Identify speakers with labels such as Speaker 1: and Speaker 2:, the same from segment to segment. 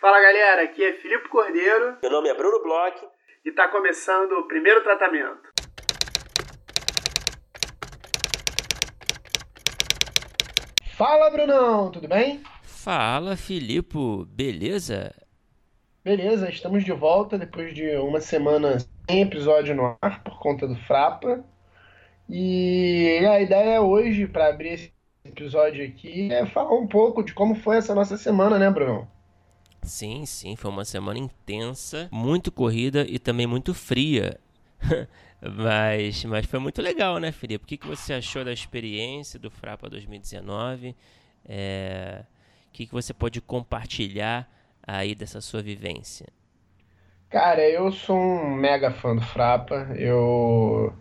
Speaker 1: Fala galera, aqui é Filipe Cordeiro.
Speaker 2: Meu nome é Bruno Bloch.
Speaker 1: E está começando o primeiro tratamento. Fala Brunão, tudo bem?
Speaker 3: Fala Filipe, beleza?
Speaker 1: Beleza, estamos de volta depois de uma semana sem episódio no ar por conta do Frapa. E a ideia hoje, para abrir esse episódio aqui, é falar um pouco de como foi essa nossa semana, né, Bruno?
Speaker 3: Sim, sim, foi uma semana intensa, muito corrida e também muito fria. mas, mas foi muito legal, né, Felipe? O que, que você achou da experiência do Frapa 2019? É, o que, que você pode compartilhar aí dessa sua vivência?
Speaker 1: Cara, eu sou um mega fã do Frapa. Eu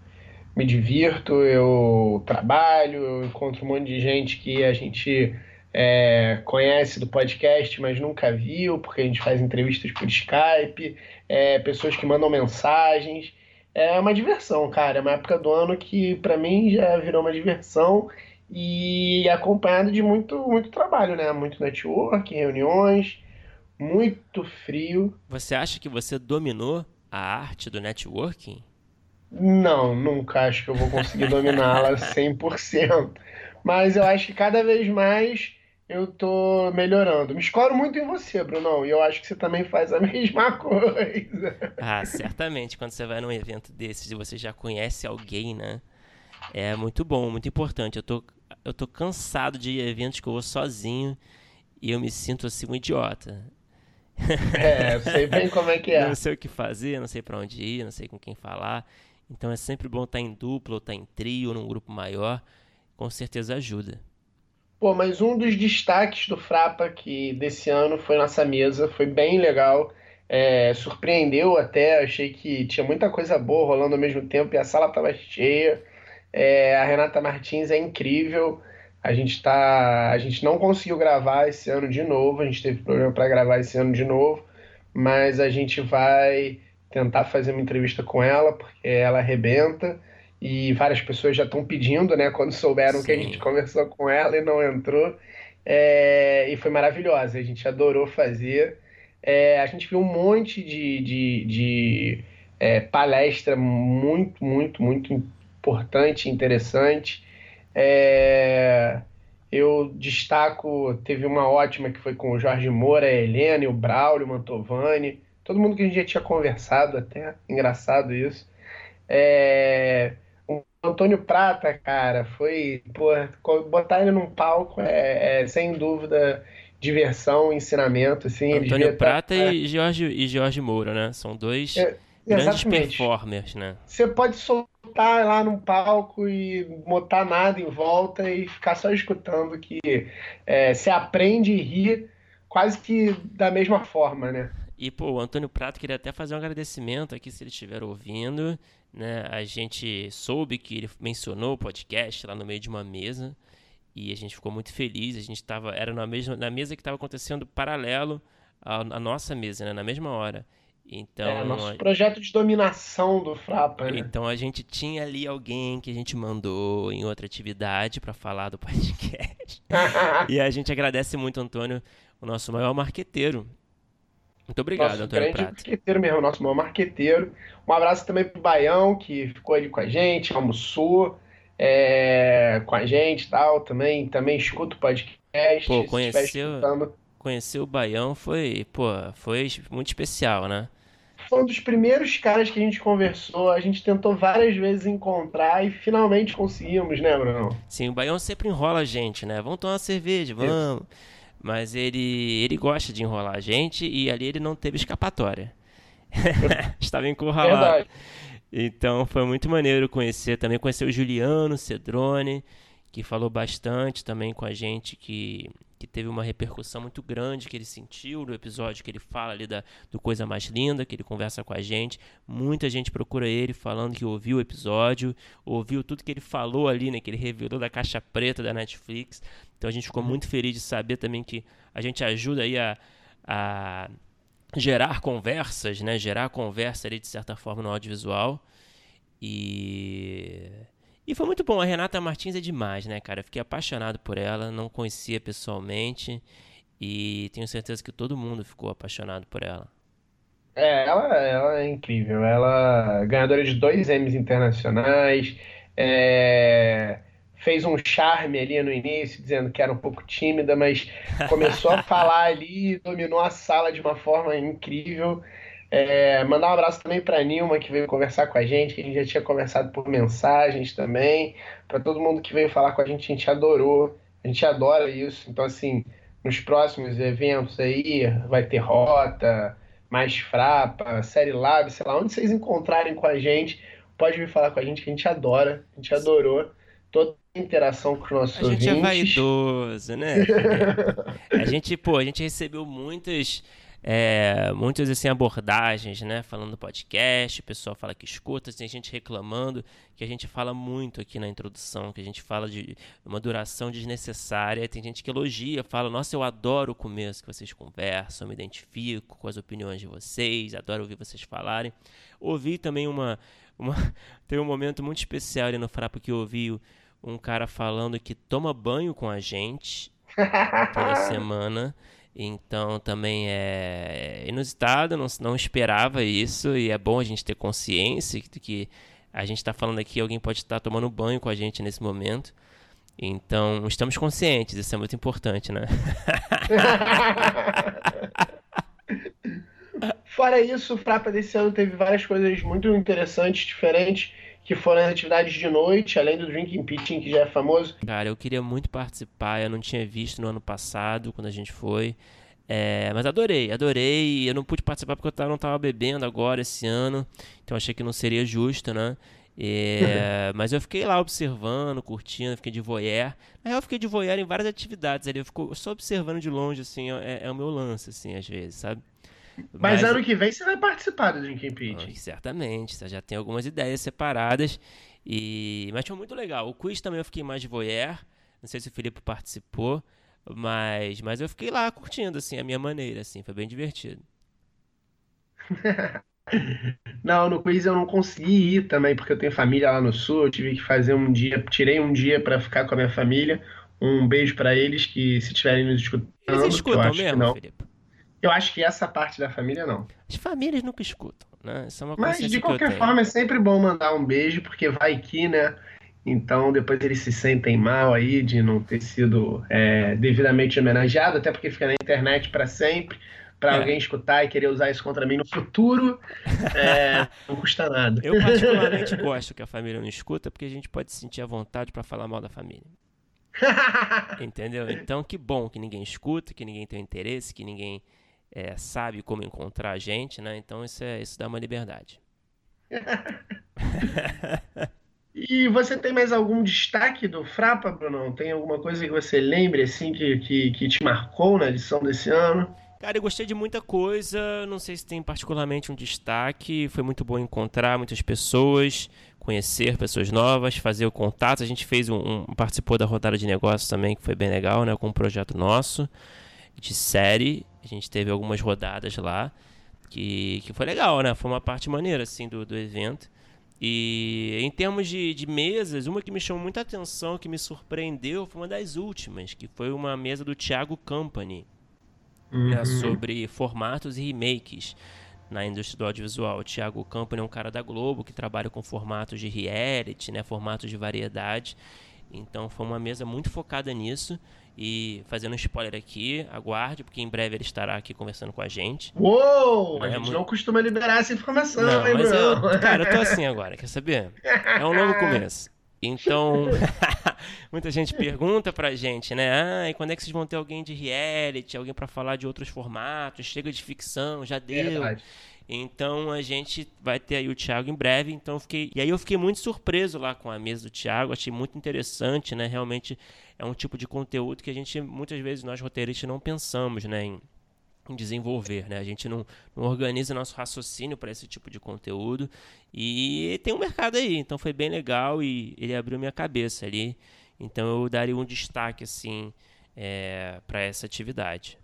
Speaker 1: me divirto, eu trabalho, eu encontro um monte de gente que a gente é, conhece do podcast, mas nunca viu, porque a gente faz entrevistas por Skype, é, pessoas que mandam mensagens. É uma diversão, cara. É uma época do ano que para mim já virou uma diversão e acompanhado de muito, muito trabalho, né? Muito network, reuniões, muito frio.
Speaker 3: Você acha que você dominou a arte do networking?
Speaker 1: Não, nunca acho que eu vou conseguir dominá-la 100%. Mas eu acho que cada vez mais eu tô melhorando. Me escoro muito em você, Brunão, e eu acho que você também faz a mesma coisa.
Speaker 3: Ah, certamente. Quando você vai num evento desses e você já conhece alguém, né? É muito bom, muito importante. Eu tô, eu tô cansado de eventos que eu vou sozinho e eu me sinto assim um idiota.
Speaker 1: É, sei bem como é que é.
Speaker 3: Não sei o que fazer, não sei para onde ir, não sei com quem falar. Então é sempre bom estar em dupla, ou estar em trio, ou num grupo maior. Com certeza ajuda.
Speaker 1: Pô, mas um dos destaques do Frapa que desse ano foi nossa mesa, foi bem legal. É, surpreendeu até, achei que tinha muita coisa boa rolando ao mesmo tempo e a sala estava cheia. É, a Renata Martins é incrível. A gente tá, a gente não conseguiu gravar esse ano de novo, a gente teve problema para gravar esse ano de novo, mas a gente vai tentar fazer uma entrevista com ela porque ela arrebenta e várias pessoas já estão pedindo, né? Quando souberam Sim. que a gente conversou com ela e não entrou. É, e foi maravilhosa, a gente adorou fazer. É, a gente viu um monte de, de, de é, palestra muito, muito, muito importante, interessante. É, eu destaco, teve uma ótima que foi com o Jorge Moura, a Helena, o Braulio, o Mantovani, todo mundo que a gente já tinha conversado até, engraçado isso. É, Antônio Prata, cara, foi. Pô, botar ele num palco é, é sem dúvida diversão, ensinamento, assim.
Speaker 3: Antônio Prata tá, e, Jorge, e Jorge Moura, né? São dois é, grandes performers, né?
Speaker 1: Você pode soltar lá num palco e botar nada em volta e ficar só escutando que é, você aprende e ri quase que da mesma forma, né?
Speaker 3: E, pô, o Antônio Prata queria até fazer um agradecimento aqui se ele estiver ouvindo. Né? A gente soube que ele mencionou o podcast lá no meio de uma mesa e a gente ficou muito feliz. A gente estava era na mesma na mesa que estava acontecendo paralelo à, à, nossa mesa, né? na mesma hora. Então, é,
Speaker 1: nosso a... projeto de dominação do Frapa. Né?
Speaker 3: Então a gente tinha ali alguém que a gente mandou em outra atividade para falar do podcast. e a gente agradece muito, Antônio, o nosso maior marqueteiro. Muito obrigado,
Speaker 1: nosso
Speaker 3: Antônio
Speaker 1: grande marqueteiro mesmo, nosso maior marqueteiro. Um abraço também pro Baião, que ficou ali com a gente, almoçou é, com a gente e tal. Também, também escuta o podcast.
Speaker 3: Pô, conheceu, conheceu o Baião foi, pô, foi muito especial, né?
Speaker 1: Foi um dos primeiros caras que a gente conversou. A gente tentou várias vezes encontrar e finalmente conseguimos, né, Bruno?
Speaker 3: Sim, o Baião sempre enrola a gente, né? Vamos tomar uma cerveja, vamos. Isso mas ele, ele gosta de enrolar a gente e ali ele não teve escapatória. Estava encurralado. Verdade. Então foi muito maneiro conhecer, também conhecer o Juliano Cedrone, que falou bastante também com a gente, que, que teve uma repercussão muito grande que ele sentiu no episódio que ele fala ali da, do Coisa Mais Linda, que ele conversa com a gente. Muita gente procura ele falando que ouviu o episódio, ouviu tudo que ele falou ali, né, que ele revelou da caixa preta da Netflix. Então a gente ficou muito feliz de saber também que a gente ajuda aí a, a gerar conversas, né? Gerar conversa ali de certa forma no audiovisual. E e foi muito bom. A Renata Martins é demais, né, cara? Eu fiquei apaixonado por ela, não conhecia pessoalmente. E tenho certeza que todo mundo ficou apaixonado por ela.
Speaker 1: É, ela, ela é incrível. Ela é ganhadora de dois Emmys internacionais. É, fez um charme ali no início, dizendo que era um pouco tímida, mas começou a falar ali, dominou a sala de uma forma incrível. É, mandar um abraço também para a Nilma, que veio conversar com a gente, que a gente já tinha conversado por mensagens também. Para todo mundo que veio falar com a gente, a gente adorou, a gente adora isso. Então, assim, nos próximos eventos aí, vai ter rota, mais frapa, série lab, sei lá, onde vocês encontrarem com a gente, pode vir falar com a gente, que a gente adora, a gente adorou toda a interação com os nossos
Speaker 3: a
Speaker 1: ouvintes.
Speaker 3: A gente é vaidoso, né? a gente, pô, a gente recebeu muitas é, muitas assim, abordagens, né? Falando do podcast, o pessoal fala que escuta, tem gente reclamando que a gente fala muito aqui na introdução, que a gente fala de uma duração desnecessária. Tem gente que elogia, fala, nossa, eu adoro o começo que vocês conversam, me identifico com as opiniões de vocês, adoro ouvir vocês falarem. Ouvi também uma. uma tem um momento muito especial ali no Frapo que eu ouvi um cara falando que toma banho com a gente toda semana. Então também é inusitado, não, não esperava isso e é bom a gente ter consciência de que a gente está falando aqui, alguém pode estar tomando banho com a gente nesse momento. Então estamos conscientes, isso é muito importante, né?
Speaker 1: Fora isso, o Frapa desse ano teve várias coisas muito interessantes, diferentes que foram as atividades de noite, além do Drinking Pitching, que já é famoso.
Speaker 3: Cara, eu queria muito participar, eu não tinha visto no ano passado, quando a gente foi. É, mas adorei, adorei. Eu não pude participar porque eu não estava bebendo agora esse ano, então achei que não seria justo, né? É, mas eu fiquei lá observando, curtindo, fiquei de voyeur. Na real, eu fiquei de voyeur em várias atividades ali. Eu fico só observando de longe, assim, é, é o meu lance, assim, às vezes, sabe?
Speaker 1: Mas, Mas, ano que vem você vai participar do Drinking Pitch.
Speaker 3: Certamente, você já tem algumas ideias separadas. E... Mas foi muito legal. O quiz também eu fiquei mais de voyeur. Não sei se o Felipe participou. Mas, mas eu fiquei lá curtindo, assim, a minha maneira, assim. Foi bem divertido.
Speaker 1: não, no quiz eu não consegui ir também, porque eu tenho família lá no sul. Eu tive que fazer um dia, tirei um dia para ficar com a minha família. Um beijo para eles que se estiverem nos escutando.
Speaker 3: Eles escutam mesmo, Felipe?
Speaker 1: Eu acho que essa parte da família não.
Speaker 3: As famílias nunca escutam, né? Isso é uma
Speaker 1: Mas de qualquer forma é sempre bom mandar um beijo, porque vai que, né? Então depois eles se sentem mal aí de não ter sido é, devidamente homenageado, até porque fica na internet para sempre. Para é. alguém escutar e querer usar isso contra mim no futuro, é, não custa nada.
Speaker 3: Eu particularmente gosto que a família não escuta, porque a gente pode se sentir à vontade para falar mal da família. Entendeu? Então que bom que ninguém escuta, que ninguém tem interesse, que ninguém é, sabe como encontrar a gente, né? Então isso, é, isso dá uma liberdade.
Speaker 1: e você tem mais algum destaque do Frapa, Bruno? Tem alguma coisa que você lembre assim que, que, que te marcou na lição desse ano?
Speaker 3: Cara, eu gostei de muita coisa. Não sei se tem particularmente um destaque. Foi muito bom encontrar muitas pessoas, conhecer pessoas novas, fazer o contato. A gente fez um, um participou da rodada de negócios também, que foi bem legal, né? Com um projeto nosso de série. A gente teve algumas rodadas lá, que, que foi legal, né? Foi uma parte maneira, assim, do, do evento. E em termos de, de mesas, uma que me chamou muita atenção, que me surpreendeu, foi uma das últimas, que foi uma mesa do Thiago Company, né? uhum. né, sobre formatos e remakes na indústria do audiovisual. O Thiago Company é um cara da Globo que trabalha com formatos de reality, né, formatos de variedade. Então foi uma mesa muito focada nisso. E fazendo um spoiler aqui, aguarde, porque em breve ele estará aqui conversando com a gente.
Speaker 1: Uou! É, a gente muito... não costuma liberar essa informação, não, hein,
Speaker 3: mas eu, Cara, eu tô assim agora, quer saber? É um novo começo. Então, muita gente pergunta pra gente, né? Ah, e quando é que vocês vão ter alguém de reality, alguém para falar de outros formatos? Chega de ficção, já deu. Verdade. Então a gente vai ter aí o Thiago em breve. Então fiquei. E aí eu fiquei muito surpreso lá com a mesa do Thiago. Achei muito interessante, né? Realmente é um tipo de conteúdo que a gente, muitas vezes, nós roteiristas não pensamos, né? Em, em desenvolver, né? A gente não, não organiza nosso raciocínio para esse tipo de conteúdo e tem um mercado aí, então foi bem legal e ele abriu minha cabeça ali. Então eu daria um destaque assim é, para essa atividade.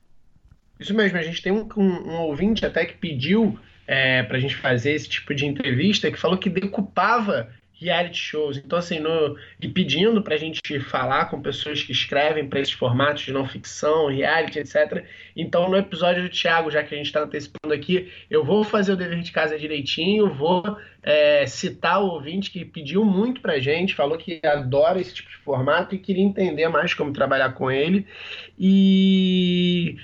Speaker 1: Isso mesmo, a gente tem um, um, ouvinte até que pediu é, para a gente fazer esse tipo de entrevista, que falou que decupava reality shows. Então, assim, no, e pedindo para a gente falar com pessoas que escrevem para esses formatos de não ficção, reality, etc. Então, no episódio do Thiago, já que a gente está antecipando aqui, eu vou fazer o dever de casa direitinho, vou é, citar o ouvinte que pediu muito para a gente, falou que adora esse tipo de formato e queria entender mais como trabalhar com ele. E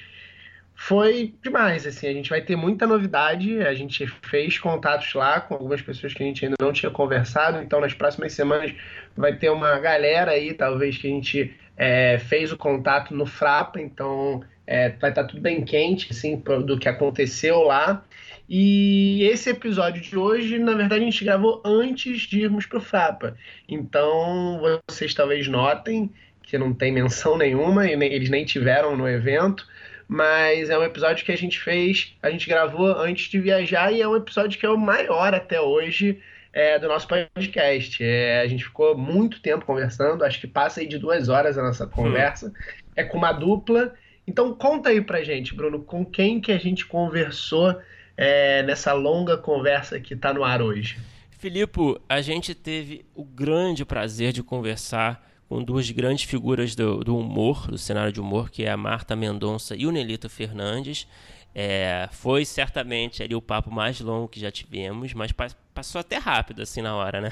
Speaker 1: foi demais, assim, a gente vai ter muita novidade, a gente fez contatos lá com algumas pessoas que a gente ainda não tinha conversado, então nas próximas semanas vai ter uma galera aí, talvez, que a gente é, fez o contato no Frapa, então é, vai estar tá tudo bem quente, assim, do que aconteceu lá, e esse episódio de hoje, na verdade, a gente gravou antes de irmos para o Frapa, então vocês talvez notem que não tem menção nenhuma, e eles nem tiveram no evento, mas é um episódio que a gente fez, a gente gravou antes de viajar e é um episódio que é o maior até hoje é, do nosso podcast. É, a gente ficou muito tempo conversando, acho que passa aí de duas horas a nossa conversa. Hum. É com uma dupla. Então conta aí pra gente, Bruno, com quem que a gente conversou é, nessa longa conversa que está no ar hoje.
Speaker 3: Filipe, a gente teve o grande prazer de conversar com duas grandes figuras do, do, humor, do cenário de humor, que é a Marta Mendonça e o Nelito Fernandes. É, foi certamente ali o papo mais longo que já tivemos, mas passou até rápido assim na hora, né?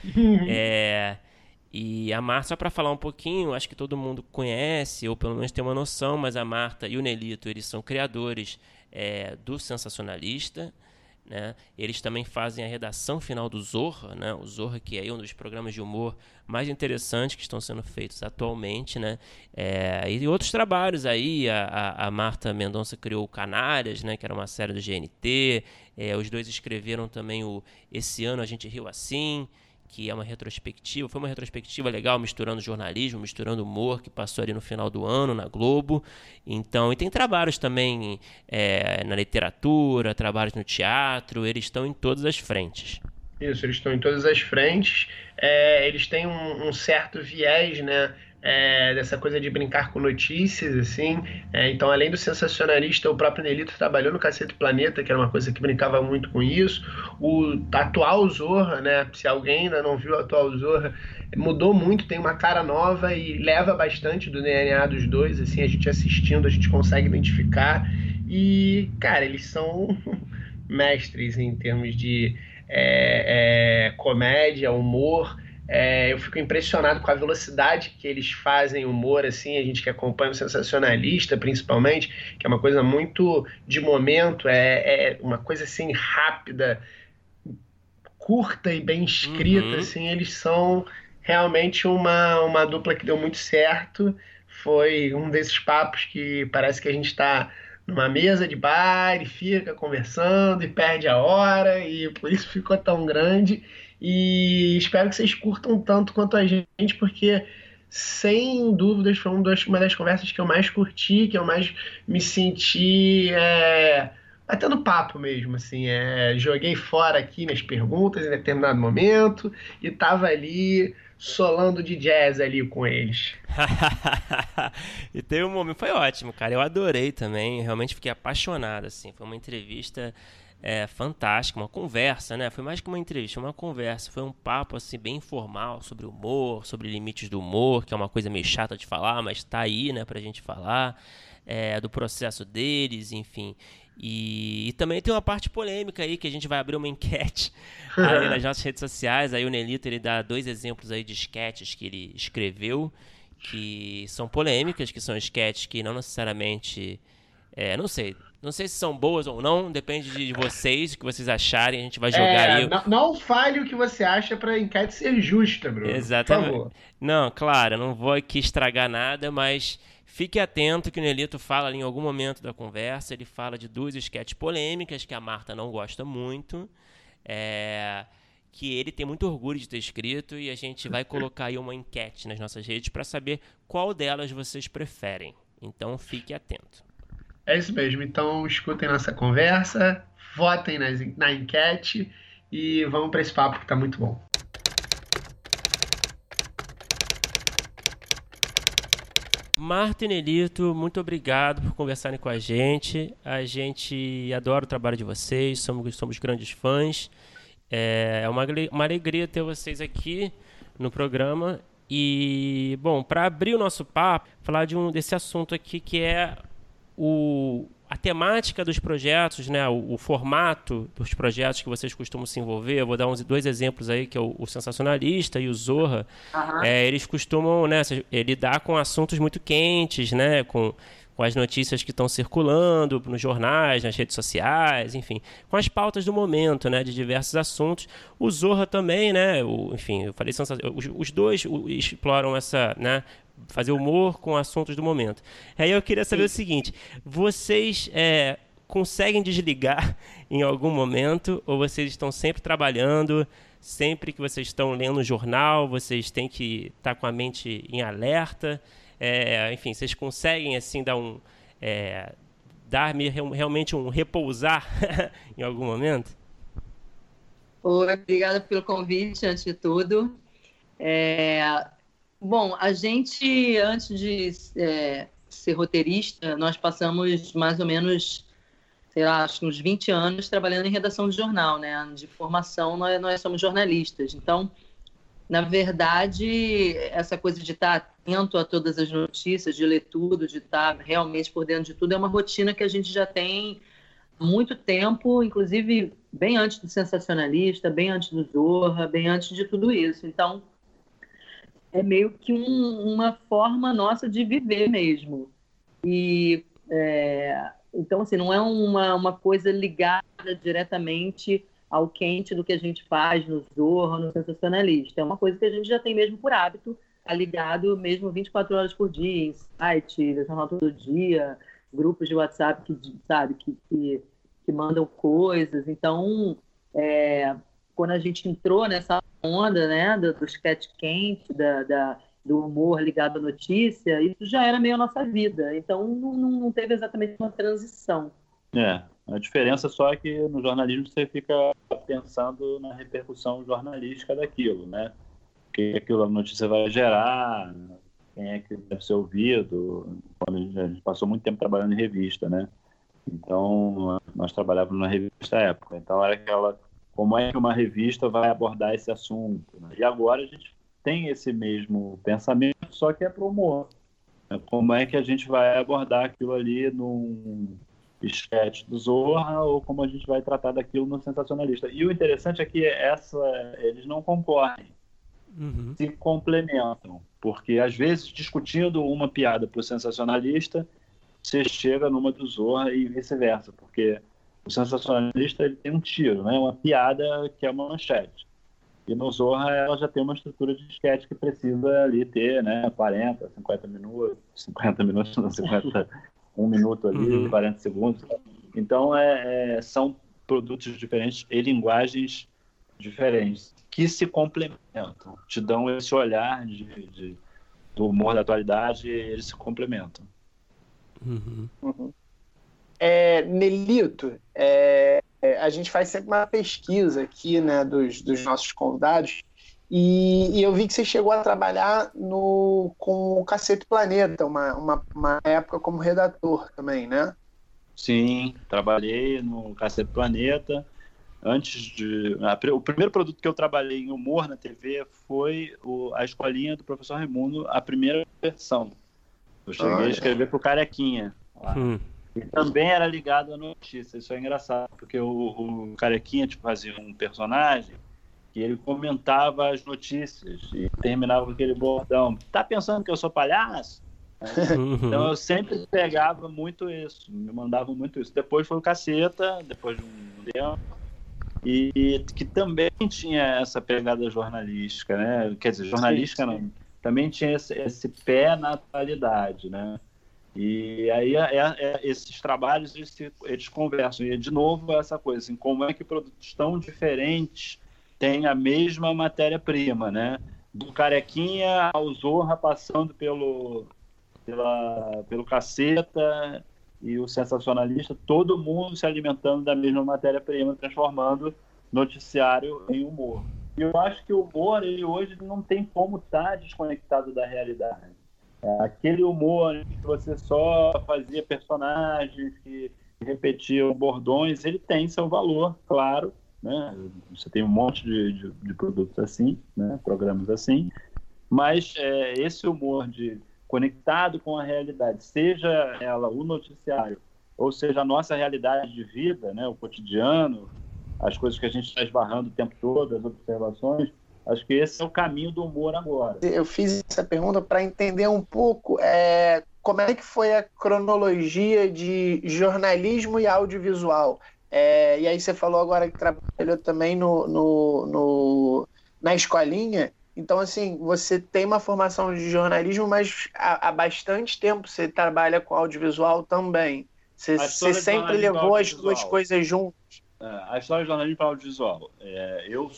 Speaker 3: é, e a Marta, só para falar um pouquinho, acho que todo mundo conhece, ou pelo menos tem uma noção, mas a Marta e o Nelito, eles são criadores é, do Sensacionalista, né? Eles também fazem a redação final do Zorra, né? o Zorra que é um dos programas de humor mais interessantes que estão sendo feitos atualmente. Né? É, e outros trabalhos aí, a, a, Marta Mendonça criou Canárias, né? que era uma série do GNT, é, os dois escreveram também o Esse Ano A Gente Riu Assim, que é uma retrospectiva, foi uma retrospectiva legal, misturando jornalismo, misturando humor, que passou ali no final do ano na Globo. Então, e tem trabalhos também é, na literatura, trabalhos no teatro, eles estão em todas as frentes.
Speaker 1: Isso, eles estão em todas as frentes. É, eles têm um, um certo viés, né? É, dessa coisa de brincar com notícias, assim. É, então, além do sensacionalista, o próprio Nelito trabalhou no Cacete Planeta, que era uma coisa que brincava muito com isso. O atual Zorra, né? Se alguém ainda não viu o atual Zorra, mudou muito, tem uma cara nova e leva bastante do DNA dos dois, assim, a gente assistindo, a gente consegue identificar. E, cara, eles são mestres em termos de é, é comédia, humor. É, eu fico impressionado com a velocidade que eles fazem humor, assim, a gente que acompanha o sensacionalista, principalmente, que é uma coisa muito de momento, é, é uma coisa assim rápida, curta e bem escrita, uhum. assim, eles são realmente uma, uma dupla que deu muito certo. Foi um desses papos que parece que a gente está numa mesa de bar e fica conversando e perde a hora, e por isso ficou tão grande. E espero que vocês curtam tanto quanto a gente, porque sem dúvidas foi uma das conversas que eu mais curti, que eu mais me senti é, batendo papo mesmo, assim, é, joguei fora aqui minhas perguntas em determinado momento e tava ali solando de jazz ali com eles.
Speaker 3: e teve um momento, foi ótimo, cara, eu adorei também, realmente fiquei apaixonado, assim, foi uma entrevista é, fantástica, uma conversa, né? Foi mais que uma entrevista, uma conversa. Foi um papo assim bem informal sobre humor, sobre limites do humor, que é uma coisa meio chata de falar, mas tá aí, né, pra gente falar. É, do processo deles, enfim. E, e, também tem uma parte polêmica aí que a gente vai abrir uma enquete aí nas nossas redes sociais. Aí o Nelito ele dá dois exemplos aí de sketches que ele escreveu que são polêmicas, que são sketches que não necessariamente, é, não sei, não sei se são boas ou não, depende de vocês, o que vocês acharem. A gente vai jogar é, aí.
Speaker 1: Não, não, fale o que você acha para a enquete ser justa, Bruno.
Speaker 3: Exatamente. Não, claro, não vou aqui estragar nada, mas fique atento que o Nelito fala ali em algum momento da conversa. Ele fala de duas esquetes polêmicas que a Marta não gosta muito. É, que ele tem muito orgulho de ter escrito e a gente vai colocar aí uma enquete nas nossas redes para saber qual delas vocês preferem. Então fique atento.
Speaker 1: É isso mesmo. Então escutem nossa conversa, votem nas, na enquete e vamos para esse papo que está muito bom.
Speaker 3: Marta e Nelito, muito obrigado por conversarem com a gente. A gente adora o trabalho de vocês, somos, somos grandes fãs. É, é uma, uma alegria ter vocês aqui no programa. E, bom, para abrir o nosso papo, falar de um desse assunto aqui que é o, a temática dos projetos, né, o, o, formato dos projetos que vocês costumam se envolver. Eu vou dar uns dois exemplos aí, que é o, o Sensacionalista e o Zorra. Uhum. É, eles costumam né, lidar com assuntos muito quentes, né, com com as notícias que estão circulando nos jornais, nas redes sociais, enfim, com as pautas do momento, né, de diversos assuntos. O Zorra também, né, o, enfim, eu falei os, os dois exploram essa, né, fazer humor com assuntos do momento. Aí eu queria saber Sim. o seguinte: vocês é, conseguem desligar em algum momento ou vocês estão sempre trabalhando? Sempre que vocês estão lendo o jornal, vocês têm que estar com a mente em alerta. É, enfim, vocês conseguem assim dar um é, dar-me realmente um repousar em algum momento?
Speaker 4: Oi, obrigada pelo convite, antes de tudo. É, bom, a gente, antes de é, ser roteirista, nós passamos mais ou menos, sei lá, acho que uns 20 anos trabalhando em redação de jornal, né? De formação, nós, nós somos jornalistas. Então, na verdade, essa coisa de estar atento a todas as notícias, de ler tudo, de estar realmente por dentro de tudo, é uma rotina que a gente já tem há muito tempo, inclusive bem antes do sensacionalista, bem antes do Zorra, bem antes de tudo isso. Então, é meio que um, uma forma nossa de viver mesmo. E é, então, assim, não é uma, uma coisa ligada diretamente ao quente do que a gente faz no Zorro, no Sensacionalista. É uma coisa que a gente já tem mesmo por hábito, tá ligado mesmo 24 horas por dia, em site, jornal todo dia, grupos de WhatsApp que, sabe, que, que, que mandam coisas. Então, é, quando a gente entrou nessa onda, né, do, do sketch quente, da, da, do humor ligado à notícia, isso já era meio a nossa vida. Então, não, não teve exatamente uma transição.
Speaker 5: É, a diferença só é que no jornalismo você fica pensando na repercussão jornalística daquilo, né? O que aquilo a notícia vai gerar, quem é que deve ser ouvido. A gente, passou muito tempo trabalhando em revista, né? Então, nós trabalhávamos na revista época. Então, era aquela como é que uma revista vai abordar esse assunto. Né? E agora a gente tem esse mesmo pensamento, só que é para o humor. Né? Como é que a gente vai abordar aquilo ali num sketch do Zorra ou como a gente vai tratar daquilo no sensacionalista. E o interessante é que essa, eles não concorrem, uhum. se complementam, porque às vezes discutindo uma piada para o sensacionalista, você chega numa do Zorra e vice-versa, porque o sensacionalista ele tem um tiro, né? uma piada que é uma manchete. E no Zorra ela já tem uma estrutura de sketch que precisa ali ter né, 40, 50 minutos, 50 minutos, não, 50, um minuto ali, uhum. 40 segundos. Então, é, é, são produtos diferentes e linguagens diferentes que se complementam, te dão esse olhar de, de do humor da atualidade, eles se complementam.
Speaker 6: Uhum. Uhum. É, Nelito, é, é, a gente faz sempre uma pesquisa aqui né, dos, dos nossos convidados e, e, eu vi que você chegou a trabalhar no, com o Cacete Planeta, uma, uma, uma época como redator também, né?
Speaker 5: Sim, trabalhei no Cacete Planeta. Antes de. A, o primeiro produto que eu trabalhei em humor na TV foi o, a escolinha do professor Raimundo, a primeira versão. Eu cheguei Olha. a escrever para o Carequinha. Hum. Também era ligado à notícia. Isso é engraçado, porque o, o Carequinha tipo, fazia um personagem que ele comentava as notícias e terminava com aquele bordão. Tá pensando que eu sou palhaço? Então eu sempre pegava muito isso, me mandavam muito isso. Depois foi o Caceta, depois de um tempo, e que também tinha essa pegada jornalística, né? Quer dizer, jornalística não, também tinha esse, esse, pé na atualidade, né? E aí é, é, é, esses trabalhos eles, eles conversam e de novo essa coisa, assim, como é que produtos tão diferentes tem a mesma matéria-prima, né? Do Carequinha ao Zorra passando pelo, pela, pelo Caceta e o Sensacionalista, todo mundo se alimentando da mesma matéria-prima, transformando noticiário em humor. E eu acho que o humor, ele hoje não tem como estar tá desconectado da realidade. É aquele humor que você só fazia personagens que repetiam bordões, ele tem seu valor, claro, né? Você tem um monte de, de, de produtos assim, né? Programas assim, mas é, esse humor de conectado com a realidade, seja ela o noticiário, ou seja a nossa realidade de vida, né? O cotidiano, as coisas que a gente está esbarrando o tempo todo, as observações, Acho que esse é o caminho do humor agora.
Speaker 6: Eu fiz essa pergunta para entender um pouco é, como é que foi a cronologia de jornalismo e audiovisual. É, e aí você falou agora que trabalhou também no, no, no, na escolinha. Então, assim, você tem uma formação de jornalismo, mas há, há bastante tempo você trabalha com audiovisual também. Você, você sempre levou as duas coisas juntas.
Speaker 5: É, a história de jornalismo para audiovisual. É, eu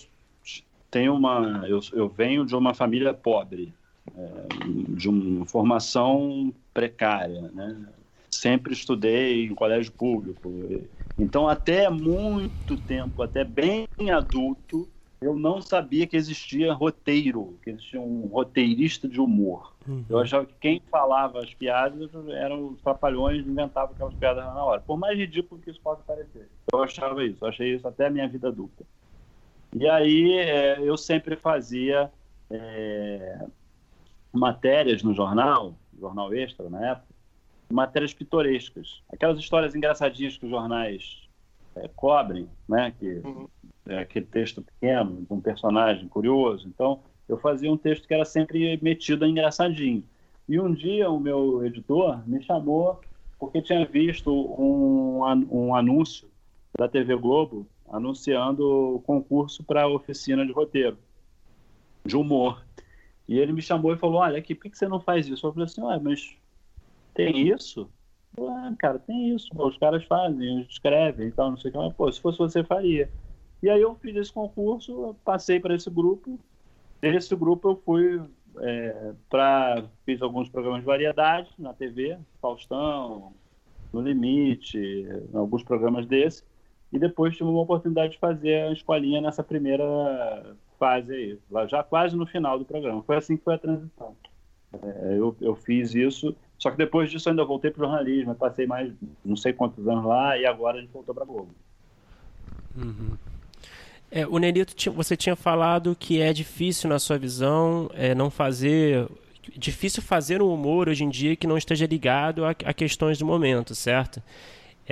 Speaker 5: tenho uma, eu, eu venho de uma família pobre, é, de uma formação precária, né? Sempre estudei em colégio público. Então, até muito tempo, até bem adulto, eu não sabia que existia roteiro, que existia um roteirista de humor. Uhum. Eu achava que quem falava as piadas eram os trapalhões, inventavam aquelas piadas na hora. Por mais ridículo que isso possa parecer. Eu achava isso, eu achei isso até a minha vida adulta. E aí é, eu sempre fazia é, matérias no jornal, jornal extra na época, matérias pitorescas, aquelas histórias engraçadinhas que os jornais é, cobrem, né? Que uhum. é aquele texto pequeno de um personagem curioso. Então eu fazia um texto que era sempre metido a engraçadinho. E um dia o meu editor me chamou porque tinha visto um, um anúncio da TV Globo anunciando o concurso para oficina de roteiro, de humor. E ele me chamou e falou: Olha, aqui, por que você não faz isso? Eu falei assim: Ué, mas tem isso? Ah, cara, tem isso. Os caras fazem, escrevem e tal, não sei o que. Mas, pô, se fosse você, faria. E aí eu fiz esse concurso, passei para esse grupo. Desse grupo eu fui é, para. Fiz alguns programas de variedade na TV, Faustão, No Limite, alguns programas desses. E depois tive uma oportunidade de fazer a escolinha nessa primeira fase aí, lá já quase no final do programa. Foi assim que foi a transição. É, eu, eu fiz isso, só que depois disso ainda voltei para o jornalismo, passei mais não sei quantos anos lá e agora a gente voltou para Globo.
Speaker 3: Uhum. É, o Nelito, você tinha falado que é difícil, na sua visão, é, não fazer. Difícil fazer um humor hoje em dia que não esteja ligado a, a questões do momento, certo?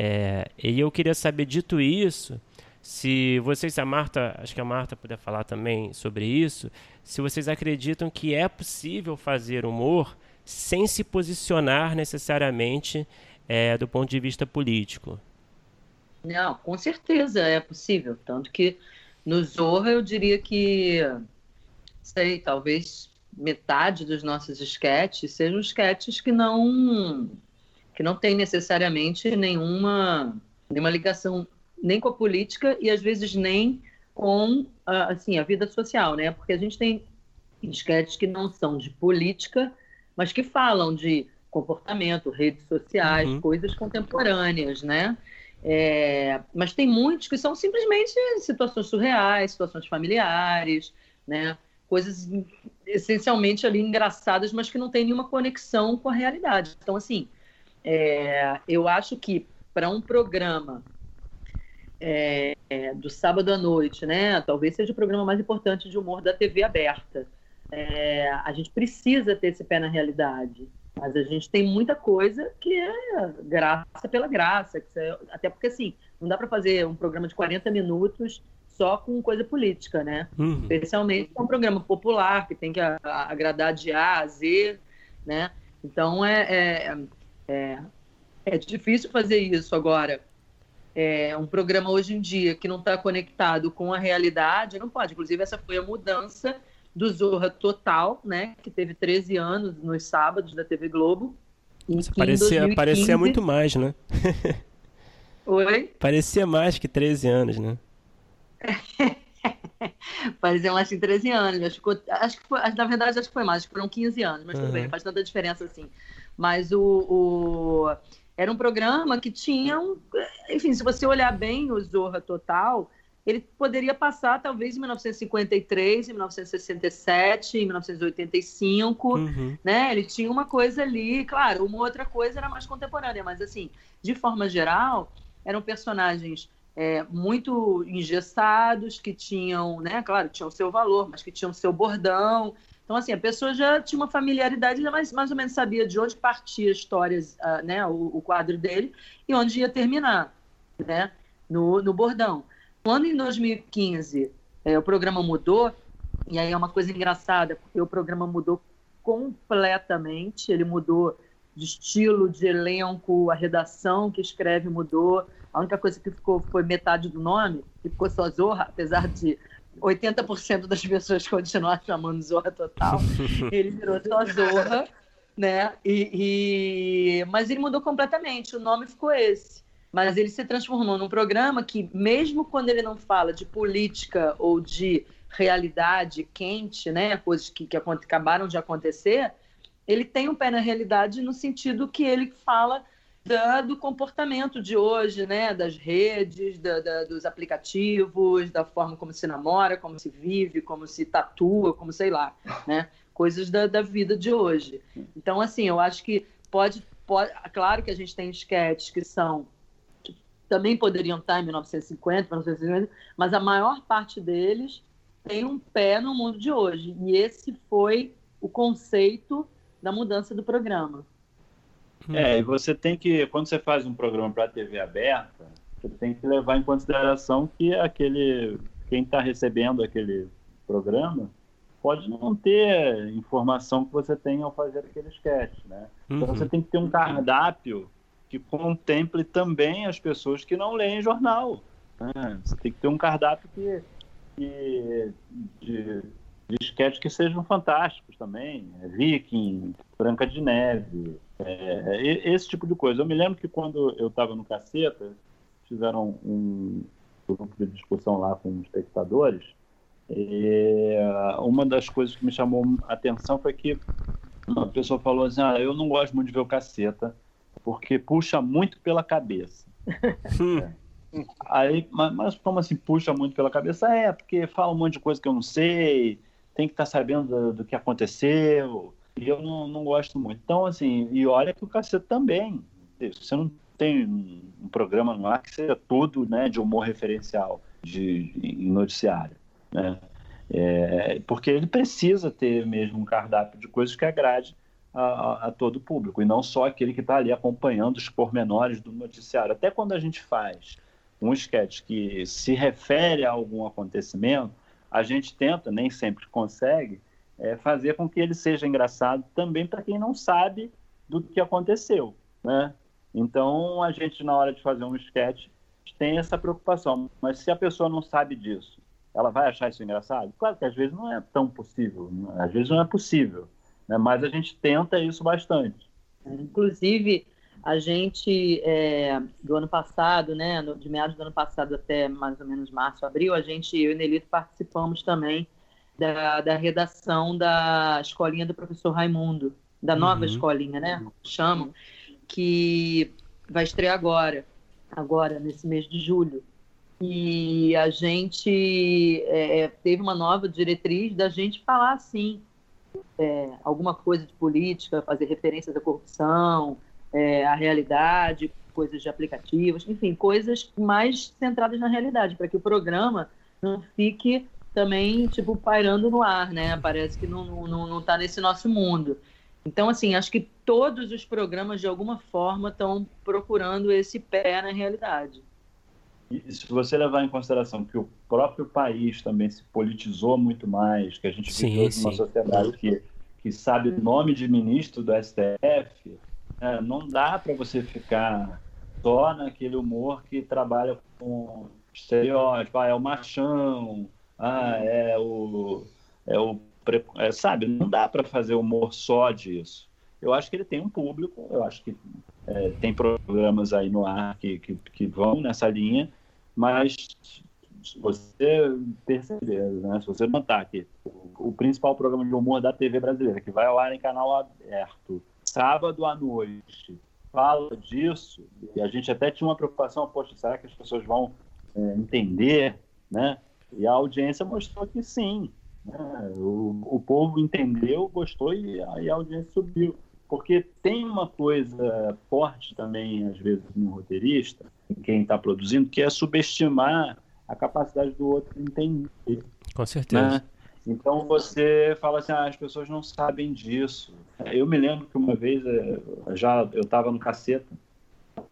Speaker 3: É, e eu queria saber, dito isso, se vocês, a Marta, acho que a Marta puder falar também sobre isso, se vocês acreditam que é possível fazer humor sem se posicionar necessariamente é, do ponto de vista político.
Speaker 4: Não, com certeza é possível. Tanto que no Zorra eu diria que, sei, talvez metade dos nossos esquetes sejam esquetes que não que não tem necessariamente nenhuma, nenhuma ligação nem com a política e às vezes nem com assim a vida social, né? Porque a gente tem esquetes que não são de política, mas que falam de comportamento, redes sociais, uhum. coisas contemporâneas, né? É, mas tem muitos que são simplesmente situações surreais, situações familiares, né? Coisas essencialmente ali engraçadas, mas que não tem nenhuma conexão com a realidade. Então, assim, é, eu acho que para um programa é, é, do sábado à noite, né? Talvez seja o programa mais importante de humor da TV aberta. É, a gente precisa ter esse pé na realidade. Mas a gente tem muita coisa que é graça pela graça. É, até porque, assim, não dá para fazer um programa de 40 minutos só com coisa política, né? Uhum. Especialmente um programa popular, que tem que agradar de A a Z, né? Então, é, é é, difícil fazer isso agora. É, um programa hoje em dia que não está conectado com a realidade, não pode. Inclusive, essa foi a mudança do Zorra Total, né? Que teve 13 anos nos sábados da TV Globo.
Speaker 3: Parecia, parecia muito mais, né?
Speaker 4: Oi?
Speaker 3: Parecia mais que 13 anos, né?
Speaker 4: Parecia mais que 13 anos. Acho que, acho que foi, na verdade, acho que foi mais, acho que foram 15 anos, mas uhum. tudo bem, faz tanta diferença assim. Mas o, o, era um programa que tinha um. Enfim, se você olhar bem o Zorra Total, ele poderia passar talvez em 1953, em 1967, em 1985, uhum. né? Ele tinha uma coisa ali, claro, uma outra coisa era mais contemporânea, mas assim, de forma geral, eram personagens é, muito engessados, que tinham, né, claro, tinham o seu valor, mas que tinham o seu bordão. Então, assim, a pessoa já tinha uma familiaridade, já mais, mais ou menos sabia de onde partia histórias, uh, né, o, o, quadro dele e onde ia terminar, né, no, no bordão. Quando em 2015 é, o programa mudou, e aí é uma coisa engraçada, porque o programa mudou completamente, ele mudou de estilo, de elenco, a redação que escreve mudou. A única coisa que ficou foi metade do nome, que ficou só Zorra, apesar de 80% das pessoas continuar chamando Zorra Total. Ele virou só Zorra, né? E, e... Mas ele mudou completamente, o nome ficou esse. Mas ele se transformou num programa que, mesmo quando ele não fala de política ou de realidade quente, né, coisas que, que acabaram de acontecer, ele tem um pé na realidade no sentido que ele fala da, do comportamento de hoje, né, das redes, da, da, dos aplicativos, da forma como se namora, como se vive, como se tatua, como sei lá, né, coisas da, da vida de hoje. Então, assim, eu acho que pode, pode, claro que a gente tem esquetes que são que também poderiam estar em 1950, 1950, mas a maior parte deles tem um pé no mundo de hoje. E esse foi o conceito da mudança do programa.
Speaker 5: É, e você tem que, quando você faz um programa para a TV aberta, você tem que levar em consideração que aquele, quem está recebendo aquele programa pode não ter informação que você tem ao fazer aquele sketch, né? Então uhum. você tem que ter um cardápio que contemple também as pessoas que não leem jornal. Né? Você tem que ter um cardápio que que, de, de sketches que sejam fantásticos também. É, Viking, Branca de Neve, é, esse tipo de coisa. Eu me lembro que quando eu estava no Caceta, fizeram um grupo de discussão lá com os espectadores, e uma das coisas que me chamou a atenção foi que uma pessoa falou assim, ah, eu não gosto muito de ver o Caceta, porque puxa muito pela cabeça. é. Aí, mas, mas, como assim puxa muito pela cabeça? É, porque fala um monte de coisa que eu não sei, tem que estar tá sabendo do, do, que aconteceu, e eu não, não gosto muito. Então, assim, e olha que o cacete também. Você não tem um programa no ar que seja tudo né, de humor referencial de, em noticiário. Né? É, porque ele precisa ter mesmo um cardápio de coisas que agrade a, a, a todo o público, e não só aquele que está ali acompanhando os pormenores do noticiário. Até quando a gente faz um sketch que se refere a algum acontecimento, a gente tenta, nem sempre consegue, é, fazer com que ele seja engraçado também para quem não sabe do que aconteceu, né? Então, a gente, na hora de fazer um sketch, tem essa preocupação. Mas se a pessoa não sabe disso, ela vai achar isso engraçado? Claro que às vezes não é tão possível, né? às vezes não é possível, né? mas a gente tenta isso bastante.
Speaker 4: Inclusive, a gente, é, do ano passado, né, de meados do ano passado até mais ou menos março, abril, a gente, eu e Nelito, participamos também da, da redação da escolinha do professor Raimundo, da nova uhum. escolinha, né, chamam, que vai estrear agora, agora, nesse mês de julho. E a gente é, é teve uma nova diretriz da gente falar, assim, é, alguma coisa de política, fazer referências à corrupção, é, a realidade, coisas de aplicativos, enfim, coisas mais centradas na realidade, para que o programa não fique também, tipo, pairando no ar, né? Parece que não, não, não tá nesse nosso mundo. Então, assim, acho que todos os programas, de alguma forma, estão procurando esse pé na realidade.
Speaker 5: E se você levar em consideração que o próprio país também se politizou muito mais, que a gente sim, vive uma sociedade que, que sabe o nome de ministro do STF, é, não dá para você ficar só naquele humor que trabalha com estereótipo, ah, é o machão, ah, é o. É o é, sabe, não dá para fazer humor só disso. Eu acho que ele tem um público, eu acho que é, tem programas aí no ar que, que, que vão nessa linha, mas se você perceber, né, se você notar que o, o, principal programa de humor da TV brasileira, que vai ao ar em canal aberto, sábado à noite fala disso, e a gente até tinha uma preocupação, poxa, será que as pessoas vão é, entender, né? E a audiência mostrou que sim, né? o, o povo entendeu, gostou e a, e a audiência subiu. Porque tem uma coisa forte também, às vezes, no roteirista, em quem está produzindo, que é subestimar a capacidade do outro entender.
Speaker 3: Com certeza. Né?
Speaker 5: Então você fala assim, ah, as pessoas não sabem disso. Eu me lembro que uma vez eh, já eu estava no caceta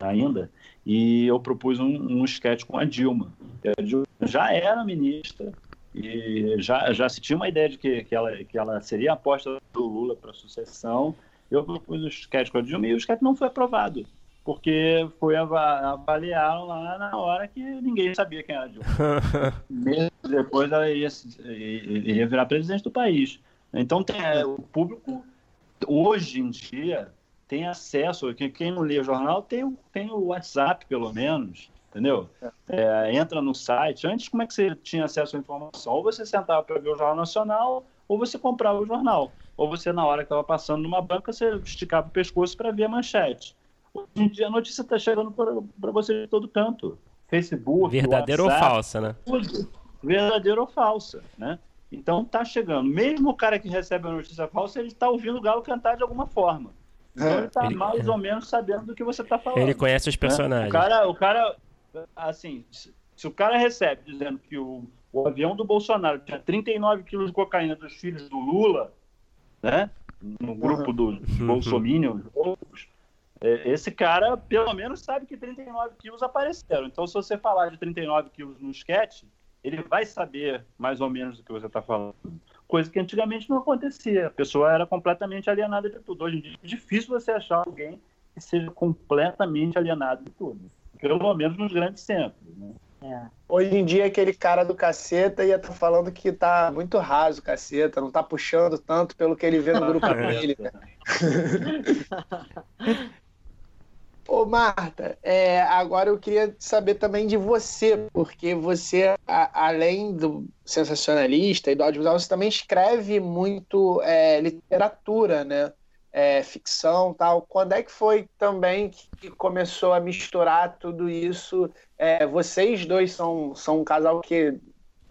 Speaker 5: ainda e eu propus um, um sketch com a Dilma. A Dilma já era ministra e já já se tinha uma ideia de que, que ela que ela seria a aposta do Lula para a sucessão. Eu propus o sketch com a Dilma e o sketch não foi aprovado porque foi avaliar lá na hora que ninguém sabia quem era Dilma. Mesmo depois ela iria, iria virar presidente do país. Então tem, é, o público hoje em dia tem acesso, quem não lê o jornal tem, tem o WhatsApp pelo menos, entendeu? É, entra no site. Antes como é que você tinha acesso à informação? Ou você sentava para ver o Jornal Nacional, ou você comprava o jornal. Ou você, na hora que estava passando numa banca, você esticava o pescoço para ver a manchete. Hoje em dia a notícia está chegando para você de todo canto. Facebook,
Speaker 3: Verdadeira WhatsApp, ou falsa, né?
Speaker 5: Tudo. Verdadeira ou falsa, né? Então tá chegando. Mesmo o cara que recebe a notícia falsa, ele está ouvindo o galo cantar de alguma forma. Então é. ele está mais ou menos sabendo do que você está falando.
Speaker 3: Ele conhece os né? personagens.
Speaker 5: Né? O cara, o cara, assim, se o cara recebe dizendo que o, o avião do Bolsonaro tinha 39 quilos de cocaína dos filhos do Lula, né? No grupo dos bolsominions, outros, é, esse cara, pelo menos, sabe que 39 quilos apareceram. Então, se você falar de 39 quilos no sketch, ele vai saber mais ou menos do que você está falando. Coisa que antigamente não acontecia. A pessoa era completamente alienada de tudo. Hoje em dia é difícil você achar alguém que seja completamente alienado de tudo. Pelo menos nos grandes centros. Né?
Speaker 6: É. Hoje em dia, aquele cara do caceta ia estar tá falando que tá muito raso o caceta, não tá puxando tanto pelo que ele vê no grupo dele. Ô, Marta, é, agora eu queria saber também de você, porque você, a, além do sensacionalista e do audiovisual, você também escreve muito é, literatura, né? É, ficção tal. Quando é que foi também que começou a misturar tudo isso? É, vocês dois são, são um casal que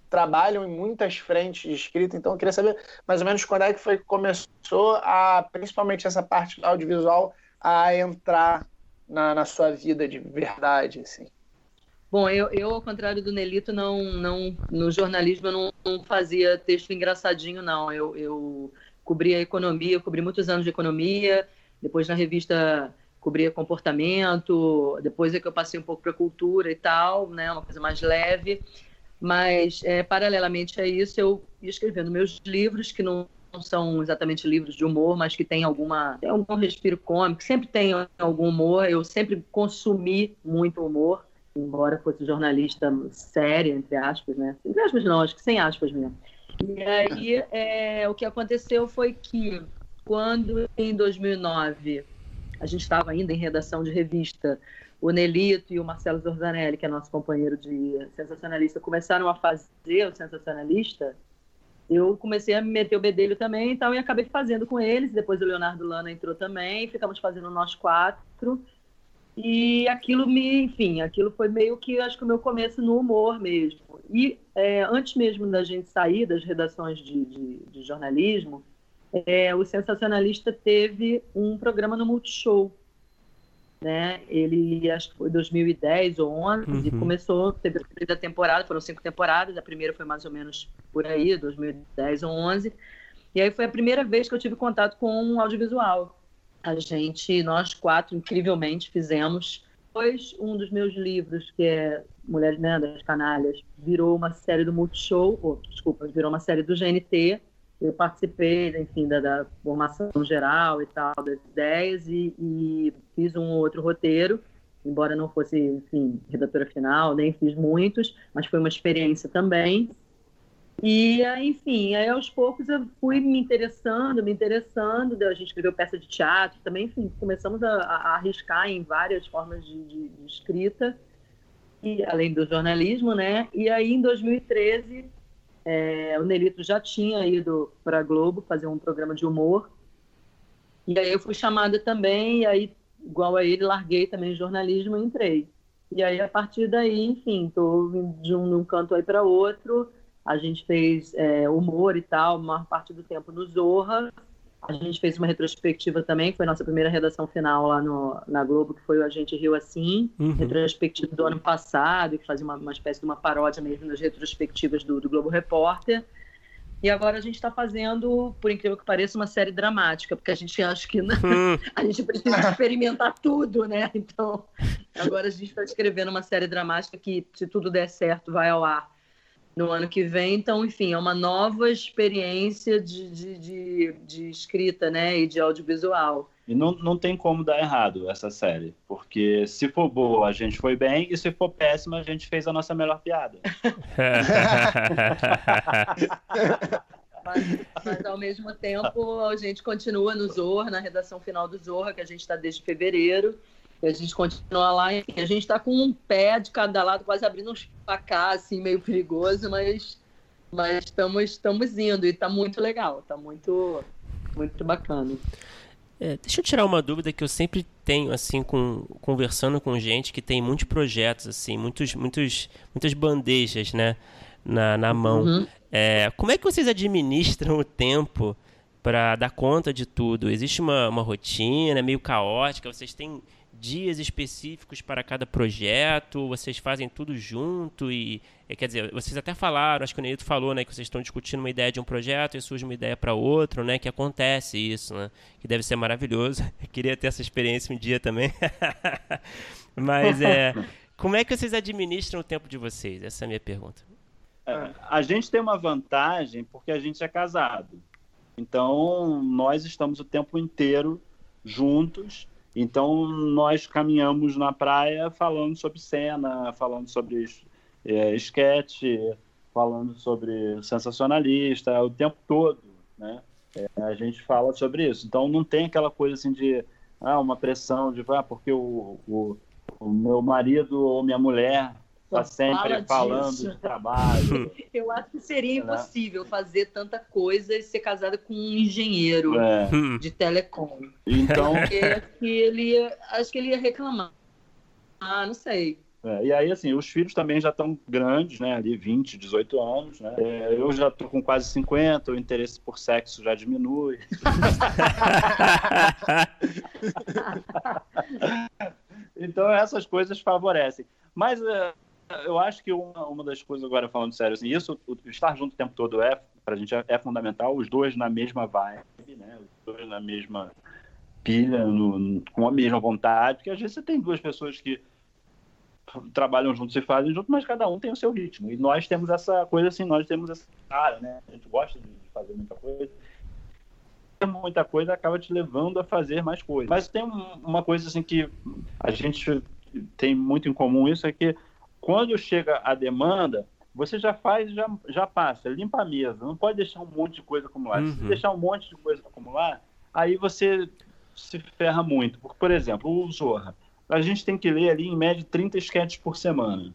Speaker 6: trabalham em muitas frentes de escrita, então eu queria saber mais ou menos quando é que foi que começou a, principalmente essa parte do audiovisual, a entrar na, na sua vida de verdade, assim?
Speaker 4: Bom, eu, eu, ao contrário do Nelito, não, não, no jornalismo eu não, não fazia texto engraçadinho, não. Eu, eu cobria economia, eu cobri muitos anos de economia, depois na revista cobria comportamento, depois é que eu passei um pouco para cultura e tal, né, uma coisa mais leve. Mas, é, paralelamente a isso, eu ia escrevendo meus livros, que não não são exatamente livros de humor, mas que tem alguma tem algum respiro cômico, sempre tem algum humor. Eu sempre consumi muito humor, embora fosse jornalista sério, entre aspas, né? Entre aspas não, acho que sem aspas mesmo. E aí é, o que aconteceu foi que quando em 2009 a gente estava ainda em redação de revista, o Nelito e o Marcelo Zorzanelli, que é nosso companheiro de sensacionalista, começaram a fazer o sensacionalista eu comecei a meter o bedelho também então, e acabei fazendo com eles. Depois o Leonardo Lana entrou também, ficamos fazendo nós quatro. E aquilo me, enfim, aquilo foi meio que acho que o meu começo no humor mesmo. E é, antes mesmo da gente sair das redações de, de, de jornalismo, é, o Sensacionalista teve um programa no Multishow né? Ele acho que foi 2010 ou 11 uhum. e começou, teve a primeira temporada, foram cinco temporadas, a primeira foi mais ou menos por aí, 2010 ou 11. E aí foi a primeira vez que eu tive contato com um audiovisual. A gente, nós quatro, incrivelmente fizemos. Depois, um dos meus livros, que é Mulheres né, das Canalhas, virou uma série do Multishow, ou, desculpa, virou uma série do GNT, eu participei, enfim, da, da, formação geral e tal, das ideias, e, e, fiz um outro roteiro, embora não fosse, enfim, redatora final, nem fiz muitos, mas foi uma experiência também. E, enfim, aí aos poucos eu fui me interessando, me interessando, a gente escreveu peça de teatro também, enfim, começamos a, a arriscar em várias formas de, de, de escrita, e além do jornalismo, né? E aí, em 2013, é, o Nelito já tinha ido para Globo fazer um programa de humor. E aí eu fui chamada também, e aí, igual a ele, larguei também jornalismo e entrei. E aí, a partir daí, enfim, estou de um, um canto aí para outro. A gente fez é, humor e tal, maior parte do tempo no Zorra. A gente fez uma retrospectiva também, foi nossa primeira redação final lá no, na Globo, que foi o A Gente Riu Assim, uhum. retrospectiva do ano passado, que fazia uma, uma espécie de uma paródia mesmo das retrospectivas do, do Globo Repórter. E agora a gente está fazendo, por incrível que pareça, uma série dramática, porque a gente acha que não, hum. a gente precisa experimentar tudo, né? Então, agora a gente está escrevendo uma série dramática que, se tudo der certo, vai ao ar no ano que vem. Então, enfim, é uma nova experiência de, de, de, de escrita né? e de audiovisual.
Speaker 5: E não, não tem como dar errado essa série, porque se for boa, a gente foi bem, e se for péssima, a gente fez a nossa melhor piada.
Speaker 4: mas, mas, ao mesmo tempo, a gente continua no Zorra, na redação final do Zorra, que a gente está desde fevereiro, e a gente continua lá. Enfim, a gente está com um pé de cada lado, quase abrindo uns pacá, assim, meio perigoso, mas mas estamos, estamos indo e está muito legal, está muito, muito bacana.
Speaker 3: É, deixa eu tirar uma dúvida que eu sempre tenho, assim, com, conversando com gente que tem muitos projetos, assim, muitos, muitos, muitas bandejas, né, na, na mão. Uhum. É, como é que vocês administram o tempo para dar conta de tudo? Existe uma, uma rotina meio caótica? Vocês têm dias específicos para cada projeto? Vocês fazem tudo junto e quer dizer, vocês até falaram, acho que o Neito falou, né, que vocês estão discutindo uma ideia de um projeto e surge uma ideia para outro, né, que acontece isso, né, que deve ser maravilhoso. Eu queria ter essa experiência um dia também. Mas é, como é que vocês administram o tempo de vocês? Essa é a minha pergunta.
Speaker 5: É, a gente tem uma vantagem porque a gente é casado. Então, nós estamos o tempo inteiro juntos. Então, nós caminhamos na praia falando sobre cena, falando sobre é, esquete, falando sobre sensacionalista, o tempo todo, né? É, a gente fala sobre isso. Então não tem aquela coisa assim de ah, uma pressão de ah, porque o, o, o meu marido ou minha mulher está sempre fala falando disso. de trabalho.
Speaker 4: Eu acho que seria né? impossível fazer tanta coisa e ser casada com um engenheiro é. de telecom. Então, Porque acho que ele ia, acho que ele ia reclamar. Ah, não sei.
Speaker 5: É, e aí, assim, os filhos também já estão grandes, né? Ali 20, 18 anos, né? É, eu já estou com quase 50, o interesse por sexo já diminui. então, essas coisas favorecem. Mas é, eu acho que uma, uma das coisas, agora falando sério, assim, isso, o, estar junto o tempo todo é, pra gente é, é, fundamental, os dois na mesma vibe, né? Os dois na mesma pilha, no, com a mesma vontade, porque às vezes você tem duas pessoas que trabalham juntos e fazem juntos, mas cada um tem o seu ritmo. E nós temos essa coisa assim, nós temos essa cara, né? A gente gosta de fazer muita coisa. Muita coisa acaba te levando a fazer mais coisas. Mas tem uma coisa assim que a gente tem muito em comum isso é que quando chega a demanda, você já faz, já, já passa, limpa a mesa. Não pode deixar um monte de coisa acumular. Uhum. Se deixar um monte de coisa acumular, aí você se ferra muito. Porque, por exemplo, o Zorra a gente tem que ler ali em média 30 sketches por semana.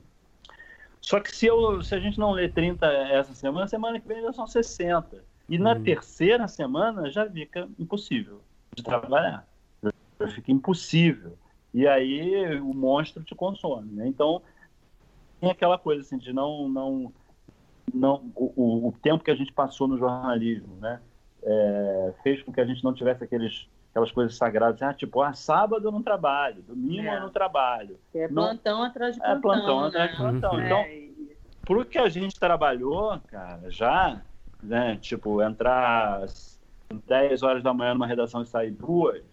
Speaker 5: Só que se, eu, se a gente não ler 30 essa semana, semana que vem já são 60. E na uhum. terceira semana já fica impossível de trabalhar. Já fica impossível. E aí o monstro te consome. Né? Então, aquela coisa assim de não. não, não o, o tempo que a gente passou no jornalismo né? É, fez com que a gente não tivesse aqueles aquelas coisas sagradas, ah, tipo, ah, sábado eu não trabalho, domingo é. eu não trabalho.
Speaker 4: É plantão não... atrás de plantão. É plantão né? atrás de
Speaker 5: plantão. Uhum. Então, é. pro que a gente trabalhou, cara, já, né, tipo, entrar às 10 horas da manhã numa redação e sair duas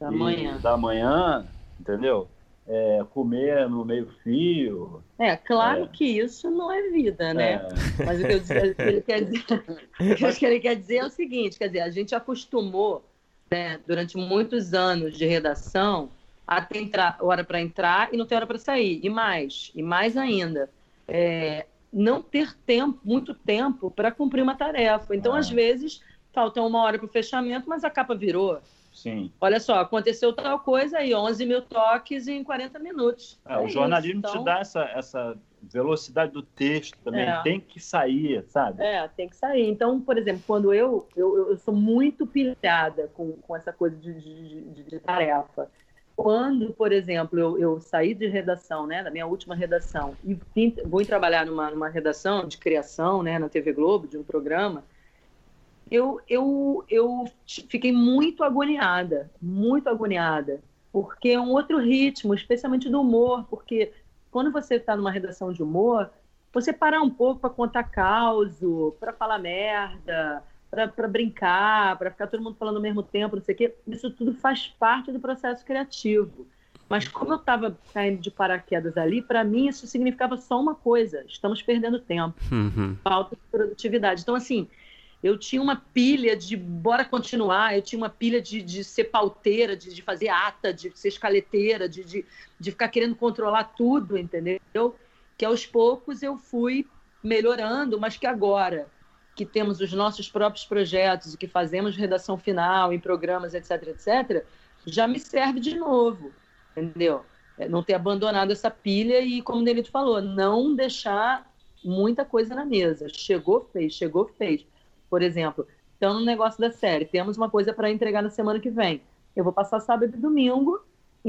Speaker 4: da manhã,
Speaker 5: da manhã entendeu? É, comer no meio fio.
Speaker 4: É, claro é. que isso não é vida, né? É. Mas o que, eu, ele quer dizer, o que ele quer dizer é o seguinte, quer dizer, a gente acostumou né, durante muitos anos de redação, a ter entrar, hora para entrar e não ter hora para sair. E mais, e mais ainda, é, não ter tempo, muito tempo para cumprir uma tarefa. Então, ah. às vezes, falta uma hora para o fechamento, mas a capa virou.
Speaker 5: Sim.
Speaker 4: Olha só, aconteceu tal coisa aí, 11 mil toques em 40 minutos.
Speaker 5: É, é o jornalismo então... te dá essa, essa velocidade do texto também, é. tem que sair, sabe?
Speaker 4: É, tem que sair. Então, por exemplo, quando eu, eu, eu sou muito pilhada com, com essa coisa de, de, de, de tarefa. Quando, por exemplo, eu, eu, saí de redação, né, da minha última redação, e vim, vou trabalhar numa, numa redação de criação, né, na TV Globo, de um programa, eu, eu, eu fiquei muito agoniada, muito agoniada, porque é um outro ritmo, especialmente do humor, porque quando você está numa redação de humor, você parar um pouco para contar causo, para falar merda, para brincar, para ficar todo mundo falando ao mesmo tempo, não sei o quê, isso tudo faz parte do processo criativo. Mas como eu estava caindo de paraquedas ali, para mim isso significava só uma coisa: estamos perdendo tempo, uhum. falta de produtividade. Então, assim, eu tinha uma pilha de bora continuar, eu tinha uma pilha de, de ser pauteira, de, de fazer ata, de ser escaleteira, de, de, de ficar querendo controlar tudo, entendeu? Que aos poucos eu fui melhorando, mas que agora que temos os nossos próprios projetos e que fazemos redação final em programas, etc, etc, já me serve de novo, entendeu? É não ter abandonado essa pilha e, como o Nelito falou, não deixar muita coisa na mesa. Chegou, fez, chegou, fez por exemplo. Então, no negócio da série, temos uma coisa para entregar na semana que vem. Eu vou passar sábado e domingo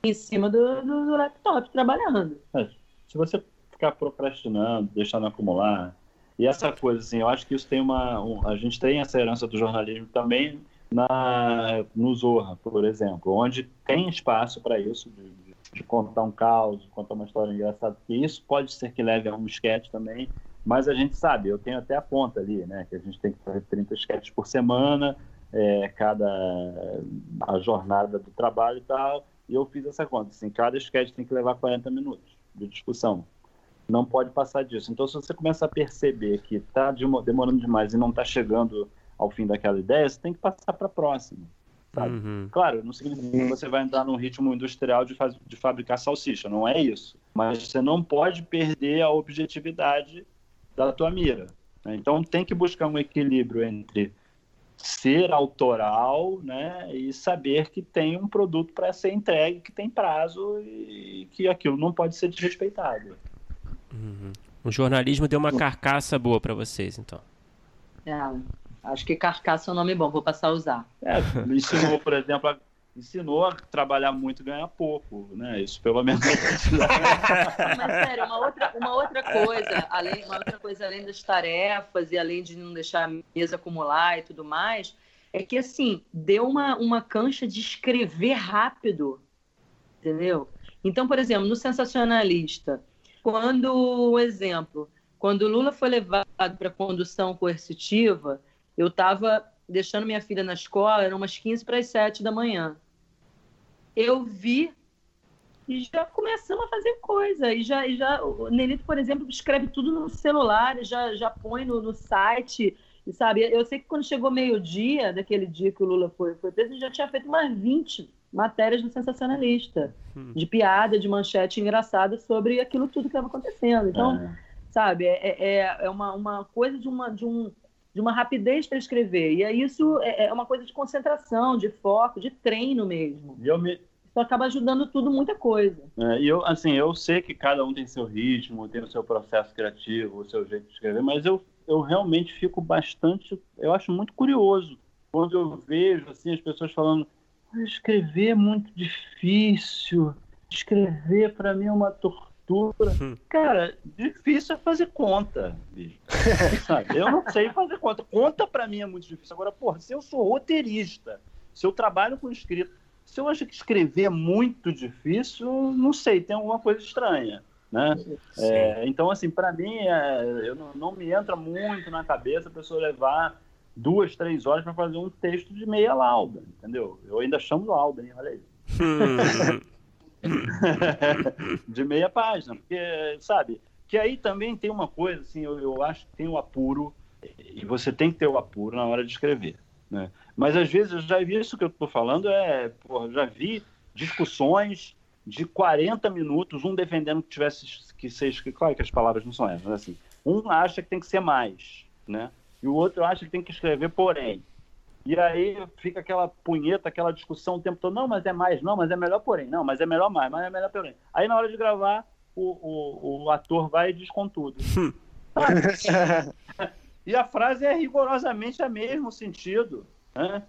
Speaker 4: em cima do, do, do laptop trabalhando.
Speaker 5: É, se você ficar procrastinando, deixando acumular, e essa coisa, assim, eu acho que isso tem uma. Um, a gente tem essa herança do jornalismo também na, no Zorra, por exemplo, onde tem espaço para isso, de, de, contar um caos, contar uma história engraçada, que isso pode ser que leve a um sketch também, mas a gente sabe, eu tenho até a conta ali, né? Que a gente tem que fazer 30 sketches por semana, é, cada a jornada do trabalho e tal. E eu fiz essa conta. Assim, cada sketch tem que levar 40 minutos de discussão. Não pode passar disso. Então, se você começa a perceber que está demorando demais e não está chegando ao fim daquela ideia, você tem que passar para a próxima. Uhum. Claro, não significa que você vai entrar num ritmo industrial de, faz, de fabricar salsicha, não é isso. Mas você não pode perder a objetividade da tua mira. Né? Então tem que buscar um equilíbrio entre ser autoral né, e saber que tem um produto para ser entregue, que tem prazo e que aquilo não pode ser desrespeitado.
Speaker 3: Uhum. O jornalismo deu uma carcaça boa para vocês, então.
Speaker 4: É, acho que carcaça é um nome bom, vou passar a usar.
Speaker 5: É, me ensinou, por exemplo, a ensinou a trabalhar muito e ganhar pouco, né? Isso pelo menos.
Speaker 4: Mas sério, uma outra, uma outra coisa, além, uma outra coisa além das tarefas e além de não deixar a mesa acumular e tudo mais, é que assim deu uma, uma cancha de escrever rápido, entendeu? Então, por exemplo, no sensacionalista, quando o exemplo, quando Lula foi levado para condução coercitiva, eu estava deixando minha filha na escola, eram umas 15 para as 7 da manhã. Eu vi e já começamos a fazer coisa. E já, e já o Nelito, por exemplo, escreve tudo no celular, já, já põe no, no site, e, sabe? Eu sei que quando chegou meio-dia, daquele dia que o Lula foi, foi preso, já tinha feito umas 20 matérias no Sensacionalista, hum. de piada, de manchete engraçada sobre aquilo tudo que estava acontecendo. Então, é. sabe, é, é, é uma, uma coisa de, uma, de um de uma rapidez para escrever. E é isso é, é uma coisa de concentração, de foco, de treino mesmo.
Speaker 5: E eu me...
Speaker 4: Isso acaba ajudando tudo muita coisa.
Speaker 5: É, e eu, assim, eu sei que cada um tem seu ritmo, tem o seu processo criativo, o seu jeito de escrever, mas eu, eu realmente fico bastante, eu acho muito curioso quando eu vejo assim as pessoas falando, escrever é muito difícil, escrever para mim é uma tortura Hum. Cara, difícil é fazer conta, bicho. eu não sei fazer conta. Conta para mim é muito difícil. Agora, porra, se eu sou roteirista, se eu trabalho com escrita, se eu acho que escrever é muito difícil, não sei, tem alguma coisa estranha. Né? É, então, assim, para mim, é, eu não, não, me entra muito na cabeça a pessoa levar duas, três horas para fazer um texto de meia lauda, entendeu? Eu ainda chamo de lauda, hein? Olha aí. Hum. de meia página, porque, sabe, que aí também tem uma coisa, assim, eu, eu acho que tem o apuro, e você tem que ter o apuro na hora de escrever, né? Mas às vezes eu já vi isso que eu estou falando, é, porra, já vi discussões de 40 minutos, um defendendo que tivesse que ser escrito, claro que as palavras não são essas, mas assim, um acha que tem que ser mais, né? E o outro acha que tem que escrever porém. E aí fica aquela punheta, aquela discussão o tempo todo, não, mas é mais, não, mas é melhor porém, não, mas é melhor mais, mas é melhor porém. Aí na hora de gravar, o, o, o ator vai e diz com tudo. e a frase é rigorosamente a mesmo sentido. Né?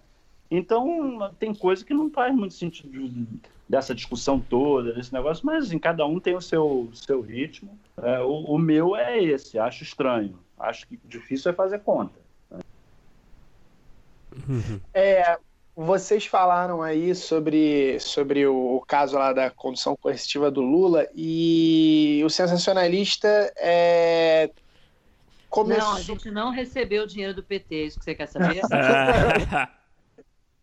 Speaker 5: Então tem coisa que não faz muito sentido dessa discussão toda, desse negócio, mas assim, cada um tem o seu, seu ritmo. É, o, o meu é esse, acho estranho. Acho que difícil é fazer conta.
Speaker 6: Uhum. É, vocês falaram aí sobre, sobre o, o, caso lá da condução coercitiva do Lula e o sensacionalista é,
Speaker 4: começou... Não, a gente não recebeu o dinheiro do PT, é isso que você quer saber?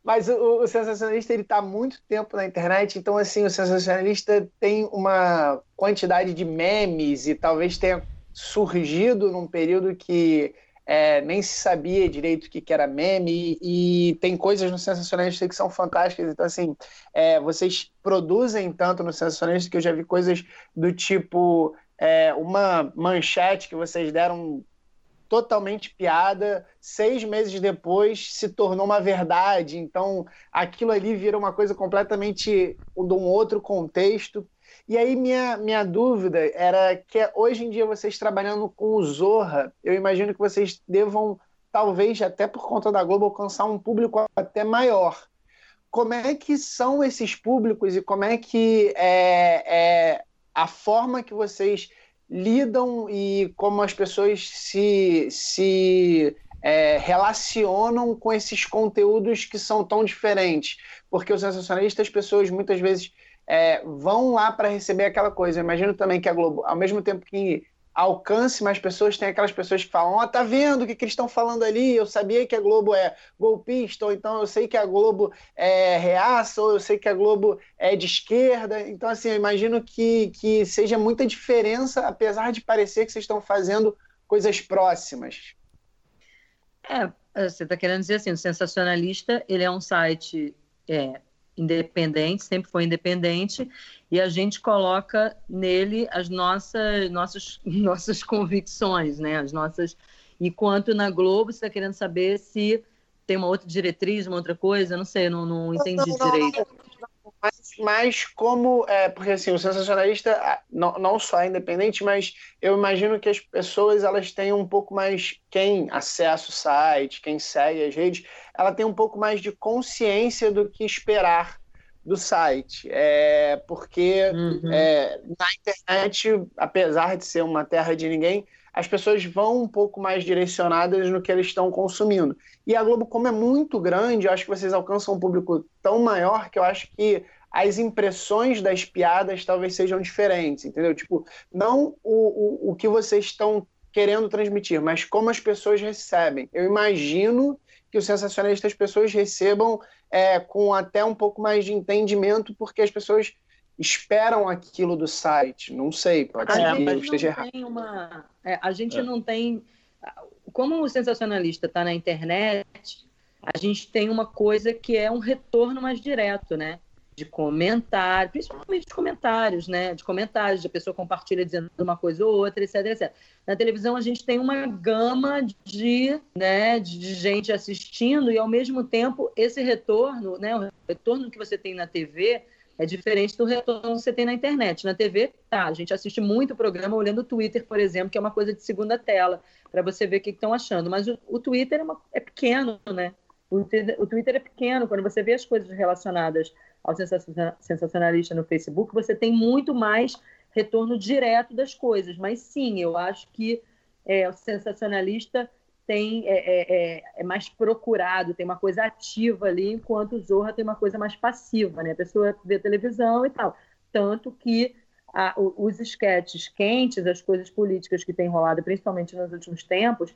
Speaker 6: Mas o, o, sensacionalista ele está há muito tempo na internet, então assim o sensacionalista tem uma quantidade de memes e talvez tenha surgido num período que é, nem se sabia direito o que, que era meme e, e, tem coisas no sensacionalista que são fantásticas. Então assim, é, vocês produzem tanto no sensacionalista que eu já vi coisas do tipo é, uma manchete que vocês deram totalmente piada, seis meses depois se tornou uma verdade. Então, aquilo ali vira uma coisa completamente de um outro contexto. E aí, minha, minha dúvida era que hoje em dia vocês trabalhando com o Zorra, eu imagino que vocês devam, talvez até por conta da Globo, alcançar um público até maior. Como é que são esses públicos e como é que é, é a forma que vocês lidam e como as pessoas se, se é, relacionam com esses conteúdos que são tão diferentes. Porque o sensacionalista, as pessoas muitas vezes é, vão lá para receber aquela coisa. Eu imagino também que a Globo, ao mesmo tempo que alcance mais pessoas, tem aquelas pessoas que falam: Ó, oh, tá vendo o que, que eles estão falando ali? Eu sabia que a Globo é golpista, ou então eu sei que a Globo é reaça, ou eu sei que a Globo é de esquerda. Então, assim, eu imagino que, que seja muita diferença, apesar de parecer que vocês estão fazendo coisas próximas.
Speaker 4: É, você está querendo dizer assim: o Sensacionalista ele é um site. É, independente, sempre foi independente, e a gente coloca nele as nossas, nossas, nossas convicções, né? As nossas. E quanto na Globo, você está querendo saber se tem uma outra diretriz, uma outra coisa? Não sei, não, não entendi não, não, direito.
Speaker 6: Mas, como, é, porque assim, o sensacionalista não, não só é independente, mas eu imagino que as pessoas elas têm um pouco mais, quem acessa o site, quem segue as redes, ela tem um pouco mais de consciência do que esperar do site. É, porque uhum. é, na internet, apesar de ser uma terra de ninguém, as pessoas vão um pouco mais direcionadas no que eles estão consumindo. E a Globo, como é muito grande, eu acho que vocês alcançam um público tão maior que eu acho que as impressões das piadas talvez sejam diferentes, entendeu? Tipo, não o, o, o que vocês estão querendo transmitir, mas como as pessoas recebem. Eu imagino que o sensacionalista as pessoas recebam é, com até um pouco mais de entendimento, porque as pessoas esperam aquilo do site. Não sei, pode ser que esteja errado.
Speaker 4: Uma... É, a gente é. não tem. Como o sensacionalista está na internet, a gente tem uma coisa que é um retorno mais direto, né? De comentário, principalmente de comentários, né? De comentários, de a pessoa compartilha dizendo uma coisa ou outra, etc, etc. Na televisão a gente tem uma gama de, né, de gente assistindo e ao mesmo tempo esse retorno, né, o retorno que você tem na TV é diferente do retorno que você tem na internet. Na TV, tá, a gente assiste muito programa olhando o Twitter, por exemplo, que é uma coisa de segunda tela, para você ver o que estão achando. Mas o, o Twitter é, uma, é pequeno, né? O, o Twitter é pequeno, quando você vê as coisas relacionadas ao sensacionalista no Facebook, você tem muito mais retorno direto das coisas. Mas sim, eu acho que é, o sensacionalista tem é, é, é, é, mais procurado, tem uma coisa ativa ali, enquanto o Zorra tem uma coisa mais passiva, né? A pessoa vê televisão e tal. Tanto que a, os esquetes quentes, as coisas políticas que têm rolado, principalmente nos últimos tempos,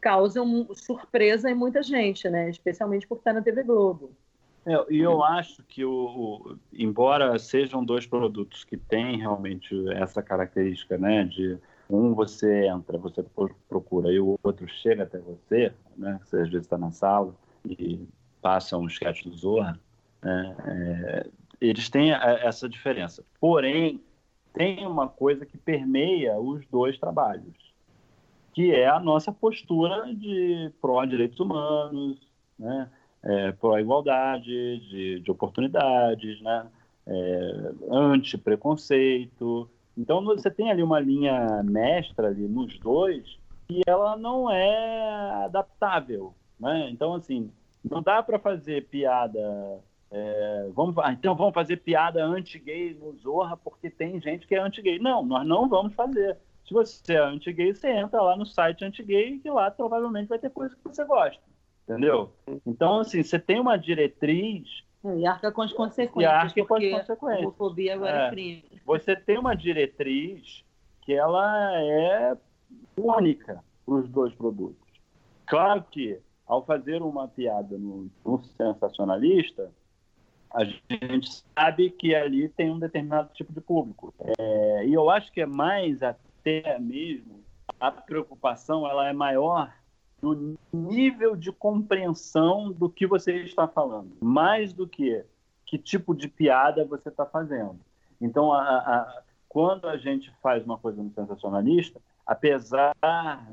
Speaker 4: causam surpresa em muita gente, né? Especialmente por estar na TV Globo.
Speaker 5: É, e eu acho que, o, embora sejam dois produtos que têm realmente essa característica, né, de um você entra, você procura, e o outro chega até você, né, você às vezes está na sala e passa um sketch do Zorra, né, é, eles têm essa diferença. Porém, tem uma coisa que permeia os dois trabalhos, que é a nossa postura de pró-direitos humanos, né, é, pró-igualdade, de, de oportunidades, né? É, anti-preconceito. Então você tem ali uma linha mestra ali nos dois e ela não é adaptável, né? Então assim não dá para fazer piada é, vamos, então vamos fazer piada anti-gay no Zorra porque tem gente que é anti-gay. Não, nós não vamos fazer. Se você é anti-gay, você entra lá no site anti-gay que lá provavelmente vai ter coisa que você gosta. Entendeu? Então, assim, você tem uma diretriz.
Speaker 4: É, e arca com as consequências. E
Speaker 5: arca com as consequências.
Speaker 4: Homofobia agora é, é crime.
Speaker 5: Você tem uma diretriz que ela é única para os dois produtos. Claro que, ao fazer uma piada no, no sensacionalista, a gente sabe que ali tem um determinado tipo de público. É, e eu acho que é mais até mesmo a preocupação ela é maior no nível de compreensão do que você está falando, mais do que que tipo de piada você está fazendo. Então, a, a, quando a gente faz uma coisa no sensacionalista, apesar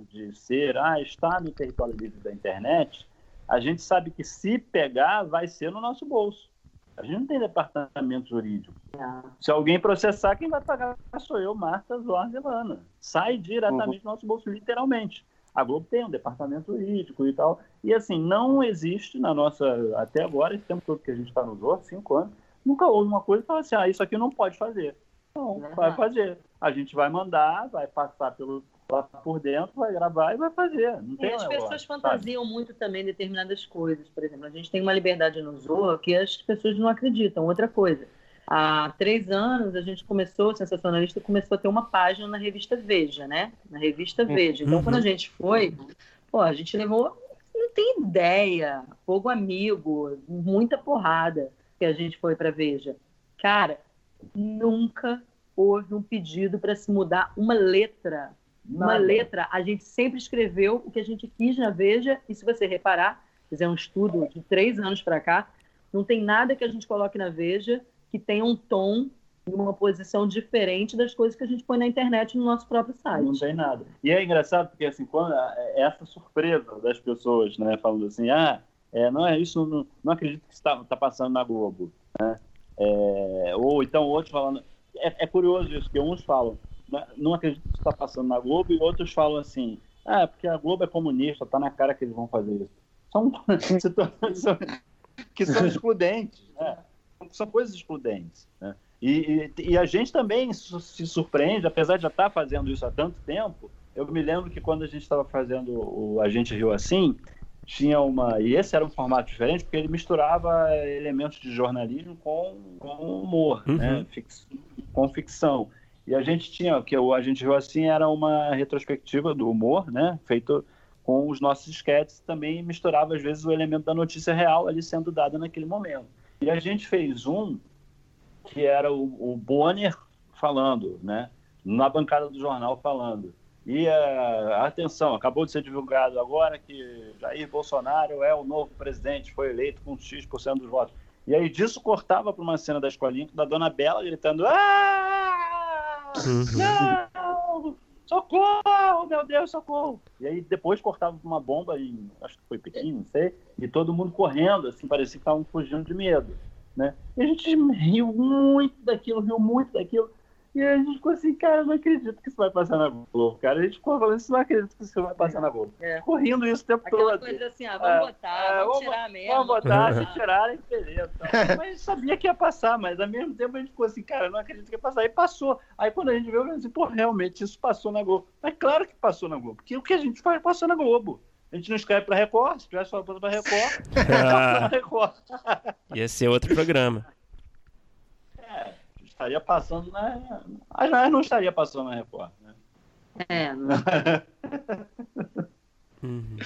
Speaker 5: de ser, ah, está no território livre da internet, a gente sabe que se pegar, vai ser no nosso bolso. A gente não tem departamento jurídico. Não. Se alguém processar, quem vai pagar sou eu, Marta Zorzelana. Sai diretamente uhum. do nosso bolso, literalmente. A Globo tem um departamento jurídico e tal. E assim, não existe na nossa, até agora, esse tempo todo que a gente está nos outros, cinco anos, nunca houve uma coisa que fala assim, ah, isso aqui não pode fazer. Não, vai fazer. A gente vai mandar, vai passar pelo, lá por dentro, vai gravar e vai fazer. Não tem
Speaker 4: e as negócio, pessoas fantasiam sabe? muito também determinadas coisas. Por exemplo, a gente tem uma liberdade no Zorro que as pessoas não acreditam. Outra coisa, há três anos a gente começou, o Sensacionalista começou a ter uma página na revista Veja, né? Na revista uhum. Veja. Então, uhum. quando a gente foi, pô, a gente levou, não tem ideia, fogo amigo, muita porrada que a gente foi para Veja. Cara, nunca houve um pedido para se mudar uma letra uma letra, a gente sempre escreveu o que a gente quis na Veja, e se você reparar, fizer um estudo de três anos para cá, não tem nada que a gente coloque na Veja que tenha um tom e uma posição diferente das coisas que a gente põe na internet no nosso próprio site.
Speaker 5: Não tem nada. E é engraçado porque, assim, quando é, essa surpresa das pessoas, né, falando assim, ah, é, não é isso, não, não acredito que está tá passando na Globo, né? É, ou então outros falando, é, é curioso isso, que uns falam, não acredito que está passando na Globo, e outros falam assim, ah, porque a Globo é comunista, tá na cara que eles vão fazer isso. São situações que são excludentes, né? São coisas excludentes. Né? E, e, e, a gente também se surpreende, apesar de já estar fazendo isso há tanto tempo. Eu me lembro que quando a gente estava fazendo o Agente Rio Assim, tinha uma. E esse era um formato diferente, porque ele misturava elementos de jornalismo com, com humor, uhum. né? Fix, com ficção. E a gente tinha, que o A gente viu assim, era uma retrospectiva do humor, né? Feito com os nossos esquetes, também misturava às vezes o elemento da notícia real ali sendo dada naquele momento. E a gente fez um que era o, o Bonner falando, né? Na bancada do jornal falando. E uh, atenção, acabou de ser divulgado agora que Jair Bolsonaro é o novo presidente, foi eleito com X% dos votos. E aí disso cortava para uma cena da escolinha da dona Bela gritando: Ah! Uhum. Não! Socorro, meu Deus, socorro! E aí depois cortava uma bomba em, acho que foi Pequim, não sei, e todo mundo correndo, assim, parecia que estavam fugindo de medo, né? E a gente riu muito daquilo, riu muito daquilo. E a gente ficou assim, cara, eu não acredito que isso vai passar na Globo, cara. A gente ficou falando isso, não acredito que isso vai passar na Globo. É. Correndo isso o tempo
Speaker 4: Aquela
Speaker 5: todo.
Speaker 4: coisa assim, ah, vamos é, botar, é, vamos, tirar mesmo.
Speaker 5: Vamos botar, se tirarem, beleza. Mas sabia que ia passar, mas ao mesmo tempo a gente ficou assim, cara, não acredito que ia passar. Aí passou. Aí quando a gente viu, eu falei assim, pô, realmente isso passou na Globo. Mas claro que passou na Globo, porque o que a gente faz passou na Globo. A gente não escreve para Record, se tivesse falando para Record,
Speaker 3: pra Record. Ia ser outro programa
Speaker 5: estaria passando na. A não estaria passando na Record, né?
Speaker 4: É.
Speaker 3: uhum.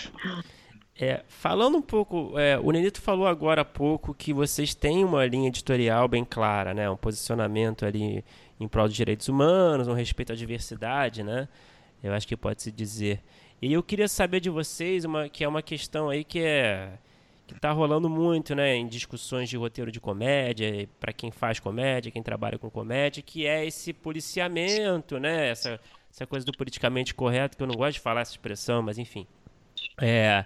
Speaker 3: É, falando um pouco, é, o Nenito falou agora há pouco que vocês têm uma linha editorial bem clara, né? Um posicionamento ali em prol dos direitos humanos, um respeito à diversidade, né? Eu acho que pode se dizer. E eu queria saber de vocês, uma, que é uma questão aí que é que está rolando muito, né, em discussões de roteiro de comédia, para quem faz comédia, quem trabalha com comédia, que é esse policiamento, né, essa, essa coisa do politicamente correto, que eu não gosto de falar essa expressão, mas enfim. É,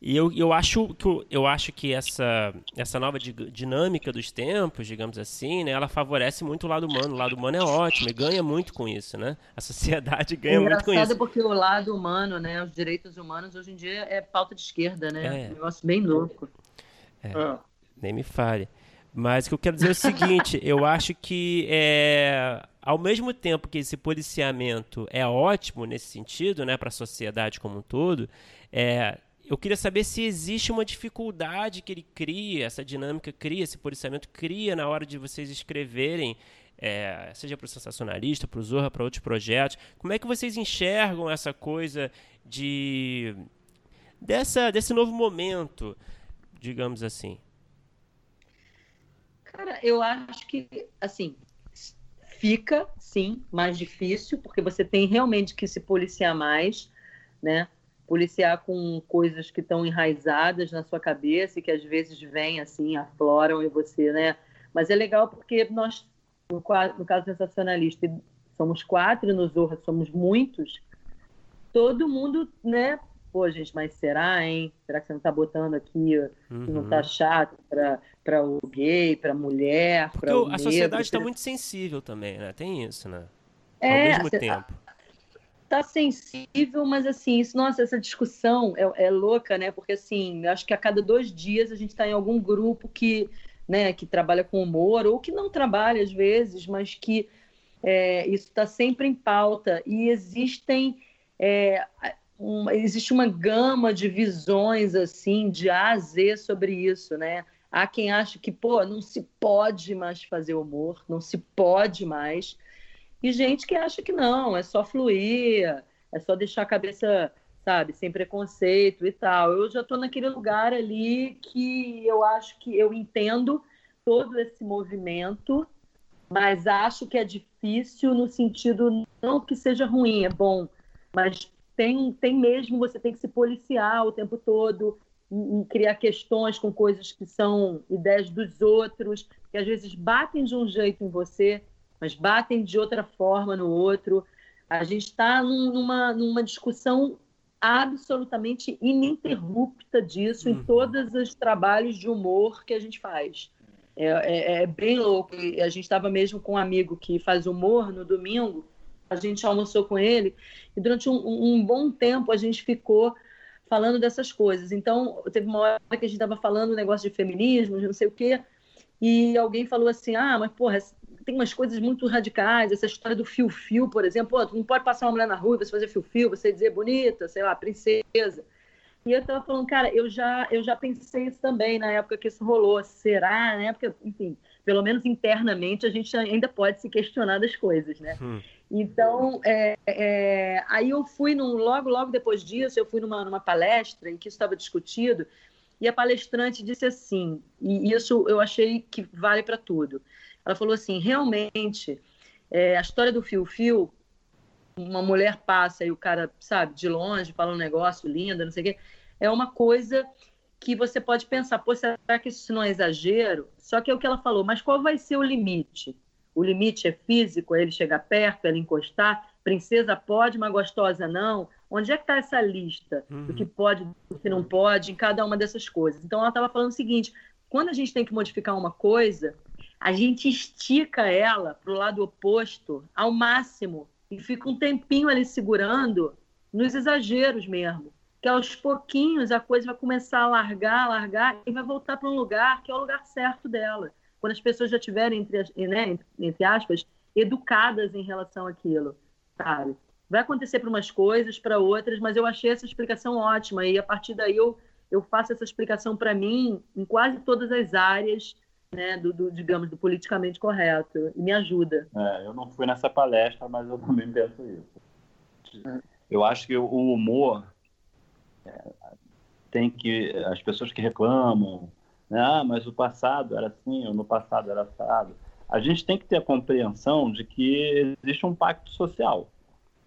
Speaker 3: e eu, eu, acho que, eu acho que essa, essa nova dinâmica dos tempos, digamos assim, né, ela favorece muito o lado humano. O lado humano é ótimo e ganha muito com isso, né? A sociedade ganha é muito com isso.
Speaker 4: Engraçado porque o lado humano, né, os direitos humanos, hoje em dia é pauta de esquerda, né? É. Um negócio bem louco.
Speaker 3: É, ah. Nem me fale. Mas o que eu quero dizer é o seguinte, eu acho que é, ao mesmo tempo que esse policiamento é ótimo nesse sentido, né, para a sociedade como um todo, é, eu queria saber se existe uma dificuldade que ele cria, essa dinâmica cria, esse policiamento cria na hora de vocês escreverem, é, seja para o sensacionalista, para o Zorra, para outros projetos. Como é que vocês enxergam essa coisa de dessa desse novo momento, digamos assim?
Speaker 4: Cara, eu acho que assim fica sim mais difícil porque você tem realmente que se policiar mais, né? Policiar com coisas que estão enraizadas na sua cabeça e que às vezes vêm assim, afloram em você, né? Mas é legal porque nós, no, no caso sensacionalista, somos quatro no Zorra, somos muitos. Todo mundo, né? Pô, gente, mas será, hein? Será que você não está botando aqui uhum. não está uhum. chato para o gay, para a mulher, para o
Speaker 3: a sociedade está muito sensível também, né? Tem isso, né? Ao é, mesmo tempo
Speaker 4: tá sensível, mas assim, isso, nossa, essa discussão é, é louca, né? Porque assim, acho que a cada dois dias a gente está em algum grupo que, né, que trabalha com humor, ou que não trabalha às vezes, mas que é, isso está sempre em pauta. E existem. É, um, existe uma gama de visões assim de A a Z sobre isso, né? Há quem acha que pô, não se pode mais fazer humor, não se pode mais e gente que acha que não, é só fluir, é só deixar a cabeça, sabe, sem preconceito e tal. Eu já estou naquele lugar ali que eu acho que eu entendo todo esse movimento, mas acho que é difícil no sentido não que seja ruim, é bom, mas tem, tem mesmo, você tem que se policiar o tempo todo e, e criar questões com coisas que são ideias dos outros, que às vezes batem de um jeito em você mas batem de outra forma no outro. A gente está numa, numa discussão absolutamente ininterrupta disso uhum. em todos os trabalhos de humor que a gente faz. É, é, é bem louco. E a gente estava mesmo com um amigo que faz humor no domingo, a gente almoçou com ele, e durante um, um bom tempo a gente ficou falando dessas coisas. Então, teve uma hora que a gente estava falando um negócio de feminismo, de não sei o quê, e alguém falou assim: ah, mas porra, tem umas coisas muito radicais, essa história do fio-fio, por exemplo. Pô, tu não pode passar uma mulher na rua e você fazer fio-fio, você dizer bonita, sei lá, princesa. E eu tava falando, cara, eu já, eu já pensei isso também na época que isso rolou. Será? Na época, enfim, pelo menos internamente, a gente ainda pode se questionar das coisas, né? Hum. Então, é, é, aí eu fui, num, logo, logo depois disso, eu fui numa, numa palestra em que isso estava discutido, e a palestrante disse assim, e isso eu achei que vale para tudo. Ela falou assim: realmente, é, a história do fio-fio, uma mulher passa e o cara, sabe, de longe, fala um negócio lindo, não sei o quê, é uma coisa que você pode pensar, pô, será que isso não é exagero? Só que é o que ela falou, mas qual vai ser o limite? O limite é físico, é ele chegar perto, é ele encostar? Princesa pode, mas gostosa não? Onde é que está essa lista uhum. do que pode, do que não pode, em cada uma dessas coisas? Então, ela estava falando o seguinte: quando a gente tem que modificar uma coisa, a gente estica ela para o lado oposto ao máximo e fica um tempinho ali segurando nos exageros mesmo. Que aos pouquinhos a coisa vai começar a largar, largar e vai voltar para um lugar que é o lugar certo dela. Quando as pessoas já estiverem, entre, né, entre aspas, educadas em relação àquilo, sabe? Vai acontecer para umas coisas, para outras, mas eu achei essa explicação ótima e a partir daí eu, eu faço essa explicação para mim em quase todas as áreas né, do, do, digamos, do politicamente correto, e me ajuda.
Speaker 5: É, eu não fui nessa palestra, mas eu também penso isso. Eu acho que o humor é, tem que, as pessoas que reclamam, né, ah, mas o passado era assim, ou no passado era assado, a gente tem que ter a compreensão de que existe um pacto social,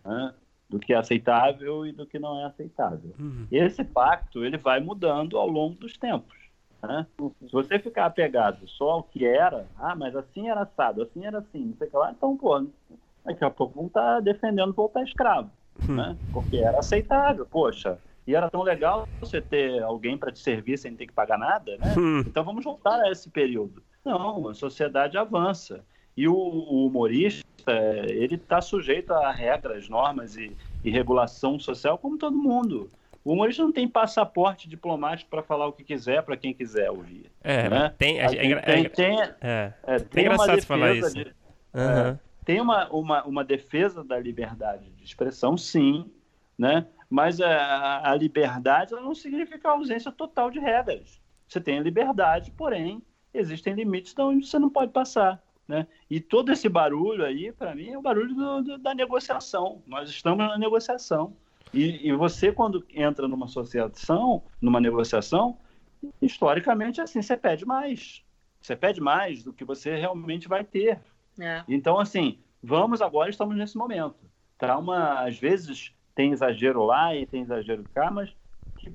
Speaker 5: né, do que é aceitável e do que não é aceitável. Uhum. Esse pacto ele vai mudando ao longo dos tempos. Né? Se você ficar apegado só ao que era, ah, mas assim era assado, assim era assim, não sei o que lá, então, pô, daqui a pouco vão estar tá defendendo voltar escravo, hum. né? Porque era aceitável, poxa. E era tão legal você ter alguém para te servir sem ter que pagar nada, né? Hum. Então vamos voltar a esse período. Não, a sociedade avança. E o, o humorista, ele está sujeito a regras, normas e, e regulação social como todo mundo. O humorista não tem passaporte diplomático para falar o que quiser para quem quiser ouvir.
Speaker 3: É, né? tem, é, tem, é, tem, é, é, tem engraçado falar isso. De,
Speaker 5: uhum. tem uma, uma, uma defesa da liberdade de expressão, sim, né? Mas a, a liberdade não significa a ausência total de regras. Você tem a liberdade, porém, existem limites de onde você não pode passar. Né? E todo esse barulho aí, para mim, é o barulho do, do, da negociação. Nós estamos na negociação. E, e, você, quando entra numa associação, numa negociação, historicamente, assim, você pede mais. Você pede mais do que você realmente vai ter. É. Então, assim, vamos agora, estamos nesse momento. Trauma, às vezes, tem exagero lá e tem exagero cá, mas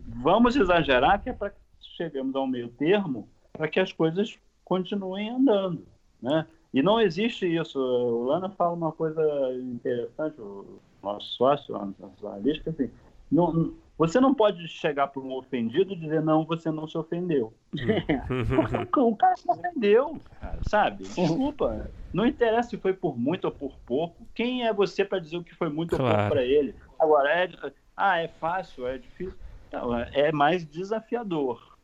Speaker 5: vamos exagerar que é para chegarmos a um meio termo para que as coisas continuem andando, né? E não existe isso. O Lana fala uma coisa interessante, o nosso sócio, o nosso analista, assim, não, você não pode chegar para um ofendido e dizer, não, você não se ofendeu. o cara se ofendeu, cara, sabe? Desculpa. Não interessa se foi por muito ou por pouco. Quem é você para dizer o que foi muito claro. ou pouco para ele? Agora, é, ah, é fácil, é difícil. Não, é mais desafiador.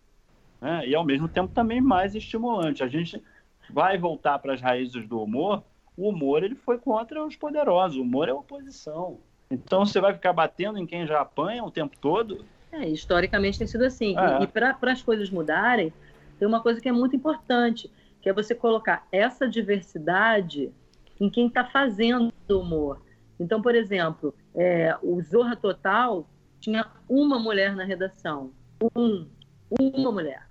Speaker 5: Né? E ao mesmo tempo também mais estimulante. A gente vai voltar para as raízes do humor. O humor ele foi contra os poderosos. O humor é oposição. Então você vai ficar batendo em quem já apanha o tempo todo?
Speaker 4: É, historicamente tem sido assim. É. E, e para as coisas mudarem, tem uma coisa que é muito importante, que é você colocar essa diversidade em quem está fazendo o humor. Então, por exemplo, é, o Zorra Total tinha uma mulher na redação. Um, uma mulher.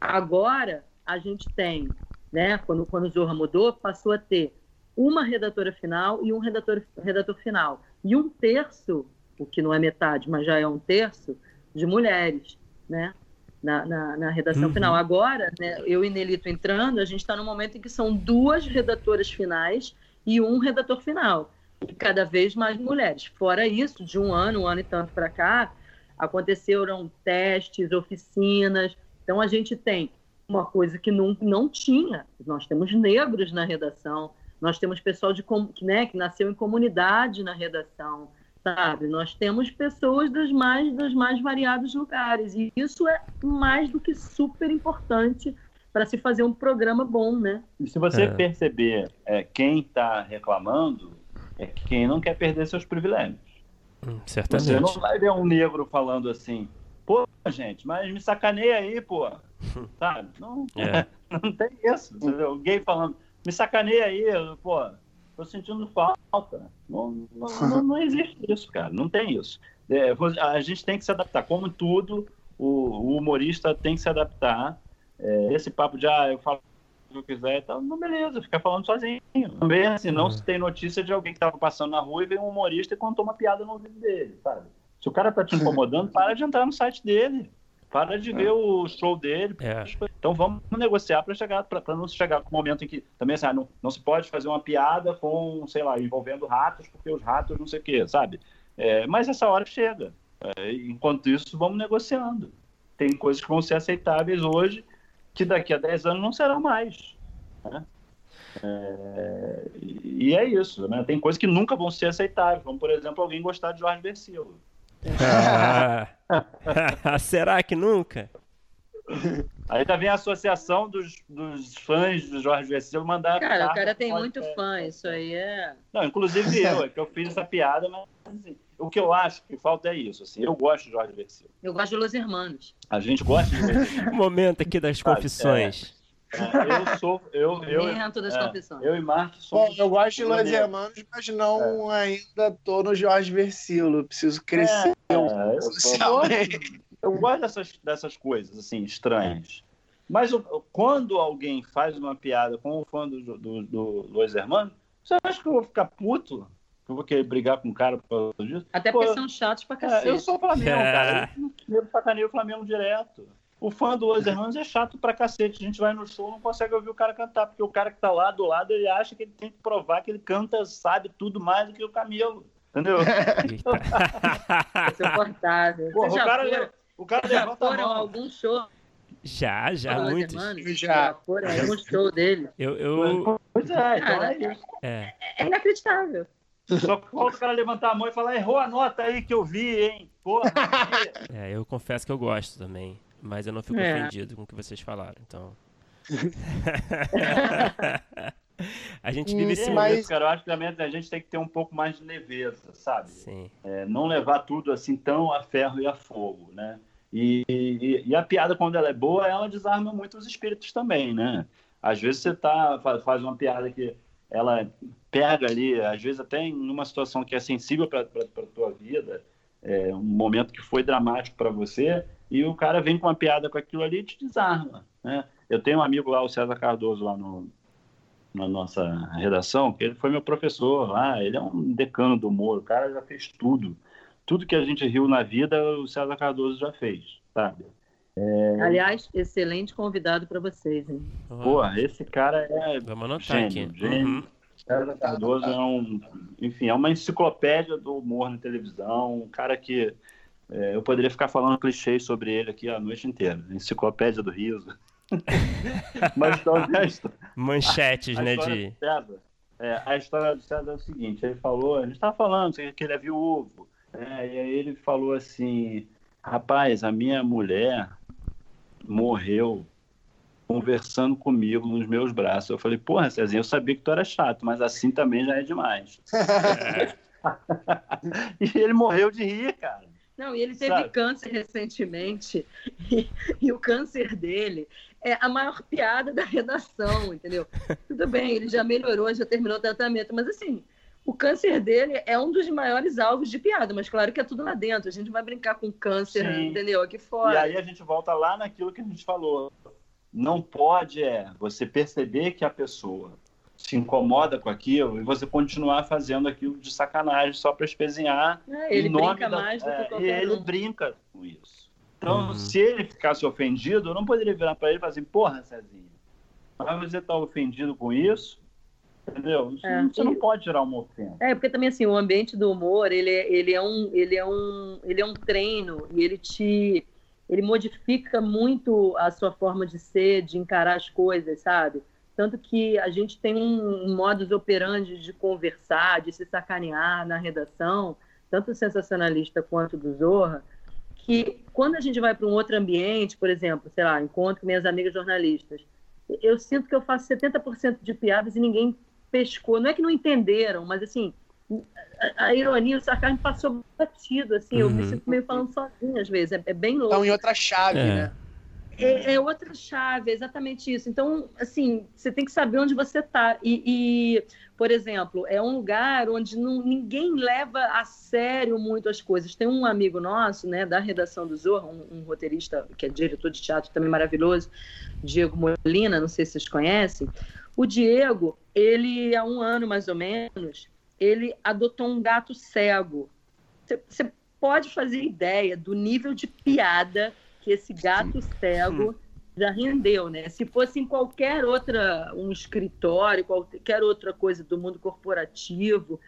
Speaker 4: Agora, a gente tem, né, quando, quando o Zorra mudou, passou a ter uma redatora final e um redator, redator final e um terço, o que não é metade, mas já é um terço, de mulheres, né? Na, na, na redação uhum. final. Agora, né, eu e Nelito entrando, a gente está no momento em que são duas redatoras finais e um redator final. E cada vez mais mulheres. Fora isso, de um ano, um ano e tanto para cá, aconteceram testes, oficinas. Então, a gente tem uma coisa que não, não tinha. Nós temos negros na redação, nós temos pessoal de, né, que nasceu em comunidade na redação, sabe? Nós temos pessoas das mais, dos mais variados lugares. E isso é mais do que super importante para se fazer um programa bom, né?
Speaker 5: E se você é. perceber é, quem está reclamando, é quem não quer perder seus privilégios.
Speaker 3: Hum, certamente.
Speaker 5: Você não vai ver um negro falando assim, pô, gente, mas me sacaneia aí, pô. Sabe? Não, é. não tem isso. O gay falando, me sacaneia aí, pô, tô sentindo falta. Não, não, não, não existe isso, cara, não tem isso. É, a gente tem que se adaptar, como tudo, o, o humorista tem que se adaptar. É, esse papo de, ah, eu falo o que eu quiser e tal, não, beleza, ficar falando sozinho. Também, assim, não uhum. se tem notícia de alguém que tava passando na rua e veio um humorista e contou uma piada no ouvido dele, sabe? Se o cara tá te incomodando, para de entrar no site dele. Para de é. ver o show dele. É. Então vamos negociar para chegar para não chegar com o momento em que também assim, ah, não, não se pode fazer uma piada com, sei lá, envolvendo ratos, porque os ratos não sei o quê, sabe? É, mas essa hora chega. É, enquanto isso, vamos negociando. Tem coisas que vão ser aceitáveis hoje que daqui a 10 anos não serão mais. Né? É, e é isso. Né? Tem coisas que nunca vão ser aceitáveis, como, por exemplo, alguém gostar de Jorge Versilo.
Speaker 3: Ah, será que nunca?
Speaker 5: Aí também a associação dos, dos fãs do Jorge Vecilo mandar.
Speaker 4: Cara, o cara tem muito fã, isso aí é.
Speaker 5: Não, inclusive eu, é que eu fiz essa piada, mas assim, o que eu acho que falta é isso. Assim, eu gosto de Jorge Vecilo.
Speaker 4: Eu gosto de Los Hermanos.
Speaker 5: A gente gosta de
Speaker 3: Momento aqui das confissões.
Speaker 5: É, eu sou. Eu, eu,
Speaker 4: das é.
Speaker 5: Eu e Marcos somos.
Speaker 6: Bom, eu gosto de Los Hermanos, mas não é. ainda tô no Jorge Versilo. Preciso crescer é,
Speaker 5: eu, socialmente. Eu gosto dessas, dessas coisas, assim, estranhas. Mas quando alguém faz uma piada com o fã do, do, do Los Hermanos, você acha que eu vou ficar puto? eu vou querer brigar com o cara por causa disso?
Speaker 4: Até porque Pô, são chatos pra cacete.
Speaker 5: É, eu sou Flamengo, é. cara. Eu sacaneio o Flamengo direto. O fã do Los Hermanos é chato pra cacete. A gente vai no show não consegue ouvir o cara cantar, porque o cara que tá lá do lado, ele acha que ele tem que provar que ele canta, sabe tudo mais do que o Camilo. Entendeu?
Speaker 4: Insuportável.
Speaker 5: Porra, o, cara, o cara levanta
Speaker 4: a mão. algum show
Speaker 3: já, já,
Speaker 4: Fala,
Speaker 3: muitos.
Speaker 4: já. Por aí, um show dele.
Speaker 3: Eu, eu...
Speaker 5: Pois é, então é isso.
Speaker 4: É. é inacreditável.
Speaker 5: Só que falta o cara levantar a mão e falar, errou a nota aí que eu vi, hein? Porra.
Speaker 3: é, eu confesso que eu gosto também. Mas eu não fico é. ofendido com o que vocês falaram, então. A gente vive esse
Speaker 5: mas... momento, cara. Eu acho que também a gente tem que ter um pouco mais de leveza, sabe?
Speaker 3: Sim.
Speaker 5: É, não levar tudo assim tão a ferro e a fogo, né? E, e, e, a piada, quando ela é boa, ela desarma muito os espíritos também, né? Às vezes você tá, faz uma piada que ela pega ali, às vezes até em uma situação que é sensível para a tua vida, é, um momento que foi dramático para você, e o cara vem com uma piada com aquilo ali e te desarma, né? Eu tenho um amigo lá, o César Cardoso, lá no, na nossa redação, que ele foi meu professor lá, ele é um decano do humor, o cara já fez tudo. Tudo que a gente riu na vida, o César Cardoso já fez, sabe?
Speaker 4: É... Aliás, excelente convidado para vocês, hein?
Speaker 5: Pô, esse cara é
Speaker 3: Vamos anotar
Speaker 5: gênio, aqui. gênio. Uhum. César Cardoso é um, enfim, é uma enciclopédia do humor na televisão, um cara que é, eu poderia ficar falando clichês sobre ele aqui a noite inteira. Enciclopédia do riso. Mas talvez.
Speaker 3: Manchetes, a, né? De...
Speaker 5: César, é, a história do César é o seguinte: ele falou, a gente estava falando que ele é viúvo, né, e aí ele falou assim: rapaz, a minha mulher morreu conversando comigo nos meus braços. Eu falei, porra, Cezinha, eu sabia que tu era chato, mas assim também já é demais. É. e ele morreu de rir, cara.
Speaker 4: Não, e ele teve Sabe? câncer recentemente, e, e, o câncer dele é a maior piada da redação, entendeu? Tudo bem, ele já melhorou, já terminou o tratamento, mas assim, o câncer dele é um dos maiores alvos de piada, mas claro que é tudo lá dentro. A gente vai brincar com câncer, Sim. entendeu? Aqui fora.
Speaker 5: E aí a gente volta lá naquilo que a gente falou. Não pode é você perceber que a pessoa se incomoda com aquilo e você continuar fazendo aquilo de sacanagem só para espezinhar.
Speaker 4: É, ele brinca da... mais do que é, qualquer
Speaker 5: E ele um. brinca com isso. Então, uhum. se ele ficasse ofendido, eu não poderia virar para ele e falar assim: porra, Cezinha, mas você está ofendido com isso? Entendeu? Você, é, você não pode tirar uma ofensa.
Speaker 4: É, porque também assim, o ambiente do humor, ele, é, ele, é, um, ele, é, um, ele é um treino e ele te ele modifica muito a sua forma de ser, de encarar as coisas, sabe? Tanto que a gente tem um modus operandi de conversar, de se sacanear na redação, tanto sensacionalista quanto do Zorra, que quando a gente vai para um outro ambiente, por exemplo, sei lá, encontro minhas amigas jornalistas, eu sinto que eu faço 70% de piadas e ninguém pescou. Não é que não entenderam, mas assim, a, a ironia, o sarcasmo passou batido, assim, uhum. eu me uhum. sinto meio falando sozinha às vezes, é, é bem louco.
Speaker 6: Estão em outra chave, é. né?
Speaker 4: É, é, outra chave, é exatamente isso. Então, assim, você tem que saber onde você está. E, e, por exemplo, é um lugar onde não, ninguém leva a sério muito as coisas. Tem um amigo nosso, né, da redação do Zorro, um, um roteirista que é diretor de teatro também maravilhoso, Diego Molina, não sei se vocês conhecem. O Diego, ele, há um ano mais ou menos, ele adotou um gato cego. Você pode fazer ideia do nível de piada que esse gato cego hum. já rendeu, né? Se fosse em qualquer outra, um escritório, qualquer outra coisa do mundo corporativo,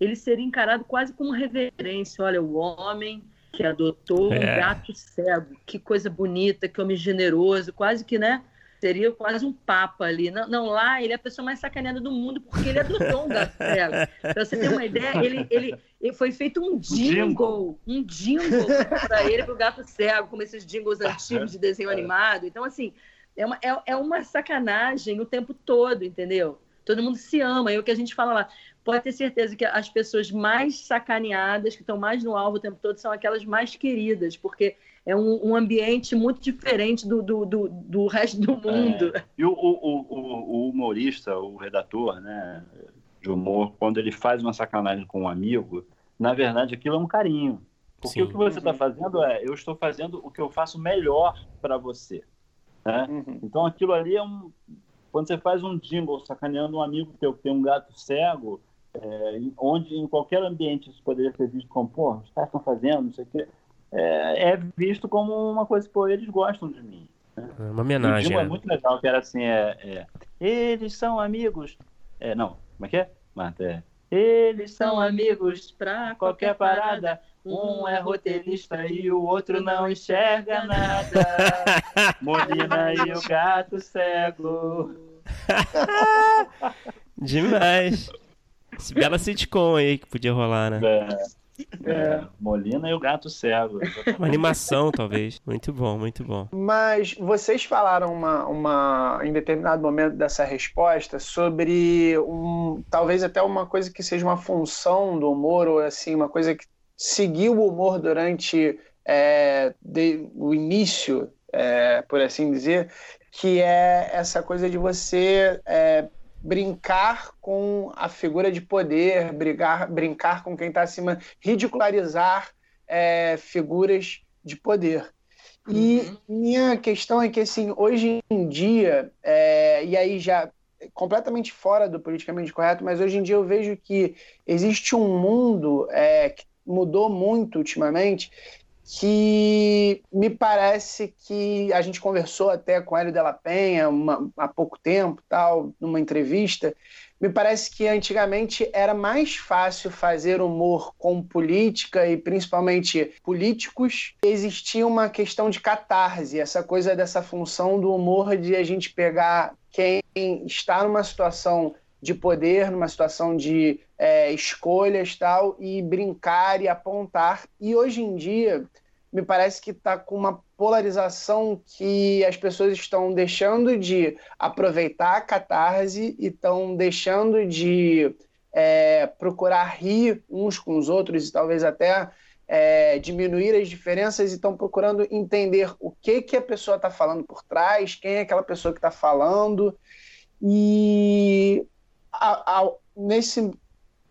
Speaker 4: ele seria encarado quase como reverência. Olha, o homem que adotou é. um gato cego, que coisa bonita, que homem generoso, quase que, né? Seria quase um papa ali. Não, não, lá ele é a pessoa mais sacaneada do mundo porque ele adotou um gato cego. Pra você ter uma ideia, ele, ele, ele foi feito um jingle, um jingle para ele, para o gato cego, como esses jingles antigos de desenho animado. Então, assim, é uma, é, é uma sacanagem o tempo todo, entendeu? Todo mundo se ama. É o que a gente fala lá. Pode ter certeza que as pessoas mais sacaneadas, que estão mais no alvo o tempo todo, são aquelas mais queridas, porque é um, um ambiente muito diferente do, do, do, do resto do mundo.
Speaker 5: É. E o, o, o, o, humorista, o redator né, de humor, quando ele faz uma sacanagem com um amigo, na verdade aquilo é um carinho. Porque Sim. o que você está fazendo é, eu estou fazendo o que eu faço melhor para você. Né? Uhum. Então aquilo ali é um. Quando você faz um jingle sacaneando um amigo teu que tem um gato cego, é, onde em qualquer ambiente isso poderia ser visto como, pô, os caras estão fazendo, não sei o quê é, é visto como uma coisa, pô, eles gostam de mim. Né?
Speaker 3: É uma homenagem.
Speaker 5: O é muito legal, que era assim, é, é, eles são amigos. É, não, como é que é, Marta? É, eles são amigos pra qualquer parada. Um é roteirista e o outro não enxerga nada. Molina e o gato cego.
Speaker 3: Demais. Esse bela sitcom aí que podia rolar, né?
Speaker 5: É. É. Molina e o Gato Cego.
Speaker 3: Uma animação, talvez. Muito bom, muito bom.
Speaker 6: Mas vocês falaram uma, uma, em determinado momento dessa resposta sobre um, talvez até uma coisa que seja uma função do humor, ou assim, uma coisa que seguiu o humor durante é, de, o início, é, por assim dizer, que é essa coisa de você é, brincar com a figura de poder, brigar, brincar com quem está acima, ridicularizar é, figuras de poder. E uhum. minha questão é que, assim, hoje em dia, é, e aí já completamente fora do politicamente correto, mas hoje em dia eu vejo que existe um mundo é, que mudou muito ultimamente, que me parece que a gente conversou até com Hélio Della Penha uma, há pouco tempo, tal, numa entrevista. Me parece que antigamente era mais fácil fazer humor com política e principalmente políticos. Existia uma questão de catarse, essa coisa dessa função do humor de a gente pegar quem está numa situação de poder, numa situação de é, escolhas tal, e brincar e apontar. E hoje em dia, me parece que está com uma polarização que as pessoas estão deixando de aproveitar a catarse e estão deixando de é, procurar rir uns com os outros e talvez até é, diminuir as diferenças e estão procurando entender o que, que a pessoa está falando por trás, quem é aquela pessoa que está falando. E a, a, nesse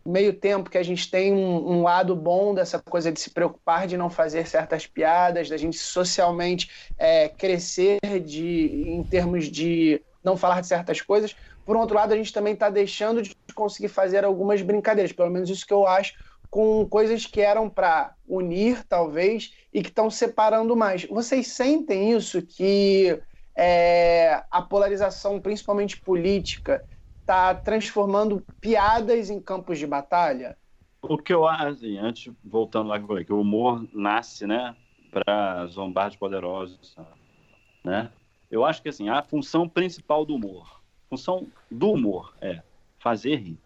Speaker 6: meio tempo que a gente tem um, um, lado bom dessa coisa de se preocupar de não fazer certas piadas, da gente socialmente é, crescer de, em termos de não falar de certas coisas. Por outro lado, a gente também está deixando de conseguir fazer algumas brincadeiras, pelo menos isso que eu acho, com coisas que eram para unir, talvez, e que estão separando mais. Vocês sentem isso que é, a polarização, principalmente política, está transformando piadas em campos de batalha?
Speaker 5: O que eu acho, assim, antes, voltando lá que eu falei, que o humor nasce, né, para zombar de poderosos, né? Eu acho que, assim, a função principal do humor, função do humor é fazer rir.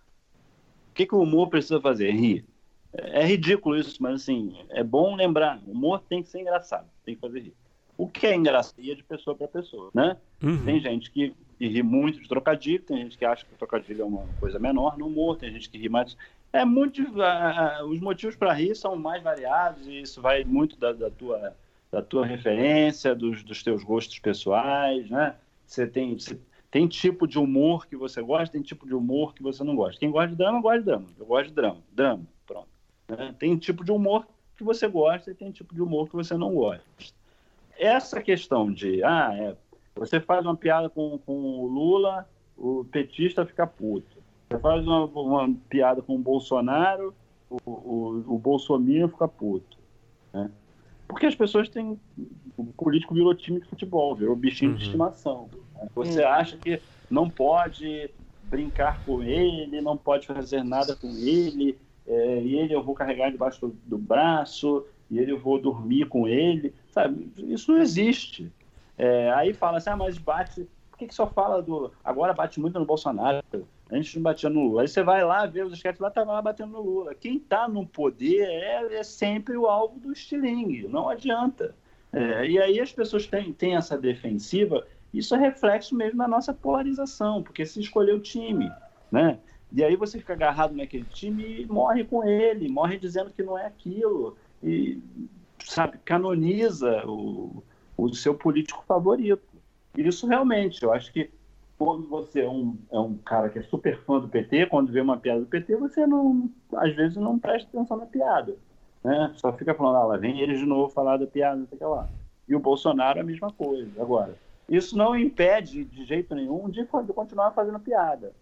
Speaker 5: O que, que o humor precisa fazer? Rir. É, é ridículo isso, mas, assim, é bom lembrar, o humor tem que ser engraçado, tem que fazer rir. O que é engraçado é de pessoa para pessoa, né? Uhum. Tem gente que e ri muito de trocadilho, tem gente que acha que trocadilho é uma coisa menor no humor, tem gente que ri mais. É muito. Uh, os motivos para rir são mais variados e isso vai muito da, da, tua, da tua referência, dos, dos teus gostos pessoais, né? Você tem, você tem tipo de humor que você gosta, tem tipo de humor que você não gosta. Quem gosta de drama, gosta de drama. Eu gosto de drama. Drama, pronto. Né? Tem tipo de humor que você gosta e tem tipo de humor que você não gosta. Essa questão de, ah, é, você faz uma piada com, com o Lula, o petista fica puto. Você faz uma, uma piada com o Bolsonaro, o, o, o Bolsonaro fica puto. Né? Porque as pessoas têm. O político virou time de futebol, virou bichinho uhum. de estimação. Né? Você uhum. acha que não pode brincar com ele, não pode fazer nada com ele, é, e ele eu vou carregar debaixo do, do braço, e ele eu vou dormir com ele. Sabe? Isso não existe. É, aí fala assim, ah, mas bate. Por que, que só fala do. Agora bate muito no Bolsonaro. A gente não batia no Lula. Aí você vai lá ver os esquetes lá, tava lá batendo no Lula. Quem está no poder é, é, sempre o alvo do estilingue. Não adianta. É, e aí as pessoas têm, têm essa defensiva. Isso é reflexo mesmo da nossa polarização, porque se escolheu o time, né? E aí você fica agarrado naquele time e morre com ele, morre dizendo que não é aquilo. E, sabe, canoniza o, o seu político favorito. Isso realmente, eu acho que quando você é um, é um cara que é super fã do PT, quando vê uma piada do PT, você não, às vezes não presta atenção na piada. Né? Só fica falando, ah, lá vem eles de novo falar da piada, não sei o lá. E o Bolsonaro a mesma coisa. Agora, isso não impede de jeito nenhum de, de continuar fazendo piada.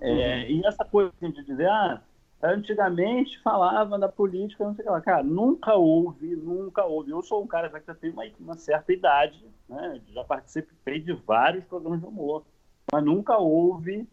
Speaker 5: É, uhum. E essa coisa de dizer, ah, Antigamente falava da política, não sei o que lá. Cara, nunca houve, nunca houve. Eu sou um cara já que tem uma, uma certa idade, né? Já participei de vários programas de humor, mas nunca houve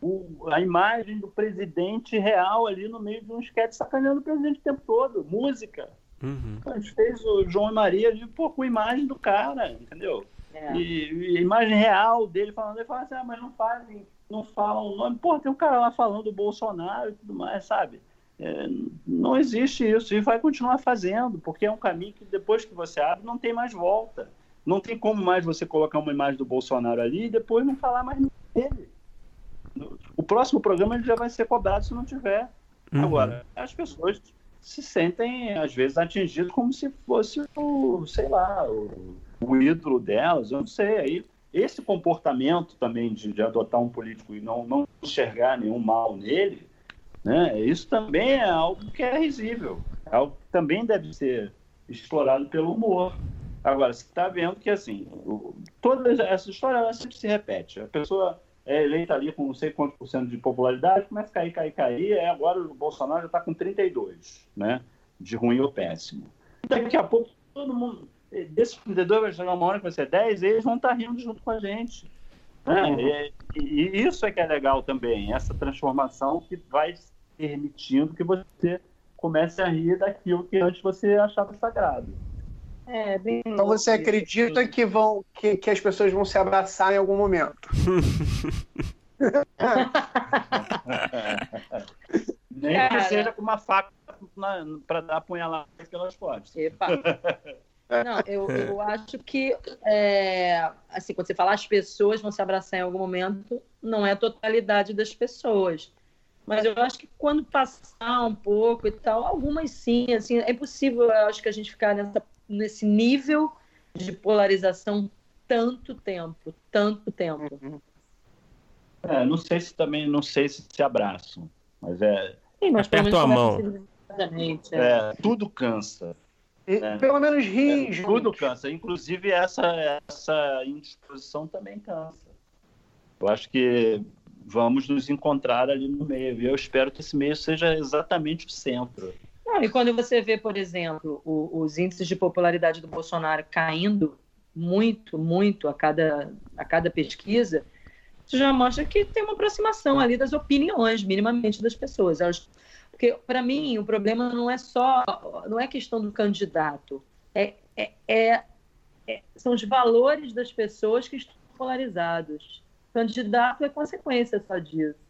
Speaker 5: o, a imagem do presidente real ali no meio de um esquete sacaneando o presidente o tempo todo. Música. Uhum. A gente fez o João e Maria ali, pô, com a imagem do cara, entendeu? É. E, e, a imagem real dele falando, ele fala assim, ah, mas não fazem não falam o nome. Pô, tem um cara lá falando do Bolsonaro e tudo mais, sabe? É, não existe isso e vai continuar fazendo, porque é um caminho que depois que você abre não tem mais volta. Não tem como mais você colocar uma imagem do Bolsonaro ali e depois não falar mais dele. O próximo programa ele já vai ser cobrado se não tiver. Uhum. Agora, as pessoas se sentem, às vezes, atingidas como se fosse o, sei lá, o, o ídolo delas, eu não sei. Aí, esse comportamento também de, de adotar um político e não, não enxergar nenhum mal nele, né? Isso também é algo que é risível, é algo que também deve ser explorado pelo humor. Agora, você está vendo que, assim, toda essa história ela sempre se repete. A pessoa é eleita ali com não sei quantos por cento de popularidade, começa a cair, cair, cair, é, agora o Bolsonaro já está com 32, né? De ruim ou péssimo. Daqui a pouco, todo mundo, desses 32 vai chegar uma hora que vai ser 10, eles vão estar tá rindo junto com a gente. Né? Uhum. E, e, isso é que é legal também, essa transformação que vai permitindo que você comece a rir daquilo que antes você achava sagrado.
Speaker 6: É, então você acredita que, vão, que, que as pessoas vão se abraçar em algum momento?
Speaker 5: Nem Cara. que seja com uma faca para dar apunhalada pelas costas. Epa.
Speaker 4: Não, eu, eu acho que, é, assim, quando você fala as pessoas vão se abraçar em algum momento, não é a totalidade das pessoas. Mas eu acho que quando passar um pouco e tal, algumas sim, assim, é impossível, eu acho que a gente ficar nessa, nesse nível de polarização tanto tempo, tanto tempo. Uhum.
Speaker 5: É, não sei se também, não sei se se abraçam, mas é.
Speaker 3: Sim, mas Aperta a mão.
Speaker 5: É. é, tudo cansa.
Speaker 6: É. Pelo menos ri.
Speaker 5: É, tudo cansa. Inclusive essa, essa indisposição também cansa. Eu acho que vamos nos encontrar ali no meio. E eu espero que esse meio seja exatamente o centro.
Speaker 4: Não, e quando você vê, por exemplo, o, os índices de popularidade do Bolsonaro caindo muito, muito a cada, a cada pesquisa, isso já mostra que tem uma aproximação ali das opiniões, minimamente, das pessoas. Elas, porque, para mim, o problema não é só, não é questão do candidato, é, é, é, é são os valores das pessoas que estão polarizados candidato é consequência só disso.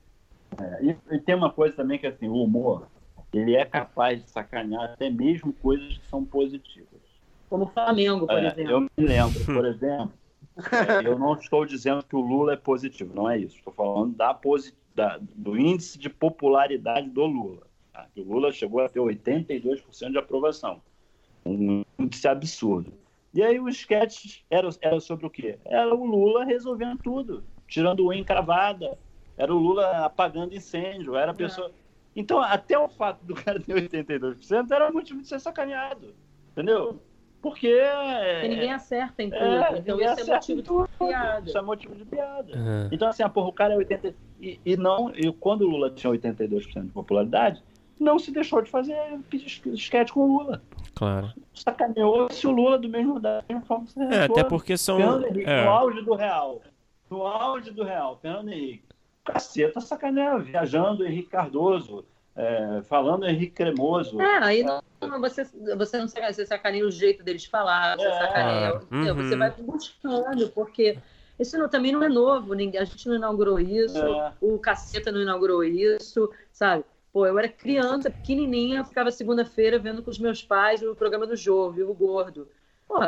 Speaker 5: É, e, e, tem uma coisa também que assim, o humor, ele é capaz de sacanear até mesmo coisas que são positivas.
Speaker 4: Como o Flamengo, por é, exemplo.
Speaker 5: Eu me lembro, por exemplo, eu não estou dizendo que o Lula é positivo, não é isso. Estou falando da, da do índice de popularidade do Lula. Tá? O Lula chegou a ter 82% de aprovação. Um índice absurdo. E aí os sketches eram, eram sobre o quê? Era o Lula resolvendo tudo tirando o encravada, era o Lula apagando incêndio, era a pessoa. É. Então, até o fato do cara ter 82% era motivo de ser sacaneado, entendeu? Porque.
Speaker 4: Porque ninguém acerta em tudo. É, então, isso é motivo de piada.
Speaker 5: Isso é motivo de piada. Uhum. Então, assim, a porra, o cara é 80%. E, e, não, e quando o Lula tinha 82% de popularidade, não se deixou de fazer esquete com o Lula.
Speaker 3: Claro.
Speaker 5: Sacaneou-se o Lula do mesmo da mesma forma que você
Speaker 3: É, até porque são.
Speaker 5: é. No auge do real no auge do Real, Fernando Henrique, caceta sacaneia, viajando Henrique Cardoso, é, falando Henrique Cremoso.
Speaker 4: É, aí não, você, você não sacaneia, você sacaneia o jeito deles falar, você é. sacaneia, uhum. você vai buscando, porque isso não, também não é novo, ninguém, a gente não inaugurou isso, é. o Caceta não inaugurou isso, sabe? Pô, eu era criança, pequenininha, ficava segunda-feira vendo com os meus pais o programa do Jô, Vivo Gordo. Pô,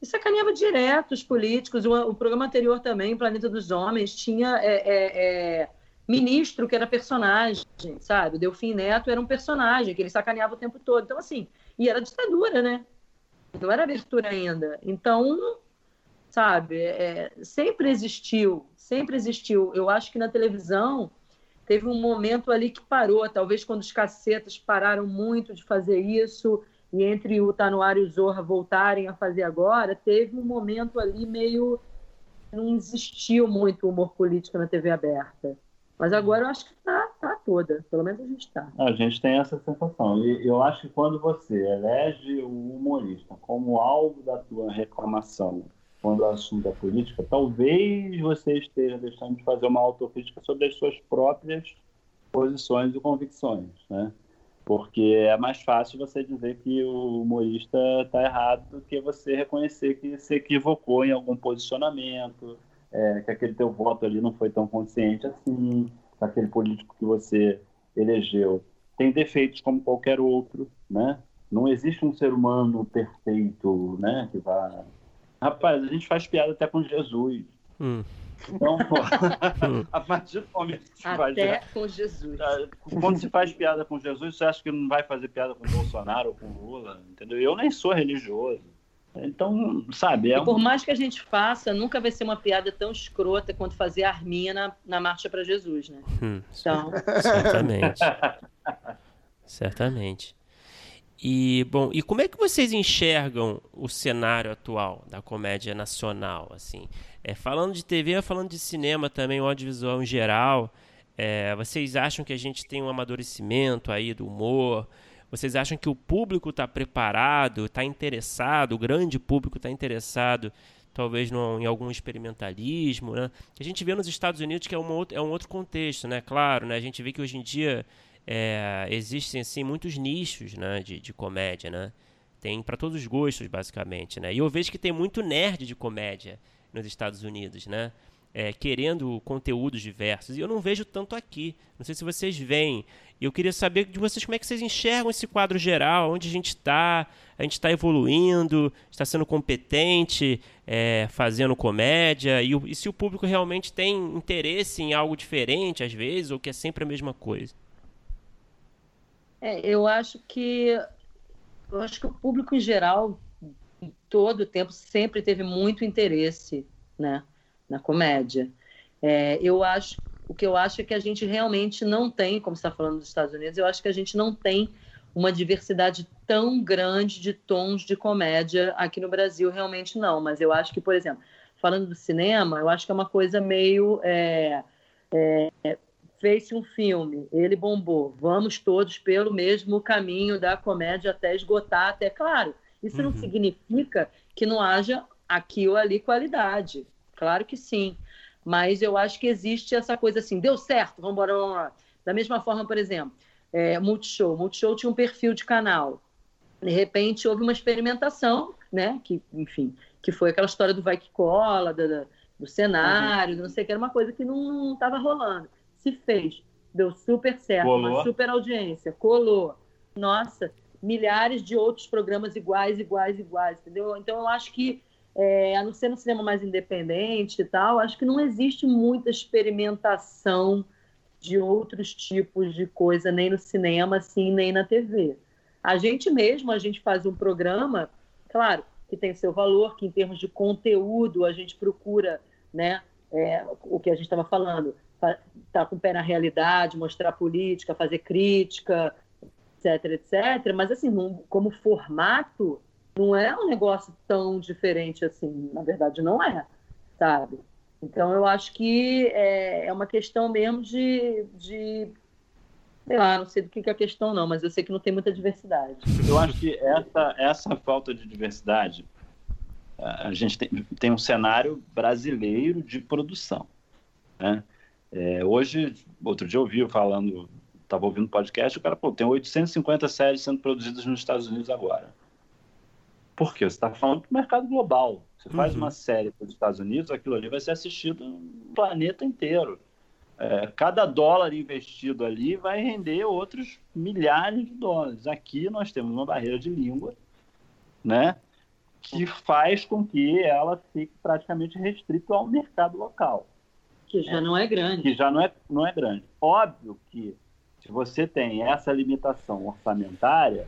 Speaker 4: e sacaneava direto os políticos. O, o, programa anterior também, Planeta dos Homens, tinha é, é, é, ministro que era personagem, sabe? O Delfim Neto era um personagem que ele sacaneava o tempo todo. Então, assim, e era ditadura, né? Não era abertura ainda. Então, sabe, é, sempre existiu, sempre existiu. Eu acho que na televisão teve um momento ali que parou, talvez quando os cacetas pararam muito de fazer isso e entre o Tanuário e o Zorra voltarem a fazer agora, teve um momento ali meio. Não existiu muito humor político na TV aberta. Mas agora eu acho que tá, tá toda. Pelo menos a gente está.
Speaker 5: A gente tem essa sensação. E eu acho que quando você elege o humorista como alvo da tua reclamação quando o assunto é política, talvez você esteja deixando de fazer uma autocrítica sobre as suas próprias posições e convicções, né? Porque é mais fácil você dizer que o humorista está errado do que você reconhecer que se equivocou em algum posicionamento, é, que aquele teu voto ali não foi tão consciente assim, que aquele político que você elegeu tem defeitos como qualquer outro, né? Não existe um ser humano perfeito, né? Que vá. Rapaz, a gente faz piada até com Jesus. Hum. Então, pô, a partir do momento que
Speaker 4: se Até faz, com Jesus. Ah,
Speaker 5: quando se faz piada com Jesus, você acha que não vai fazer piada com Bolsonaro ou com Lula? Entendeu? Eu nem sou religioso. Então, sabe.
Speaker 4: É um... por mais que a gente faça, nunca vai ser uma piada tão escrota quanto fazer a Arminha na, na Marcha para Jesus, né? Hum,
Speaker 3: então... Certamente. Certamente. E, bom, e como é que vocês enxergam o cenário atual da comédia nacional, assim? É, falando de TV, falando de cinema também, o audiovisual em geral, é, vocês acham que a gente tem um amadurecimento aí do humor? Vocês acham que o público está preparado, está interessado, o grande público está interessado, talvez no, em algum experimentalismo, né? A gente vê nos Estados Unidos que é, uma, é um outro contexto, né? Claro, né? A gente vê que hoje em dia é, existem assim muitos nichos né, de, de comédia, né? Tem para todos os gostos, basicamente, né? E eu vejo que tem muito nerd de comédia nos Estados Unidos, né? É, querendo conteúdos diversos. E eu não vejo tanto aqui. Não sei se vocês veem. E eu queria saber de vocês como é que vocês enxergam esse quadro geral, onde a gente está, a gente está evoluindo, está sendo competente, é, fazendo comédia, e, e se o público realmente tem interesse em algo diferente, às vezes, ou que é sempre a mesma coisa.
Speaker 4: É, eu acho que eu acho que o público em geral, todo o tempo, sempre teve muito interesse, né, na comédia. É, eu acho o que eu acho é que a gente realmente não tem, como está falando dos Estados Unidos, eu acho que a gente não tem uma diversidade tão grande de tons de comédia aqui no Brasil, realmente não. Mas eu acho que, por exemplo, falando do cinema, eu acho que é uma coisa meio é, é, fez um filme, ele bombou, vamos todos pelo mesmo caminho da comédia até esgotar, até claro. Isso uhum. não significa que não haja aqui ou ali qualidade. Claro que sim. Mas eu acho que existe essa coisa assim, deu certo, vamos embora, vamos embora. Da mesma forma, por exemplo, é, Multishow. Multishow tinha um perfil de canal. De repente houve uma experimentação, né? Que, enfim, que foi aquela história do vai que cola, do, do cenário, uhum. não sei o que, era uma coisa que não estava rolando se fez, deu super certo, colou. uma super audiência, colou. Nossa, milhares de outros programas iguais, iguais, iguais, entendeu? Então eu acho que, é, a não ser no cinema mais independente e tal, acho que não existe muita experimentação de outros tipos de coisa, nem no cinema, assim, nem na TV. A gente mesmo, a gente faz um programa, claro, que tem seu valor, que em termos de conteúdo a gente procura, né, é, o que a gente estava falando, estar tá com o pé na realidade, mostrar política, fazer crítica, etc, etc. Mas, assim, como formato, não é um negócio tão diferente assim. Na verdade, não é, sabe? Então, eu acho que é, é uma questão mesmo de, de sei lá, não sei do que é a questão não, mas eu sei que não tem muita diversidade.
Speaker 5: Eu acho que essa, essa falta de diversidade, a gente tem, tem um cenário brasileiro de produção, né? É, hoje, outro dia eu ouvi falando, estava ouvindo podcast, o cara, pô, tem 850 séries sendo produzidas nos Estados Unidos agora. Por quê? Você está falando do mercado global. Você faz uhum. uma série para os Estados Unidos, aquilo ali vai ser assistido no planeta inteiro. É, cada dólar investido ali vai render outros milhares de dólares. Aqui nós temos uma barreira de língua, né? Que faz com que ela fique praticamente restrita ao mercado local.
Speaker 4: Que já não é grande.
Speaker 5: Que já não é, não é grande. Óbvio que se você tem essa limitação orçamentária,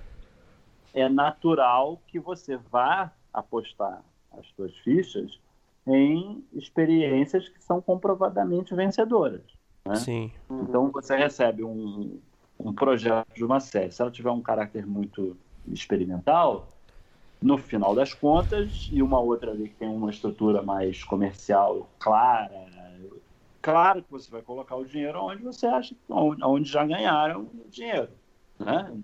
Speaker 5: é natural que você vá apostar as suas fichas em experiências que são comprovadamente vencedoras. Né?
Speaker 3: Sim.
Speaker 5: Então você recebe um, um projeto de uma série. Se ela tiver um caráter muito experimental, no final das contas, e uma outra ali que tem uma estrutura mais comercial clara, Claro que você vai colocar o dinheiro onde você acha, onde, onde já ganharam o dinheiro. Né?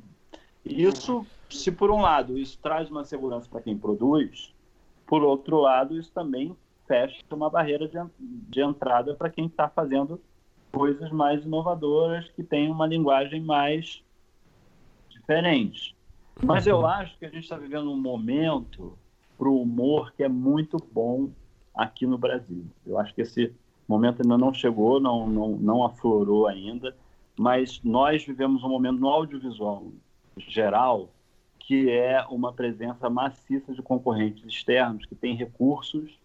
Speaker 5: Isso, se por um lado isso traz uma segurança para quem produz, por outro lado isso também fecha uma barreira de, de entrada para quem está fazendo coisas mais inovadoras, que tem uma linguagem mais diferente. Mas eu acho que a gente está vivendo um momento para o humor que é muito bom aqui no Brasil. Eu acho que esse o momento ainda não chegou, não, não, não aflorou ainda. mas nós vivemos um momento no audiovisual geral que é uma presença maciça de concorrentes externos que têm recursos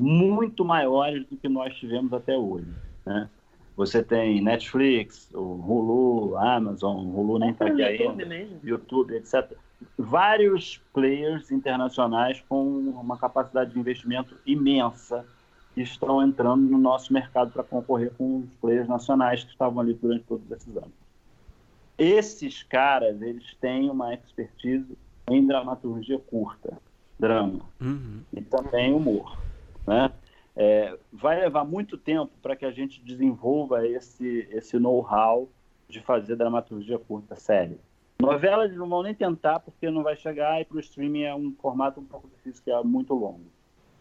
Speaker 5: muito maiores do que nós tivemos até hoje. Né? Você tem Netflix, o Hulu, Amazon, Hulu nem está aqui ainda, YouTube, etc. Vários players internacionais com uma capacidade de investimento imensa que estão entrando no nosso mercado para concorrer com os players nacionais que estavam ali durante todos esses anos. Esses caras, eles têm uma expertise em dramaturgia curta, drama, uhum. e também humor. Né? É, vai levar muito tempo para que a gente desenvolva esse, esse know-how de fazer dramaturgia curta, série. Novela eles não vão nem tentar, porque não vai chegar, e para o streaming é um formato um pouco difícil, que é muito longo.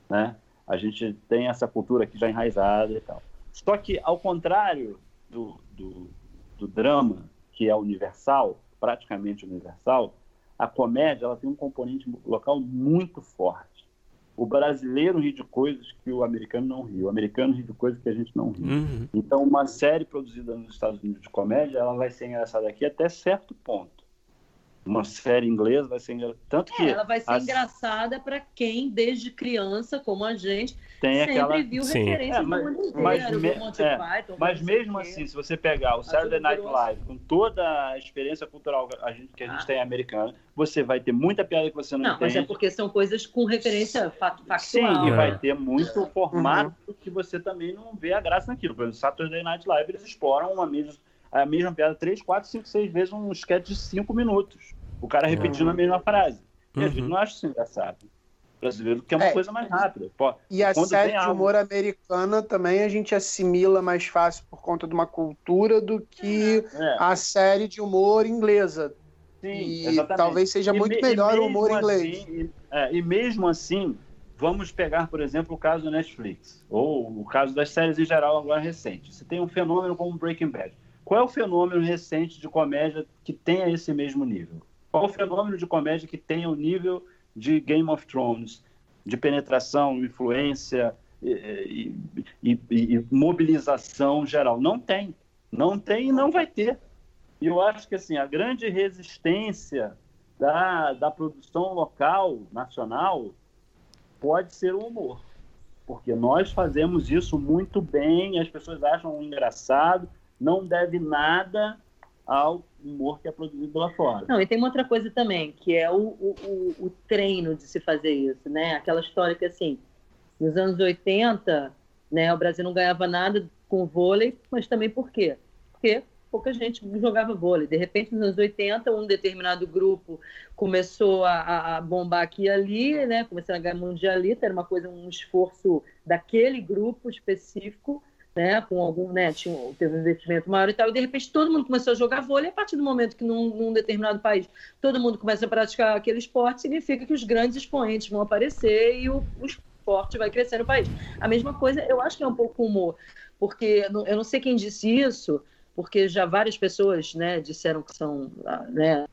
Speaker 5: Né? A gente tem essa cultura aqui já enraizada e tal. Só que, ao contrário do, do, do drama, que é universal, praticamente universal, a comédia ela tem um componente local muito forte. O brasileiro ri de coisas que o americano não ri, o americano ri de coisas que a gente não ri. Uhum. Então, uma série produzida nos Estados Unidos de comédia, ela vai ser engraçada aqui até certo ponto uma série inglesa vai ser engraçada. Tanto que
Speaker 4: é, ela vai ser as... engraçada para quem, desde criança, como a gente, tem sempre aquela... viu Sim. referência é, mas, do mundo
Speaker 5: mas, inteiro, me... Monty é, Python. Mas mesmo assim, se você pegar o Saturday Night Live, com toda a experiência cultural que a gente, que a gente ah. tem americana, você vai ter muita piada que você não, não entende.
Speaker 4: Não, mas é porque são coisas com referência factual.
Speaker 5: Sim, e vai ter muito é. formato uhum. que você também não vê a graça naquilo. Por exemplo, Saturday Night Live, eles exploram uma mesma a mesma piada três, quatro, cinco, seis vezes um sketch de cinco minutos. O cara repetindo uhum. a mesma frase. E uhum. a gente uhum. não acha isso engraçado. O brasileiro quer uma é, coisa mais rápida. Pô,
Speaker 6: e a série de humor algo... americana também a gente assimila mais fácil por conta de uma cultura do que é. a série de humor inglesa. Sim, e exatamente. talvez seja e muito me, melhor o humor assim, inglês.
Speaker 5: E, é, e mesmo assim, vamos pegar, por exemplo, o caso do Netflix, ou o caso das séries em geral agora recentes. Você tem um fenômeno como Breaking Bad. Qual é o fenômeno recente de comédia que tenha esse mesmo nível? Qual o fenômeno de comédia que tenha o nível de Game of Thrones, de penetração, influência e, e, e, e mobilização geral? Não tem. Não tem e não vai ter. E eu acho que assim, a grande resistência da, da produção local, nacional, pode ser o humor. Porque nós fazemos isso muito bem, as pessoas acham engraçado, não deve nada ao humor que é produzido lá fora.
Speaker 4: Não, e tem uma outra coisa também, que é o, o, o, treino de se fazer isso, né? Aquela história que, assim, nos anos 80, né, o Brasil não ganhava nada com vôlei, mas também por quê? Porque pouca gente jogava vôlei. De repente, nos anos 80, um determinado grupo começou a, a bombar aqui e ali, né? Começou a ganhar mundialita, era uma coisa, um esforço daquele grupo específico, né, com algum, né, tinha, teve um investimento maior e tal, e de repente todo mundo começou a jogar vôlei, a partir do momento que num, num, determinado país todo mundo começa a praticar aquele esporte, significa que os grandes expoentes vão aparecer e o, o esporte vai crescer no país. A mesma coisa, eu acho que é um pouco humor, porque eu não sei quem disse isso, porque já várias pessoas né, disseram que são, né,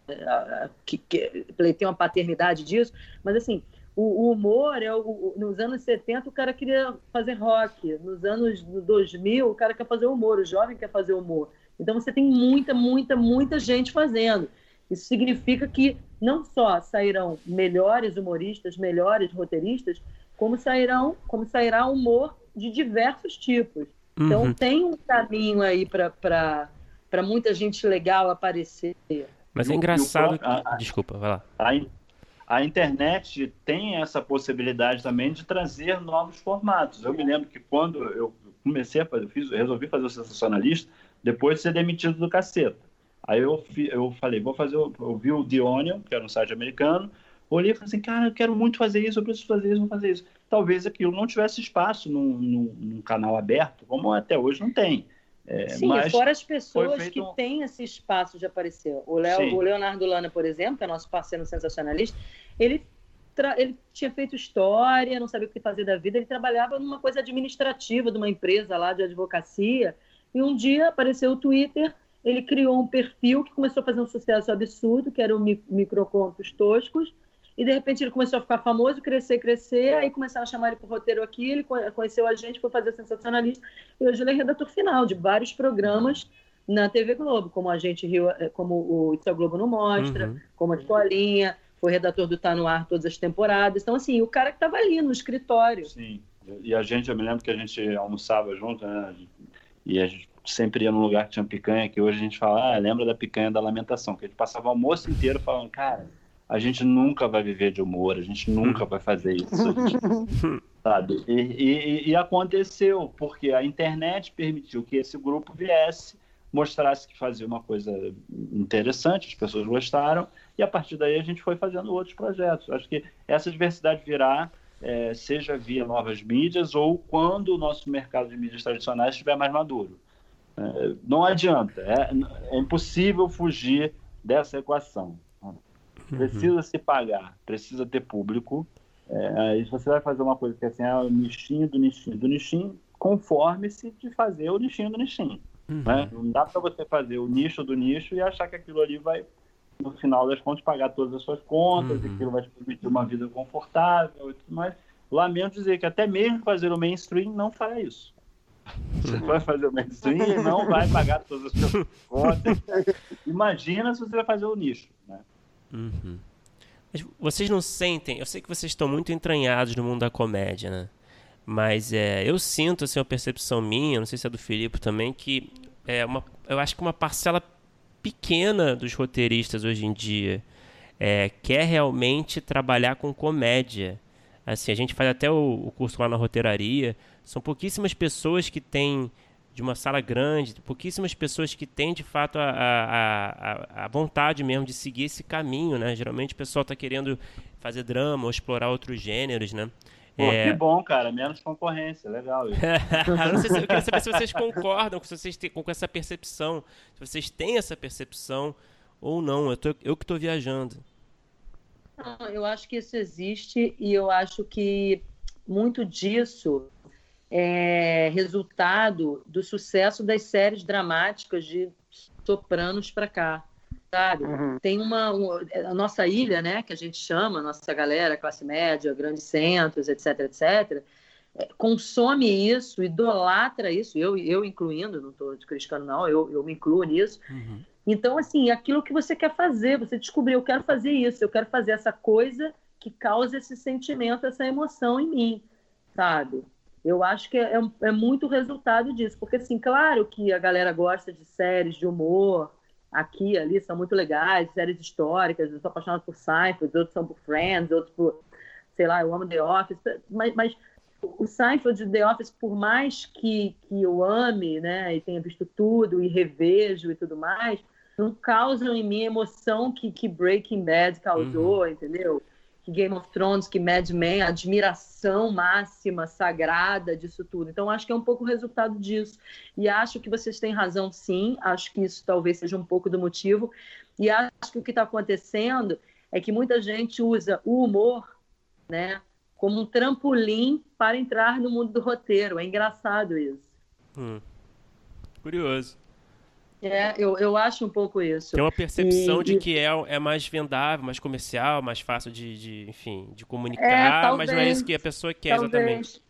Speaker 4: que, que tem uma paternidade disso, mas assim, o, o humor é o, nos anos 70 o cara queria fazer rock, nos anos 2000 o cara quer fazer humor, o jovem quer fazer humor. Então você tem muita, muita, muita gente fazendo. Isso significa que não só sairão melhores humoristas, melhores roteiristas, como sairão, como sairá humor de diversos tipos. Então uhum. tem um caminho aí para muita gente legal aparecer.
Speaker 3: Mas é engraçado. Desculpa, vai lá.
Speaker 5: A, a internet tem essa possibilidade também de trazer novos formatos. Eu me lembro que quando eu comecei a fazer, fiz, resolvi fazer o sensacionalista, depois de ser demitido do caceta. Aí eu, eu falei, vou fazer, eu vi o The Onion, que era um site americano, olhei e falei assim, cara, eu quero muito fazer isso, eu preciso fazer isso, vou fazer isso. Talvez aquilo não tivesse espaço num, num, num canal aberto, como até hoje não tem.
Speaker 4: É, Sim, fora as pessoas que um... têm esse espaço de aparecer. O, Leo, o Leonardo Lana, por exemplo, que é nosso parceiro sensacionalista, ele, tra... ele tinha feito história, não sabia o que fazer da vida, ele trabalhava numa coisa administrativa de uma empresa lá de advocacia, e um dia apareceu o Twitter, ele criou um perfil que começou a fazer um sucesso absurdo, que era o Microcontos Toscos, e de repente ele começou a ficar famoso, crescer, crescer, aí começaram a chamar ele para o roteiro aqui, ele conheceu a gente, foi fazer Sensacionalista, e hoje ele é redator final de vários programas na TV Globo, como a gente Rio, eh, como o Isso a Globo não mostra, uhum. como a Escolinha, foi redator do Tá No Ar todas as temporadas. Então, assim, o cara que estava ali no escritório.
Speaker 5: Sim, e a gente, eu me lembro que a gente almoçava junto, né? E a gente sempre ia num lugar que tinha picanha, que hoje a gente fala, ah, lembra da picanha da lamentação, que a gente passava o almoço inteiro falando, cara, a gente nunca vai viver de humor, a gente nunca vai fazer isso, gente, sabe? E, e, e, aconteceu, porque a internet permitiu que esse grupo viesse, mostrasse que fazia uma coisa interessante, as pessoas gostaram, e a partir daí a gente foi fazendo outros projetos. Acho que essa diversidade virá, é, seja via novas mídias ou quando o nosso mercado de mídias tradicionais estiver mais maduro. É, não adianta, é, é, impossível fugir dessa equação. Precisa uhum. se pagar, precisa ter público. É, aí você vai fazer uma coisa que é assim, é o nichinho do nichinho do nichinho, conforme-se de fazer o nichinho do nichinho. Uhum. Né? Não dá para você fazer o nicho do nicho e achar que aquilo ali vai, no final das contas, pagar todas as suas contas, uhum. e aquilo vai te permitir uma vida confortável e tudo mais. Lamento dizer que até mesmo fazer o mainstream não fará isso. Você vai fazer o mainstream e não vai pagar todas as suas contas. Imagina se você vai fazer o nicho. Né?
Speaker 3: Uhum. Mas vocês não sentem, eu sei que vocês estão muito entranhados no mundo da comédia, né? Mas é, eu sinto, assim, uma percepção minha, não sei se é do Filipe também, que é uma, eu acho que uma parcela pequena dos roteiristas hoje em dia é, quer realmente trabalhar com comédia. Assim, a gente faz até o, o curso lá na roteiraria, são pouquíssimas pessoas que têm de uma sala grande, pouquíssimas pessoas que têm de fato a, a, a, vontade mesmo de seguir esse caminho, né? Geralmente o pessoal está querendo fazer drama ou explorar outros gêneros, né?
Speaker 5: Pô, é... Que bom, cara, menos concorrência, legal isso.
Speaker 3: não sei se, eu queria saber se vocês concordam, se vocês têm, com essa percepção, se vocês têm essa percepção ou não. Eu, tô, eu que estou viajando.
Speaker 4: Não, eu acho que isso existe e eu acho que muito disso é, resultado do sucesso das séries dramáticas de Sopranos para cá, sabe? Uhum. Tem uma, a nossa ilha, né, que a gente chama, nossa galera, classe média, grandes centros, etc, etc, é, consome isso, idolatra isso, eu, eu incluindo, não estou criticando não, eu, eu me incluo nisso. Uhum. Então, assim, aquilo que você quer fazer, você descobriu, eu quero fazer isso, eu quero fazer essa coisa que causa esse sentimento, essa emoção em mim, sabe? Eu acho que é, é, muito resultado disso, porque, assim, claro que a galera gosta de séries de humor, aqui ali são muito legais, séries históricas, eu sou apaixonado por Seinfeld, outros são por Friends, outros por, sei lá, eu amo The Office, mas, mas o Seinfeld e The Office, por mais que, que eu ame, né, e tenha visto tudo e revejo e tudo mais, não causam em mim a emoção que, que Breaking Bad causou, uhum. entendeu? Que Game of Thrones, que Mad Men, a admiração máxima, sagrada disso tudo. Então, acho que é um pouco o resultado disso. E acho que vocês têm razão, sim. Acho que isso talvez seja um pouco do motivo. E acho que o que está acontecendo é que muita gente usa o humor, né, como um trampolim para entrar no mundo do roteiro. É engraçado isso.
Speaker 3: Hum. Curioso.
Speaker 4: É, eu, eu acho um pouco isso.
Speaker 3: Tem uma percepção e, de que é, é mais vendável, mais comercial, mais fácil de, de enfim, de comunicar, é, talvez, mas não é isso que a pessoa quer talvez. exatamente.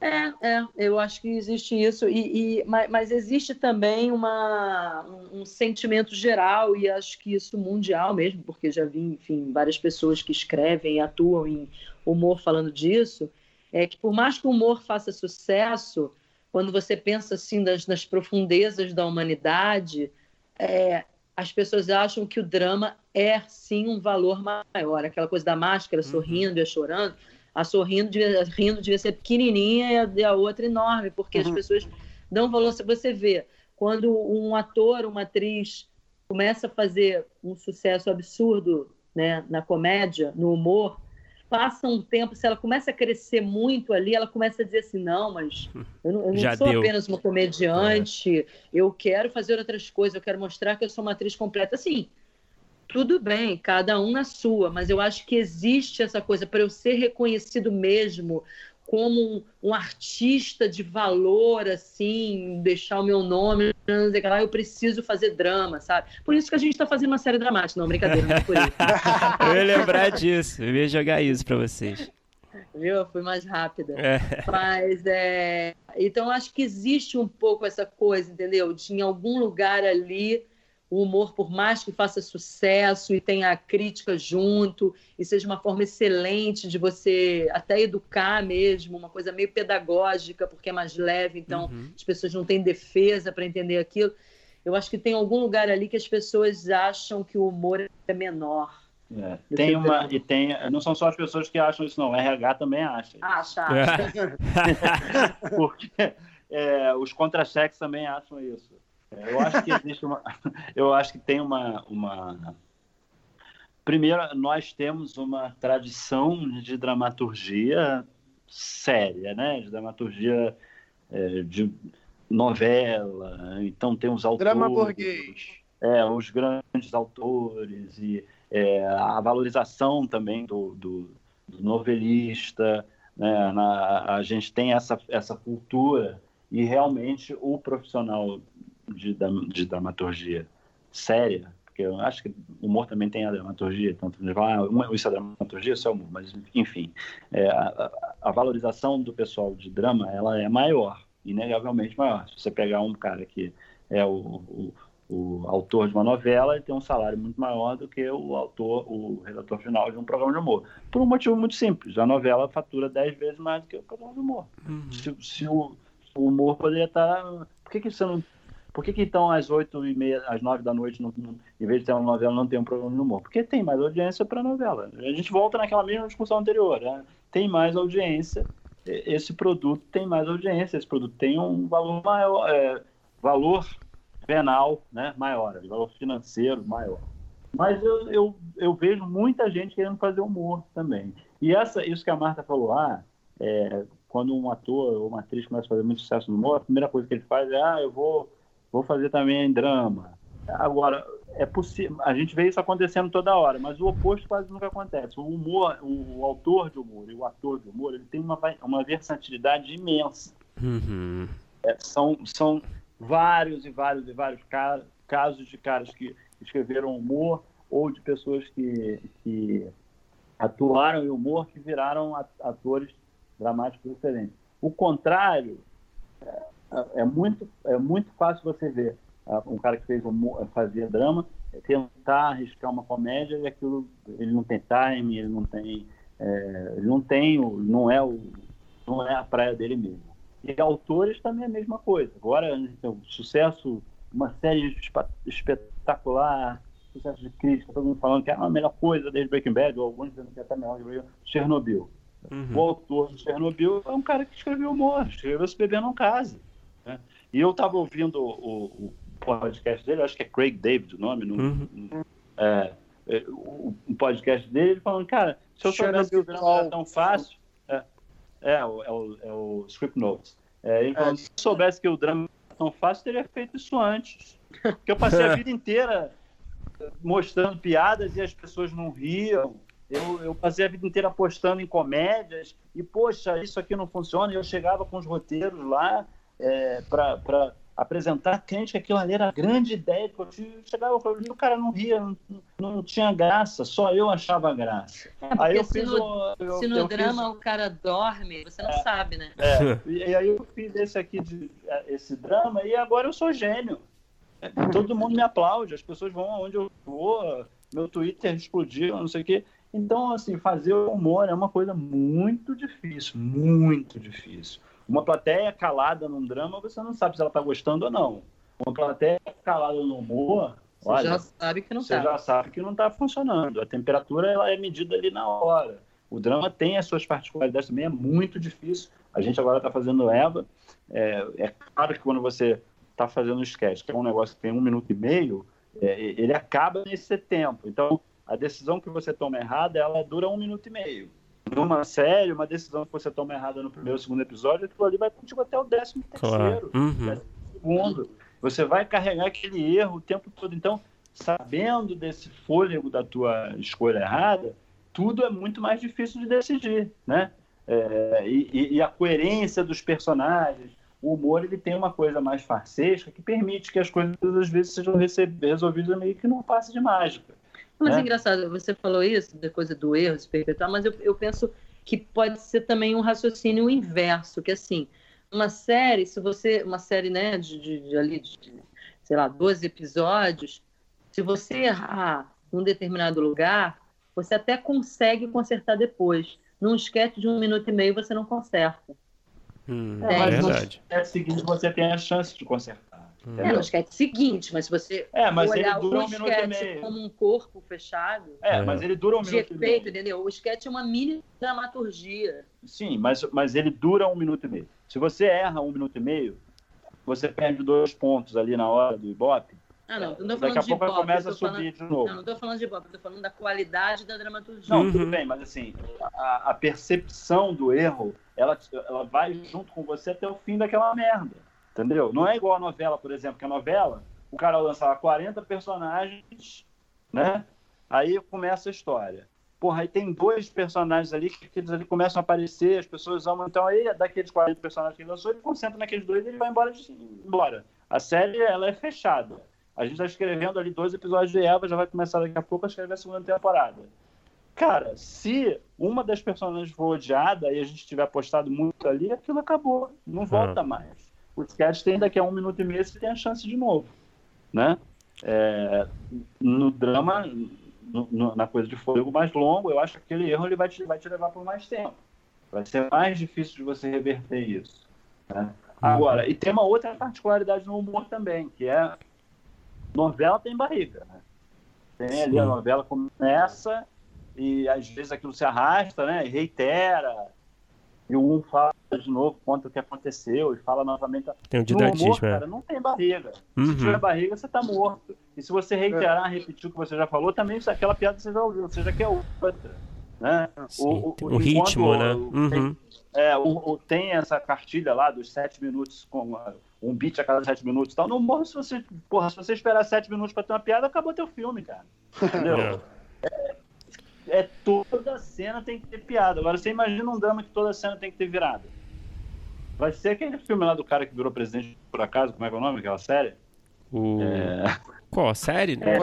Speaker 4: É, é, eu acho que existe isso, e, e mas, mas, existe também uma, um, um, sentimento geral, e acho que isso mundial mesmo, porque já vi, enfim, várias pessoas que escrevem e atuam em humor falando disso, é que por mais que o humor faça sucesso, quando você pensa assim das, das profundezas da humanidade, é, as pessoas acham que o drama é sim um valor maior. Aquela coisa da máscara uhum. sorrindo e chorando. A sorrindo devia, rindo devia ser pequenininha e a, e a outra enorme, porque uhum. as pessoas dão valor. Se você vê, quando um ator, uma atriz começa a fazer um sucesso absurdo né, na comédia, no humor, passa um tempo, se ela começa a crescer muito ali, ela começa a dizer assim: não, mas eu não, eu não sou deu. apenas uma comediante, é. eu quero fazer outras coisas, eu quero mostrar que eu sou uma atriz completa. Assim, tudo bem, cada um na sua, mas eu acho que existe essa coisa para eu ser reconhecido mesmo como um, um, artista de valor, assim, deixar o meu nome, eu preciso fazer drama, sabe? Por isso que a gente está fazendo uma série dramática, não, brincadeira, não é por isso.
Speaker 3: eu ia lembrar disso, eu ia jogar isso para vocês.
Speaker 4: Viu? Eu fui mais rápida. É. Mas, é... Então, acho que existe um pouco essa coisa, entendeu? De em algum lugar ali, o humor, por mais que faça sucesso e tenha a crítica junto, e seja uma forma excelente de você até educar mesmo, uma coisa meio pedagógica, porque é mais leve, então uhum. as pessoas não têm defesa para entender aquilo. Eu acho que tem algum lugar ali que as pessoas acham que o humor é menor.
Speaker 5: É. Tem uma e tem, não são só as pessoas que acham isso, não. O RH também acha.
Speaker 4: Acha. acha.
Speaker 5: Porque é, os contra-cheques também acham isso. Eu acho que existe uma, eu acho que tem uma, uma. Primeiro, nós temos uma tradição de dramaturgia séria, né? De dramaturgia é, de novela. Então tem os autores.
Speaker 6: Drama burguês.
Speaker 5: É, os grandes autores e é, a valorização também do, do, do novelista, né? Na, a gente tem essa, essa cultura e realmente o profissional de, de dramaturgia séria, porque eu acho que o humor também tem a dramaturgia, tanto ah, isso é dramaturgia, isso é humor, mas enfim, é, a, a, valorização do pessoal de drama ela é maior, inegavelmente maior. Se você pegar um cara que é o, o o autor de uma novela ele tem um salário muito maior do que o autor, o redator final de um programa de humor. Por um motivo muito simples. A novela fatura 10 vezes mais do que o programa de humor. Uhum. Se, se o, o, humor poderia estar. Por que, que você não. Por que, que então às 8 e meia, às 9 da noite, em vez de ter uma novela, não tem um programa de humor? Porque tem mais audiência para novela. A gente volta naquela mesma discussão anterior. Né? Tem mais audiência, esse produto tem mais audiência, esse produto tem um valor maior. É, valor penal né, maior, valor financeiro maior. Mas eu, eu, eu, vejo muita gente querendo fazer humor também. E essa, isso que a Marta falou, ah, é, quando um ator ou uma atriz começa a fazer muito sucesso no humor, a primeira coisa que ele faz é, ah, eu vou, vou fazer também em drama. Agora, é possível, a gente vê isso acontecendo toda hora, mas o oposto quase nunca acontece. O humor, o, o autor de humor e o ator de humor, ele tem uma, uma versatilidade imensa. Uhum. É, são, são vários e vários e vários casos de caras que escreveram humor ou de pessoas que, que atuaram em humor que viraram atores dramáticos diferentes. O contrário é, é muito é muito fácil você ver ah, um cara que fez humor, fazia drama é tentar arriscar uma comédia e aquilo ele não tem time, ele não tem é, ele não tem não é o não é a praia dele mesmo. E autores também é a mesma coisa. Agora, então, sucesso, uma série espetacular, sucesso de crítica, todo mundo falando que é a melhor coisa desde Breaking Bad, ou alguns dizendo que é até melhor que Chernobyl. Uhum. O autor de Chernobyl é um cara que escreveu humor, escreveu Se Beber Não Case. Né? E eu estava ouvindo o, o, podcast dele, acho que é Craig David o nome, no, uhum. no, é, é, o, o, podcast dele, falando, cara, se eu soubesse que o drama era tão fácil, é, é o, é o, é o Script Notes. É, ele é. se eu soubesse que o drama é tão fácil, teria feito isso antes. Porque eu passei a vida inteira mostrando piadas e as pessoas não riam. Eu, eu passei a vida inteira apostando em comédias e, poxa, isso aqui não funciona. E eu chegava com os roteiros lá é, para apresentar crente que aquilo ali era a grande ideia que eu tive. Chegava e o cara não ria, não, não, tinha graça, só eu achava graça.
Speaker 4: É, aí eu se fiz no, eu, se no eu drama fiz... o cara dorme, você não é, sabe, né?
Speaker 5: É, e, e, aí eu fiz esse aqui, de, esse drama, e agora eu sou gênio. É, todo mundo me aplaude, as pessoas vão aonde eu vou, meu Twitter explodiu, não sei o quê. Então, assim, fazer humor é uma coisa muito difícil, muito difícil. Uma plateia calada num drama, você não sabe se ela está gostando ou não. Uma plateia calada no humor, você olha,
Speaker 4: já sabe que não
Speaker 5: Você tá. já sabe que não está funcionando. A temperatura ela é medida ali na hora. O drama tem as suas particularidades também, é muito difícil. A gente agora está fazendo Eva. É, é, claro que quando você está fazendo um sketch, que é um negócio que tem um minuto e meio, é, ele acaba nesse tempo. Então, a decisão que você toma errada, ela dura um minuto e meio numa série, uma decisão que você toma errada no primeiro ou segundo episódio, aquilo ali vai contigo até o décimo terceiro, uhum. décimo segundo. Você vai carregar aquele erro o tempo todo. Então, sabendo desse fôlego da tua escolha errada, tudo é muito mais difícil de decidir, né? É, e, e, a coerência dos personagens, o humor ele tem uma coisa mais farsesca que permite que as coisas às vezes sejam resolvidas meio que num passe de mágica.
Speaker 4: Mas é engraçado, você falou isso, da coisa do erro, se perpetuar, mas eu, eu penso que pode ser também um raciocínio inverso, que assim, uma série, se você, uma série, né, de, de, de ali, de, sei lá, 12 episódios, se você errar num determinado lugar, você até consegue consertar depois. Num esquete de um minuto e meio, você não conserta.
Speaker 3: Hum, é, é verdade.
Speaker 5: No seguinte, você tem a chance de consertar.
Speaker 4: Hum. É, no esquete seguinte, mas se você
Speaker 5: é, mas
Speaker 4: olhar
Speaker 5: ele dura
Speaker 4: o
Speaker 5: um minuto e meio.
Speaker 4: como um corpo fechado...
Speaker 5: É, mas ele dura um
Speaker 4: de
Speaker 5: minuto
Speaker 4: efeito,
Speaker 5: e meio.
Speaker 4: entendeu? O esquete é uma mini dramaturgia.
Speaker 5: Sim, mas, mas ele dura um minuto e meio. Se você erra um minuto e meio, você perde dois pontos ali na hora do Ibope.
Speaker 4: Ah, não, não
Speaker 5: Daqui a
Speaker 4: de
Speaker 5: pouco
Speaker 4: Ibope,
Speaker 5: começa a subir
Speaker 4: falando...
Speaker 5: de novo.
Speaker 4: Não, não tô falando de Ibope, eu tô falando da qualidade da dramaturgia.
Speaker 5: Não,
Speaker 3: Uhum.
Speaker 5: tudo bem, mas assim, a, a percepção do erro, ela, ela vai junto com você até o fim daquela merda. Entendeu? Não é igual a novela, por exemplo, que a novela, o cara lançava 40 personagens, né? Aí começa a história. Porra, aí tem dois personagens ali que eles ali começam a aparecer, as pessoas amam. Então aí, daqueles 40 personagens que ele lançou, ele concentra naqueles dois e ele vai embora, de, embora. A série, ela é fechada. A gente está escrevendo ali dois episódios de Eva, já vai começar daqui a pouco a escrever a segunda temporada. Cara, se uma das personagens for odiada e a gente tiver apostado muito ali, aquilo acabou. Não volta mais. O sketch tem daqui a um minuto e meio, você tem a chance de novo. Né? É, no drama, no, no, na coisa de fôlego mais longo, eu acho que aquele erro ele vai, te, vai te levar por mais tempo. Vai ser mais difícil de você reverter isso. Né? Agora, e tem uma outra particularidade no humor também, que é novela tem barriga. Né? Tem ali a novela começa e às vezes aquilo se arrasta, né? E reitera. E o um fala de novo, conta o que aconteceu e fala novamente.
Speaker 3: Tem um
Speaker 5: No humor,
Speaker 3: didatismo, é.
Speaker 5: cara, não tem barriga.
Speaker 3: Uhum.
Speaker 5: Se tiver barriga, você tá morto. E se você reiterar, repetir o que você já falou, também isso- aquela piada você já ouviu, você já quer outra. Né?
Speaker 3: Sim, tem um
Speaker 5: enquanto
Speaker 3: ritmo, né?
Speaker 5: o-
Speaker 3: Uhum.
Speaker 5: Tem, é, o, o- tem essa cartilha lá dos sete minutos com uh, um beat a cada sete minutos e tal. No humor, se você, porra, se você esperar sete minutos pra ter uma piada, acabou teu filme, cara. Entendeu?
Speaker 3: É.
Speaker 5: é toda cena tem que ter piada. Agora você imagina um drama que toda cena tem que ter virada. Vai ser aquele filme lá do cara que virou presidente por acaso, como é que é o nome daquela série?
Speaker 3: O...
Speaker 5: É...
Speaker 3: Qual? Série? Não
Speaker 6: É,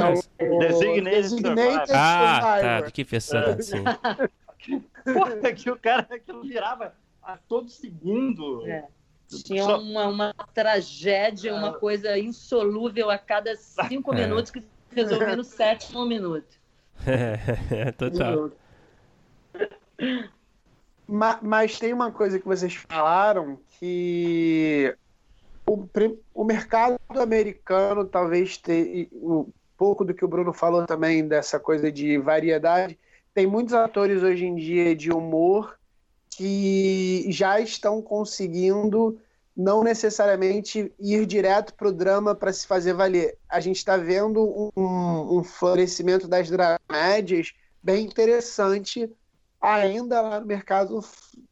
Speaker 6: o-
Speaker 5: Designated
Speaker 6: Designated
Speaker 3: Ah, tá.
Speaker 6: Survivor.
Speaker 3: Que pensando assim.
Speaker 5: Porra, que o cara aquilo virava a todo segundo.
Speaker 4: É. Tinha
Speaker 5: Só-
Speaker 4: uma, uma tragédia, uma coisa insolúvel a cada cinco
Speaker 3: É.
Speaker 4: minutos que se resolvia no sétimo minuto.
Speaker 3: Total.
Speaker 6: Ma- Mas tem uma coisa que vocês falaram que o, o mercado americano talvez tenha um pouco do que o Bruno falou também dessa coisa de variedade. Tem muitos atores hoje em dia de humor que já estão conseguindo não necessariamente ir direto para o drama para se fazer valer. A gente está vendo um, um florescimento das dramédias bem interessante ainda lá no mercado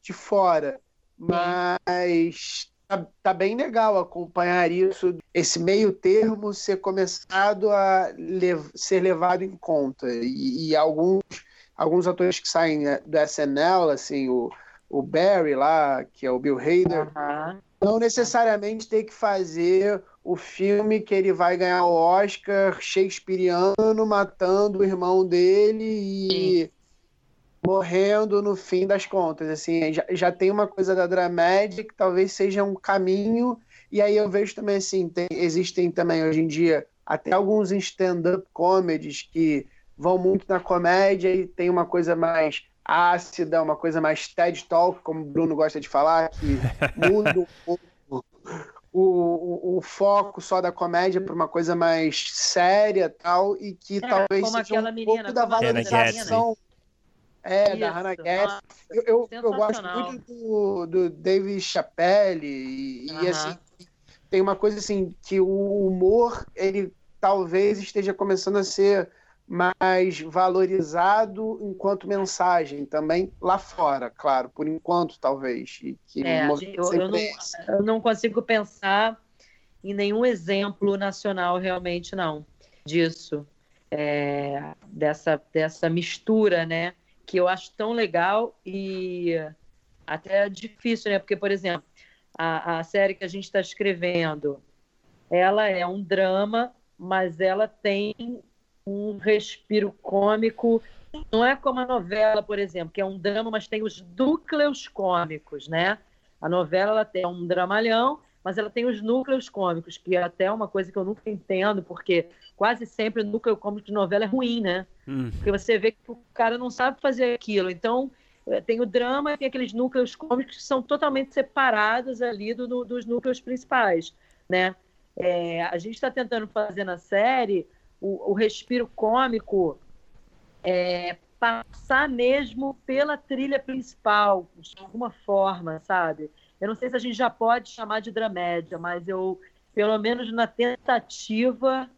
Speaker 6: de fora. Mas tá, tá bem legal acompanhar isso, esse meio termo ser começado a lev- ser levado em conta. E, e alguns, alguns atores que saem né, do SNL, assim, o, o Barry lá, que é o Bill Hader, não necessariamente tem que fazer o filme que ele vai ganhar o Oscar shakespeariano matando o irmão dele e morrendo no fim das contas. Assim, já, já tem uma coisa da dramédia que talvez seja um caminho. E aí eu vejo também assim, tem- existem também hoje em dia até alguns stand-up comedies que vão muito na comédia e tem uma coisa mais ácida, uma coisa mais TED Talk, como o Bruno gosta de falar, que muda um pouco o, o, o foco só da comédia para uma coisa mais séria tal, e que
Speaker 4: É,
Speaker 6: talvez seja um
Speaker 4: menina,
Speaker 6: pouco da
Speaker 3: Hannah
Speaker 6: valorização. É, da
Speaker 4: Isso,
Speaker 6: Hannah Gadsby.
Speaker 4: nossa,
Speaker 6: Eu, eu, eu gosto muito do, do Dave Chappelle e, e, assim tem uma coisa assim que o humor ele talvez esteja começando a ser mais valorizado enquanto mensagem também lá fora, claro, por enquanto talvez. E que
Speaker 4: É, eu- eu não-. Eu não consigo pensar em nenhum exemplo nacional realmente não disso é, dessa dessa mistura, né? Que eu acho tão legal e até difícil, né? Porque, por exemplo, a, a série que a gente está escrevendo, ela é um drama, mas ela tem um respiro cômico não é como a novela, por exemplo, que é um drama, mas tem os núcleos cômicos, né? A novela ela tem um dramalhão, mas ela tem os núcleos cômicos, que é até uma coisa que eu nunca entendo, porque quase sempre o núcleo cômico de novela é ruim, né? Hum. Porque você vê que o cara não sabe fazer aquilo. Então, eh, tem o drama e tem aqueles núcleos cômicos que são totalmente separados ali do, do, dos núcleos principais, né? É, a gente está tentando fazer na série o, o respiro cômico é, passar mesmo pela trilha principal, de alguma forma, sabe? Eu não sei se a gente já pode chamar de dramédia, mas eu, pelo menos na tentativa,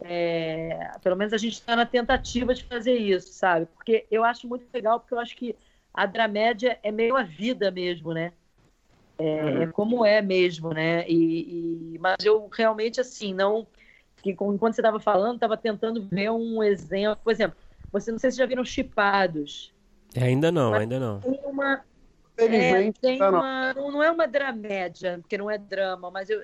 Speaker 4: é, pelo menos a gente está na tentativa de fazer isso, sabe? Porque eu acho muito legal, porque eu acho que a dramédia é meio a vida mesmo, né? É, uhum. é como é mesmo, né? E, e, mas eu realmente, assim, não. Que, enquanto você estava falando, estava tentando ver um exemplo. Por exemplo, você não sei se já viram Chipados.
Speaker 3: É, ainda não, ainda não.
Speaker 4: Tem uma. É, tem uma, não. não é uma dramédia, porque não é drama, mas eu,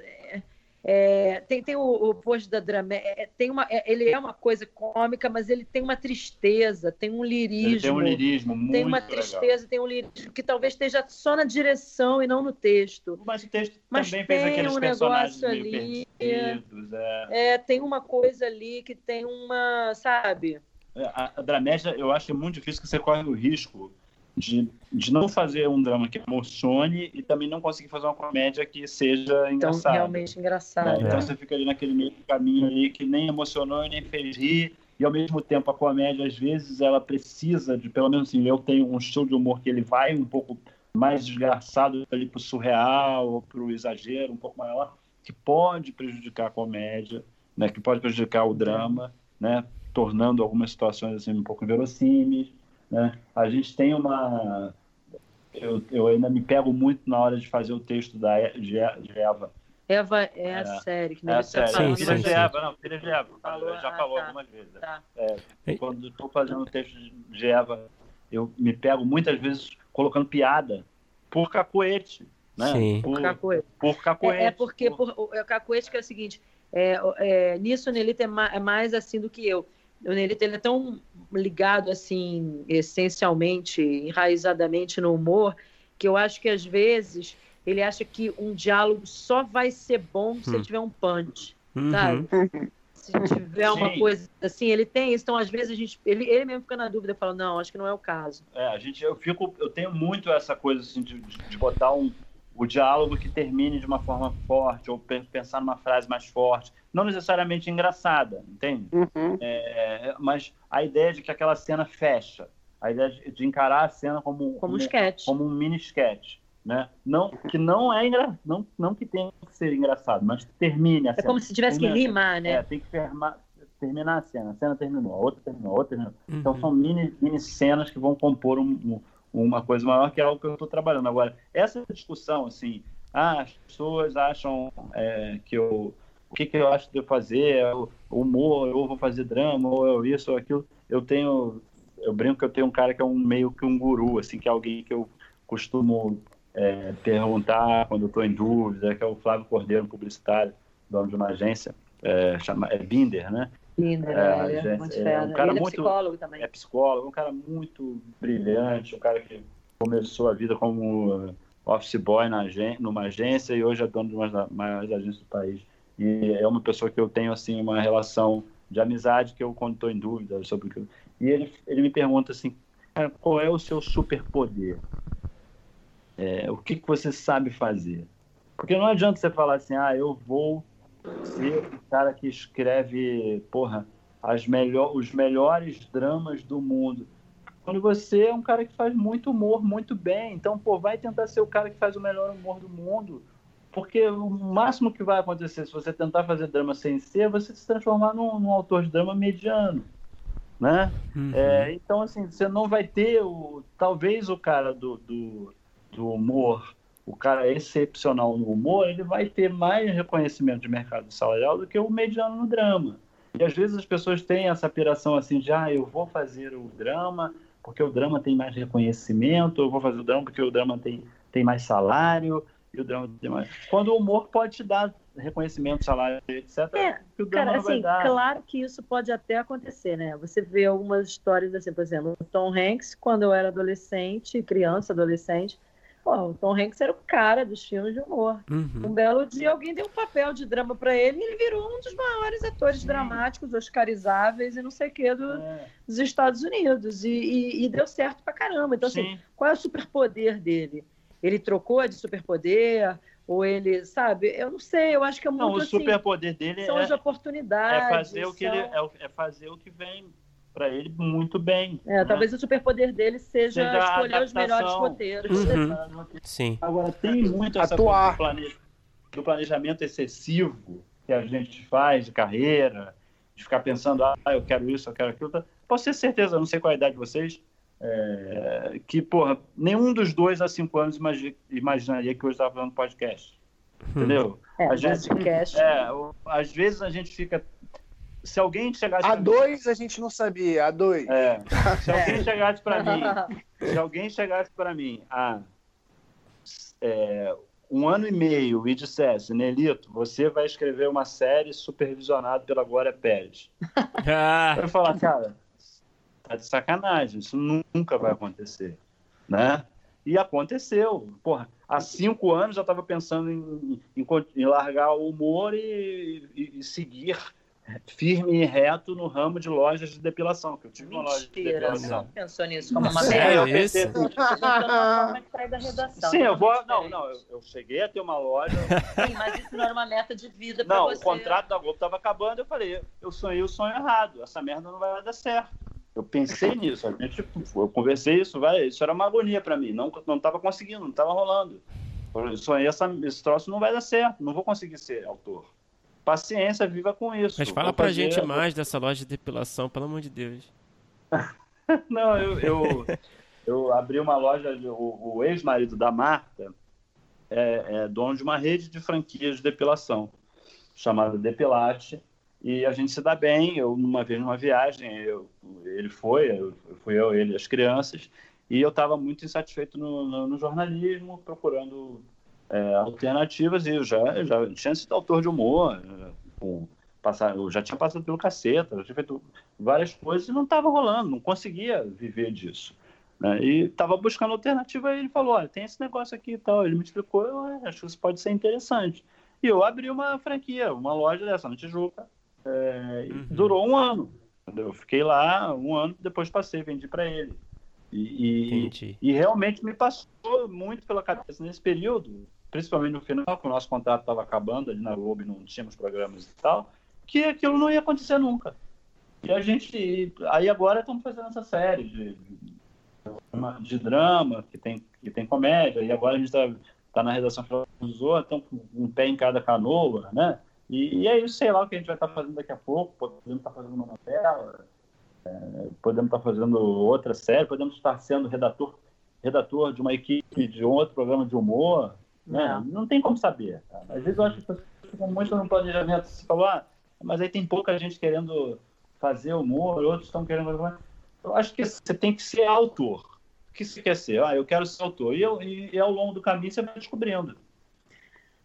Speaker 4: é, é, tem, tem o, o post da drama, é, tem uma, é, ele é uma coisa cômica, mas ele tem uma tristeza, tem um lirismo. Ele
Speaker 5: tem um lirismo muito
Speaker 4: Tem uma tristeza,
Speaker 5: legal.
Speaker 4: tem um lirismo que talvez esteja só na direção e não no texto.
Speaker 5: Mas o texto mas também fez aqueles um personagens ali, perdidos.
Speaker 4: É. é. tem uma coisa ali que tem uma, sabe?
Speaker 5: É, a, a dramédia, eu acho muito difícil que você corre o risco de, de não fazer um drama que emocione e também não conseguir fazer uma comédia que seja engraçada. Então,
Speaker 4: realmente engraçada.
Speaker 5: Né? Então você fica ali naquele meio caminho ali que nem emocionou e nem fez rir. E ao mesmo tempo a comédia, às vezes, ela precisa de, pelo menos assim, eu tenho um estilo de humor que ele vai um pouco mais desgraçado ali pro surreal ou pro exagero um pouco maior, que pode prejudicar a comédia, né? Que pode prejudicar o drama, né? Tornando algumas situações assim um pouco inverossímeis. Né? A gente tem uma. Eu, eu ainda me pego muito na hora de fazer o texto da, de, de Eva.
Speaker 4: Eva é, é a série que
Speaker 5: é a série. Sim, filha de Eva, não, filha de Eva. Falou, já ah, falou tá, algumas vezes. Tá. É, quando estou fazendo o texto de Eva, eu me pego muitas vezes colocando piada por cacoete. Né?
Speaker 3: Sim.
Speaker 4: Por, cacoete.
Speaker 5: Por cacoete.
Speaker 4: É, é porque por, o cacoete que é o seguinte, é, é, nisso o Nelita é é mais assim do que eu o Nelito ele é tão ligado assim essencialmente, enraizadamente no humor, que eu acho que às vezes ele acha que um diálogo só vai ser bom se hum. tiver um punch, uhum. sabe? Se tiver Sim. uma coisa assim, ele tem isso. Então, às vezes, a gente, ele, ele mesmo fica na dúvida, fala, não, acho que não é o caso.
Speaker 5: É, a gente, eu fico, eu tenho muito essa coisa assim, de, de botar um, o diálogo que termine de uma forma forte, ou pensar numa frase mais forte, não necessariamente engraçada, entende? Uhum. É, mas a ideia de que aquela cena fecha, a ideia de, de encarar a cena como,
Speaker 4: como, como, um sketch.
Speaker 5: como um mini sketch. Né? Não, que não é engra... não, não que tenha que ser engraçado, mas que termine a é
Speaker 4: cena. É como se tivesse que rimar, né?
Speaker 5: É, tem que terminar a cena. A cena terminou, a outra terminou, a outra terminou. Uhum. Então são mini, mini cenas que vão compor um, um uma coisa maior, que é algo que eu estou trabalhando. Agora, essa discussão, assim, ah, as pessoas acham é, que eu. O que, que eu acho de eu fazer? É o humor, ou vou fazer drama, ou isso ou aquilo. Eu tenho. Eu brinco que eu tenho um cara que é um meio que um guru, assim, que é alguém que eu costumo é, perguntar quando eu estou em dúvida, que é o Flávio Cordeiro, publicitário, dono de uma agência, é, chama, é Binder, né?
Speaker 4: É, muito é um cara ele é muito, é psicólogo também.
Speaker 5: É psicólogo, um cara muito brilhante, um cara que começou a vida como office boy na, numa agência e hoje é dono de uma das maiores agências do país. E é uma pessoa que eu tenho assim uma relação de amizade que eu quando estou em dúvida sobre o que e ele ele me pergunta assim, qual é o seu superpoder? É, o que, que você sabe fazer? Porque não adianta você falar assim, ah, eu vou ser o cara que escreve, porra, as melhor, os melhores dramas do mundo. Quando você é um cara que faz muito humor, muito bem, então, pô, vai tentar ser o cara que faz o melhor humor do mundo. Porque o máximo que vai acontecer se você tentar fazer drama sem ser, é você se transformar num, num autor de drama mediano. Né? Uhum. É, então, assim, você não vai ter o. Talvez o cara do, do, do humor o cara é excepcional no humor, ele vai ter mais reconhecimento de mercado salarial do que o mediano no drama. E às vezes as pessoas têm essa piração assim de, ah, eu vou fazer o drama porque o drama tem mais reconhecimento, eu vou fazer o drama porque o drama tem, tem mais salário, e o drama tem mais... Quando o humor pode te dar reconhecimento, salário, etc.
Speaker 4: É, cara, assim, claro que isso pode até acontecer, né? Você vê algumas histórias assim, por exemplo, o Tom Hanks, quando eu era adolescente, criança, adolescente, Pô, o Tom Hanks era o cara dos filmes de humor. Uhum. Um belo dia alguém deu um papel de drama para ele e ele virou um dos maiores atores dramáticos, oscarizáveis e não sei o que do, é. dos Estados Unidos. E, e, e, deu certo pra caramba. Então, assim, Sim. assim, qual é o superpoder dele? Ele trocou de superpoder? Ou ele, sabe? Eu não sei, eu acho que é muito Não, o
Speaker 5: assim, superpoder dele
Speaker 4: são
Speaker 5: é,
Speaker 4: as oportunidades.
Speaker 5: É fazer, o que
Speaker 4: são...
Speaker 5: ele, é, é fazer o que vem para ele muito bem.
Speaker 4: É, né? talvez o superpoder dele seja, seja escolher os melhores roteiros.
Speaker 3: Uhum. Sim.
Speaker 5: Agora, tem muito essa Atuar. coisa do, do planejamento excessivo que a gente faz de carreira, de ficar pensando, ah, eu quero isso, eu quero aquilo. Posso ter certeza, não sei qual é a idade de vocês, é, que, porra, nenhum dos dois há cinco anos imaginaria que hoje estava falando podcast. Hum. Entendeu?
Speaker 4: É, a gente, podcast.
Speaker 5: É, às vezes a gente fica se alguém chegasse.
Speaker 6: A dois a gente não sabia, a dois.
Speaker 5: É. Se alguém é. chegasse para mim, se alguém chegasse para mim há é, um ano e meio e dissesse, Nelito, você vai escrever uma série supervisionada pela Glória Pérez. Ah. Eu ia falar, cara, tá de sacanagem, isso nunca vai acontecer, né? E aconteceu. Porra, há cinco anos eu estava pensando em, em, em, largar o humor e, e, e seguir firme e reto no ramo de lojas de depilação, que eu tive
Speaker 4: Mentira,
Speaker 5: uma loja de depilação.
Speaker 4: Você pensou nisso como uma é,
Speaker 3: eu pensei...
Speaker 5: Sim, eu vou... Não, não, eu, eu, cheguei a ter uma loja...
Speaker 4: Sim, mas isso não era uma meta de vida para você.
Speaker 5: Não, o contrato da Globo estava acabando, eu falei, eu sonhei o sonho errado, essa merda não vai dar certo. Eu pensei nisso, a gente, eu conversei isso, vai, isso era uma agonia para mim, não não estava conseguindo, não estava rolando. Eu sonhei, essa, esse troço não vai dar certo, não vou conseguir ser autor paciência, viva com isso.
Speaker 3: Mas fala pra gente mais dessa loja de depilação, pelo amor de Deus.
Speaker 5: Não, eu, eu, eu, abri uma loja, o, o ex-marido da Marta é, é, dono de uma rede de franquias de depilação, chamada Depilate, e a gente se dá bem. Eu, uma vez numa viagem, eu, ele foi, eu, fui eu, ele, as crianças, e eu estava muito insatisfeito no, no, no jornalismo, procurando é, alternativas e eu já, já tinha sido autor de humor, é, com, passar, eu já tinha passado pelo caceta, já tinha feito várias coisas e não estava rolando, não conseguia viver disso. Né? E estava buscando alternativa e ele falou, olha, tem esse negócio aqui e tal. Ele me explicou, eu acho que isso pode ser interessante. E eu abri uma franquia, uma loja dessa na Tijuca, é, uhum. durou um ano. Eu fiquei lá um ano, depois passei, vendi para ele. E, e, e, realmente me passou muito pela cabeça nesse período, principalmente no final, que o nosso contrato estava acabando ali na Globo, não tínhamos programas e tal, que aquilo não ia acontecer nunca. E a gente, aí agora estamos fazendo essa série de, de drama, que tem, que tem comédia, e agora a gente está tá na redação Filosofia, estão com um pé em cada canoa, né? E, e é isso, sei lá o que a gente vai estar tá fazendo daqui a pouco, podemos estar tá fazendo uma novela, é, podemos estar fazendo outra série, podemos estar sendo redator, redator de uma equipe de um outro programa de humor. Né? Não. Não tem como saber. Cara. Às vezes eu acho que as pessoas ficam muito no planejamento. Você falou, ah, mas aí tem pouca gente querendo fazer humor, outros estão querendo. Eu acho que você tem que ser autor. O que você quer ser? Ah, eu quero ser autor. E, eu, e, e ao longo do caminho você vai descobrindo.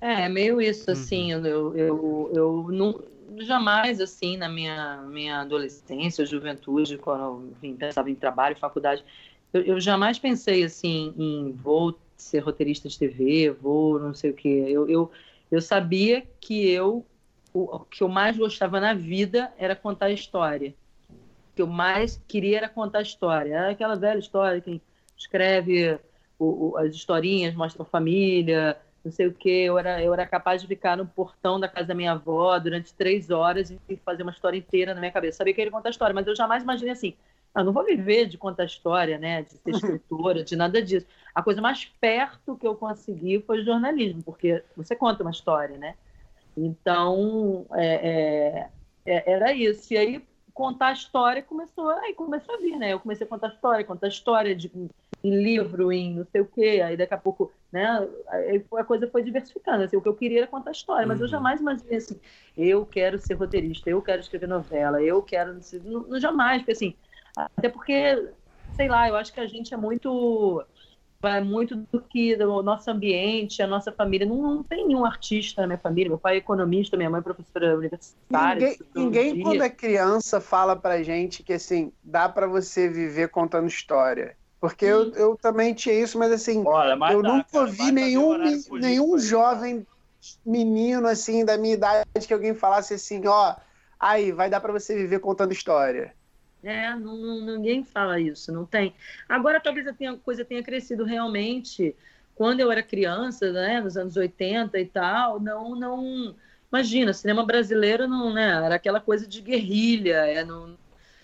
Speaker 4: É, é meio isso, assim, uhum. eu, eu, eu não, jamais, assim, na minha, minha adolescência, juventude, quando eu pensava em trabalho, faculdade, eu, eu, jamais pensei, assim, em vou ser roteirista de TV, vou não sei o quê. Eu, eu, eu sabia que eu, o que eu mais gostava na vida era contar história. O que eu mais queria era contar história. Era aquela velha história, quem escreve o, o, as historinhas, mostra a família, não sei o que, eu era, eu era capaz de ficar no portão da casa da minha avó durante três horas e fazer uma história inteira na minha cabeça. Sabia que ele contar história, mas eu jamais imaginei assim, ah, não vou viver de contar história, né, de ser escritora, de nada disso. A coisa mais perto que eu consegui foi jornalismo, porque você conta uma história, né? Então, é, é, é era isso. E aí, contar a história começou, aí começou a vir, né? Eu comecei a contar história, contar história de em livro, em não sei o quê, aí daqui a pouco, né, a coisa foi diversificando, assim, o que eu queria era contar história, mas uhum. eu jamais imaginei assim, eu quero ser roteirista, eu quero escrever novela, eu quero, não, não jamais, porque assim, até porque, sei lá, eu acho que a gente é muito vai muito do que do nosso ambiente, a nossa família. Não, não tem nenhum artista na minha família. Meu pai é economista, minha mãe é professora universitária.
Speaker 6: Ninguém, ninguém quando é criança, fala pra gente que assim, dá para você viver contando história. Porque eu, eu também tinha isso, mas assim, Olha, mas eu dá, nunca cara, vi nenhum, nenhum jovem menino assim da minha idade que alguém falasse assim, ó, aí vai dar para você viver contando história.
Speaker 4: É, não, ninguém fala isso, não tem. Agora talvez a coisa tenha crescido realmente. Quando eu era criança, né, nos anos 80 e tal, não, não. Imagina, cinema brasileiro não, né, era aquela coisa de guerrilha, é, não,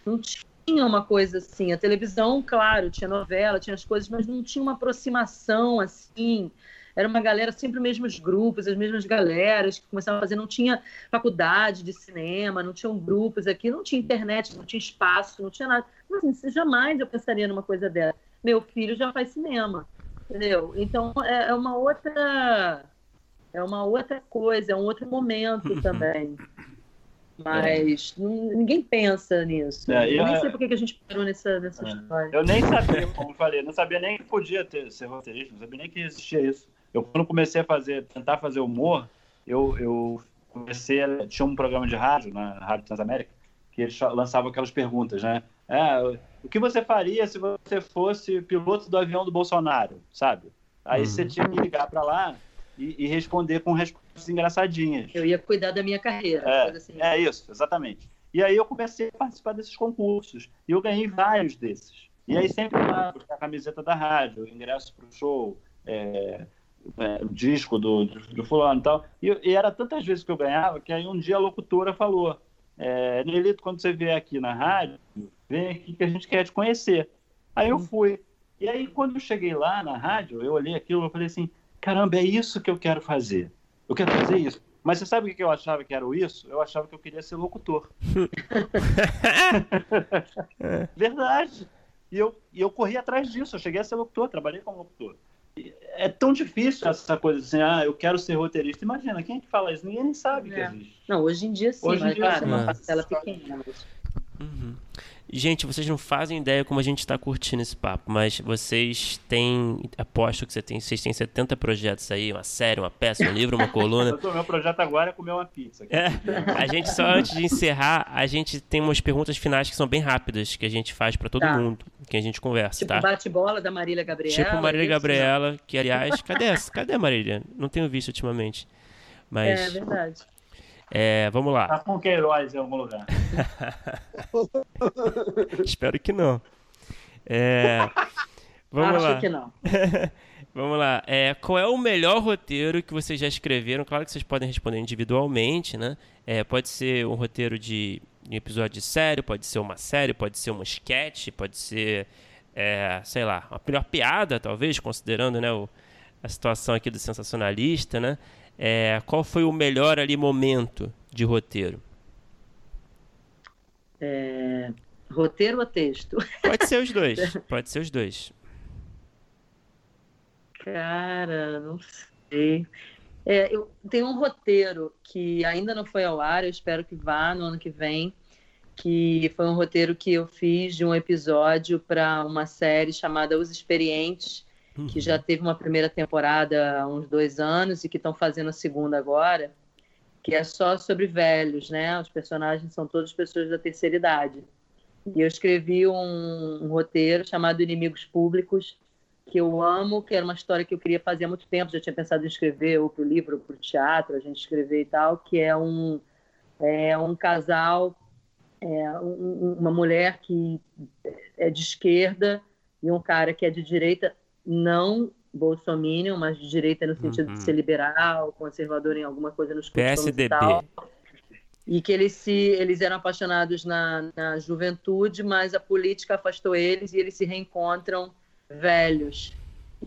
Speaker 4: não tinha uma coisa assim. A televisão, claro, tinha novela, tinha as coisas, mas não tinha uma aproximação assim era uma galera, sempre os mesmos grupos, as mesmas galeras que começavam a fazer. Não tinha faculdade de cinema, não tinham grupos aqui, não tinha internet, não tinha espaço, não tinha nada. Mas, assim, jamais eu pensaria numa coisa dessa. Meu filho já faz cinema, entendeu? Então é, é uma outra. É uma outra coisa, é um outro momento também. Mas é. ninguém pensa nisso. É, eu nem sei por que a gente parou nessa, nessa é. história.
Speaker 5: Eu nem sabia, como eu falei, não sabia nem que podia ter, ser roteirista, não sabia nem que existia isso. Eu, quando comecei a fazer, tentar fazer humor, eu, eu comecei a, tinha um programa de rádio na Rádio Transamérica que eles lançavam aquelas perguntas, né? É, o que você faria se você fosse piloto do avião do Bolsonaro, sabe? Aí uhum. você tinha que ligar para lá e, e, responder com respostas engraçadinhas.
Speaker 4: Eu ia cuidar da minha carreira.
Speaker 5: É, assim. é isso, exatamente. E aí eu comecei a participar desses concursos e eu ganhei vários desses. E aí sempre lá, buscar a camiseta da rádio, ingresso para o show, é, é, o disco do, do, do, fulano e tal. E, e, era tantas vezes que eu ganhava que aí um dia a locutora falou: é, Nelito, quando você vier aqui na rádio, vem aqui que a gente quer te conhecer. Aí eu fui. E aí, quando eu cheguei lá na rádio, eu olhei aquilo e falei assim: caramba, é isso que eu quero fazer. Eu quero fazer isso. Mas você sabe o que eu achava que era isso? Eu achava que eu queria ser locutor. Verdade. E eu, e eu corri atrás disso. Eu cheguei a ser locutor, trabalhei como locutor é tão difícil essa coisa assim, ah, eu quero ser roteirista. Imagina, quem é que fala isso? Ninguém nem sabe é. que existe.
Speaker 4: Não, hoje em dia sim, hoje mas dia, claro, sim. uma parcela pequena.
Speaker 3: Uhum. Gente, vocês não fazem ideia como a gente está curtindo esse papo, mas vocês têm, aposto que você tem, vocês têm 70 projetos aí, uma série, uma peça, um livro, uma coluna.
Speaker 5: O meu projeto agora é comer uma pizza.
Speaker 3: É, a gente só antes de encerrar, a gente tem umas perguntas finais que são bem rápidas, que a gente faz para todo tá. mundo, que a gente conversa,
Speaker 4: tipo
Speaker 3: tá?
Speaker 4: bate-bola da Marília Gabriela.
Speaker 3: Tipo Marília Gabriela, que aliás, cadê essa? Cadê a Marília? Não tenho visto ultimamente. Mas...
Speaker 4: É verdade.
Speaker 3: É, vamos lá.
Speaker 5: Tá com Queiroz em algum lugar.
Speaker 3: Espero que não. É, vamos
Speaker 4: Acho
Speaker 3: lá.
Speaker 4: que não.
Speaker 3: vamos lá. É, qual é o melhor roteiro que vocês já escreveram? Claro que vocês podem responder individualmente, né? É, pode ser um roteiro de um episódio de série, pode ser uma série, pode ser um sketch, pode ser, é, sei lá, uma melhor piada, talvez, considerando né, o, a situação aqui do sensacionalista, né? É, qual foi o melhor ali momento de roteiro?
Speaker 4: É, roteiro ou texto?
Speaker 3: Pode ser os dois. Pode ser os dois.
Speaker 4: Cara, não sei. É, eu tenho um roteiro que ainda não foi ao ar, eu espero que vá no ano que vem, que foi um roteiro que eu fiz de um episódio para uma série chamada Os Experientes, uhum. que já teve uma primeira temporada há uns dois anos e que estão fazendo a segunda agora, que é só sobre velhos, né? Os personagens são todas pessoas da terceira idade. E eu escrevi um, um roteiro chamado Inimigos Públicos, que eu amo, que era uma história que eu queria fazer há muito tempo, já tinha pensado em escrever ou para o livro, ou para o teatro, a gente escrever e tal, que é um, é um casal, é, um, uma mulher que é de esquerda e um cara que é de direita, não bolsominion, mas de direita no sentido uhum. de ser liberal, conservador em alguma coisa nos
Speaker 3: PSDB. e.
Speaker 4: E que eles se eles eram apaixonados na, na juventude, mas a política afastou eles e eles se reencontram velhos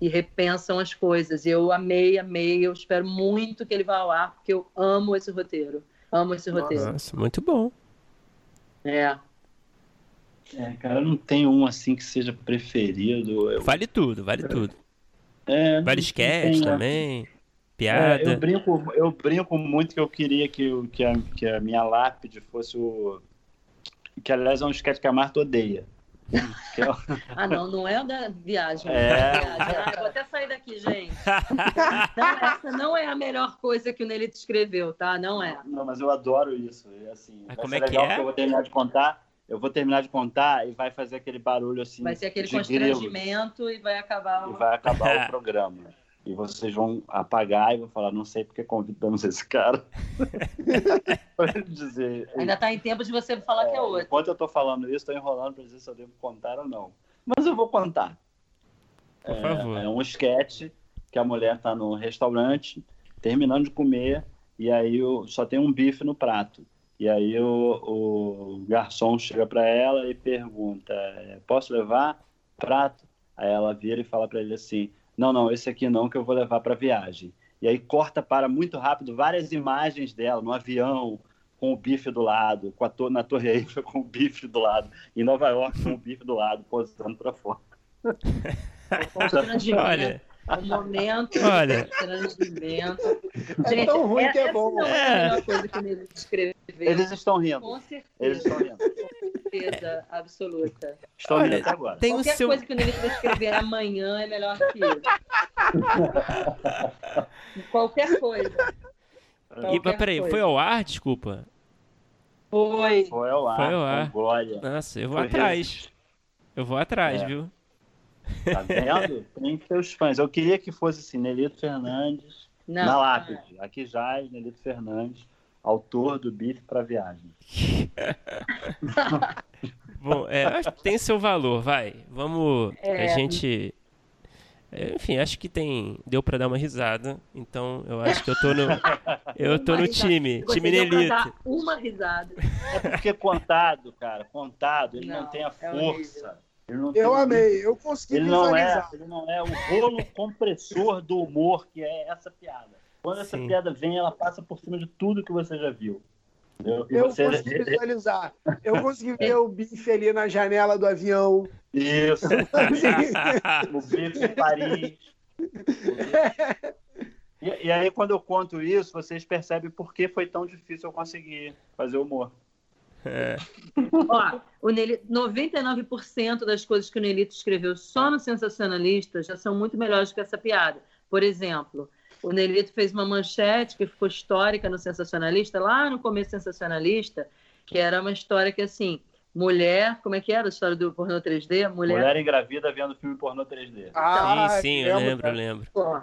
Speaker 4: e repensam as coisas. Eu amei, amei, eu espero muito que ele vá ao ar, porque eu amo esse roteiro. Amo esse roteiro.
Speaker 3: Nossa, muito bom.
Speaker 4: É.
Speaker 5: É, cara, eu não tenho um assim que seja preferido. Eu...
Speaker 3: Vale tudo, vale tudo. É, vale sketch também. Piada.
Speaker 5: É, eu, brinco, eu brinco muito que eu queria que, que, a, que a minha lápide fosse o. Que aliás é um sketch que a Marta odeia.
Speaker 4: ah, não, não é o da viagem. É. é viagem. Ah, vou até sair daqui, gente. Não, essa não é a melhor coisa que o Nelito escreveu, tá? Não é.
Speaker 5: Não, mas eu adoro isso. E, assim,
Speaker 3: mas como é que é?
Speaker 5: eu vou terminar de contar. Eu vou terminar de contar e vai fazer aquele barulho assim.
Speaker 4: Vai ser aquele constrangimento grilo. e vai acabar
Speaker 5: o... E vai acabar o programa. E vocês vão apagar e vão falar, não sei porque convidamos esse cara.
Speaker 4: dizer. Ainda está em tempo de você falar é, que é outro.
Speaker 5: Enquanto eu estou falando isso, estou enrolando para dizer se eu devo contar ou não. Mas eu vou contar.
Speaker 3: Por é, favor.
Speaker 5: É um esquete que a mulher está no restaurante, terminando de comer, e aí só tem um bife no prato. E aí o, o garçom chega para ela e pergunta: é, Posso levar prato? Aí ela vira e fala para ele assim: não, não, esse aqui não, que eu vou levar para viagem. E aí corta para muito rápido várias imagens dela no avião, com o bife do lado, to na Torre Eiffel com o bife do lado, em Nova York com o bife do lado, posando para fora.
Speaker 3: Olha,
Speaker 4: o momento
Speaker 3: Olha.
Speaker 4: constrangimento.
Speaker 6: É Gente, tão ruim que é bom. Não
Speaker 4: é a melhor coisa que ele escreveu.
Speaker 5: Eles estão rindo.
Speaker 4: Com certeza.
Speaker 5: Eles estão rindo.
Speaker 4: Com certeza absoluta.
Speaker 5: Estão Olha, rindo até agora.
Speaker 4: Tem Qualquer seu... coisa que o vai escrever amanhã é melhor que ele. Qualquer coisa.
Speaker 3: Qualquer e, mas peraí, coisa. foi ao ar, desculpa?
Speaker 4: Foi.
Speaker 5: Foi ao ar.
Speaker 3: Foi ao ar.
Speaker 5: Glória.
Speaker 3: Nossa, eu vou foi atrás. Eu vou atrás, é. viu?
Speaker 5: Tá vendo? Tem seus fãs. Eu queria que fosse assim, Nelito Fernandes não, na lápide. Aqui já é Nelito Fernandes, autor do bife para viagem.
Speaker 3: Bom, é, acho que tem seu valor, vai. Vamos. É. A gente. É, enfim, acho que tem. Deu para dar uma risada. Então, eu acho que eu tô no. Eu tô no time. time Nelito.
Speaker 4: Uma risada.
Speaker 5: É porque contado, cara, contado, ele não, não tem a é
Speaker 6: eu amei, eu consegui
Speaker 5: ele não é Ele não é o rolo compressor do humor que é essa piada. Quando essa Sim. piada vem, ela passa por cima de tudo que você já viu.
Speaker 6: Eu, eu você... consegui visualizar. Eu consegui ver o bife ali na janela do avião.
Speaker 5: Isso. o bife de Paris. E, e, aí, quando eu conto isso, vocês percebem por que foi tão difícil eu conseguir fazer humor.
Speaker 3: É.
Speaker 4: Ó, o Nelito, 99% das coisas que o Nelito escreveu só no Sensacionalista já são muito melhores que essa piada. Por exemplo, o Nelito fez uma manchete que ficou histórica no Sensacionalista, lá no começo Sensacionalista, que era uma história que, assim, mulher, como é que era a história do pornô 3D?
Speaker 5: Mulher, mulher engravida vendo filme pornô 3D.
Speaker 3: Ah, sim, sim, eu lembro, eu lembro. Pô,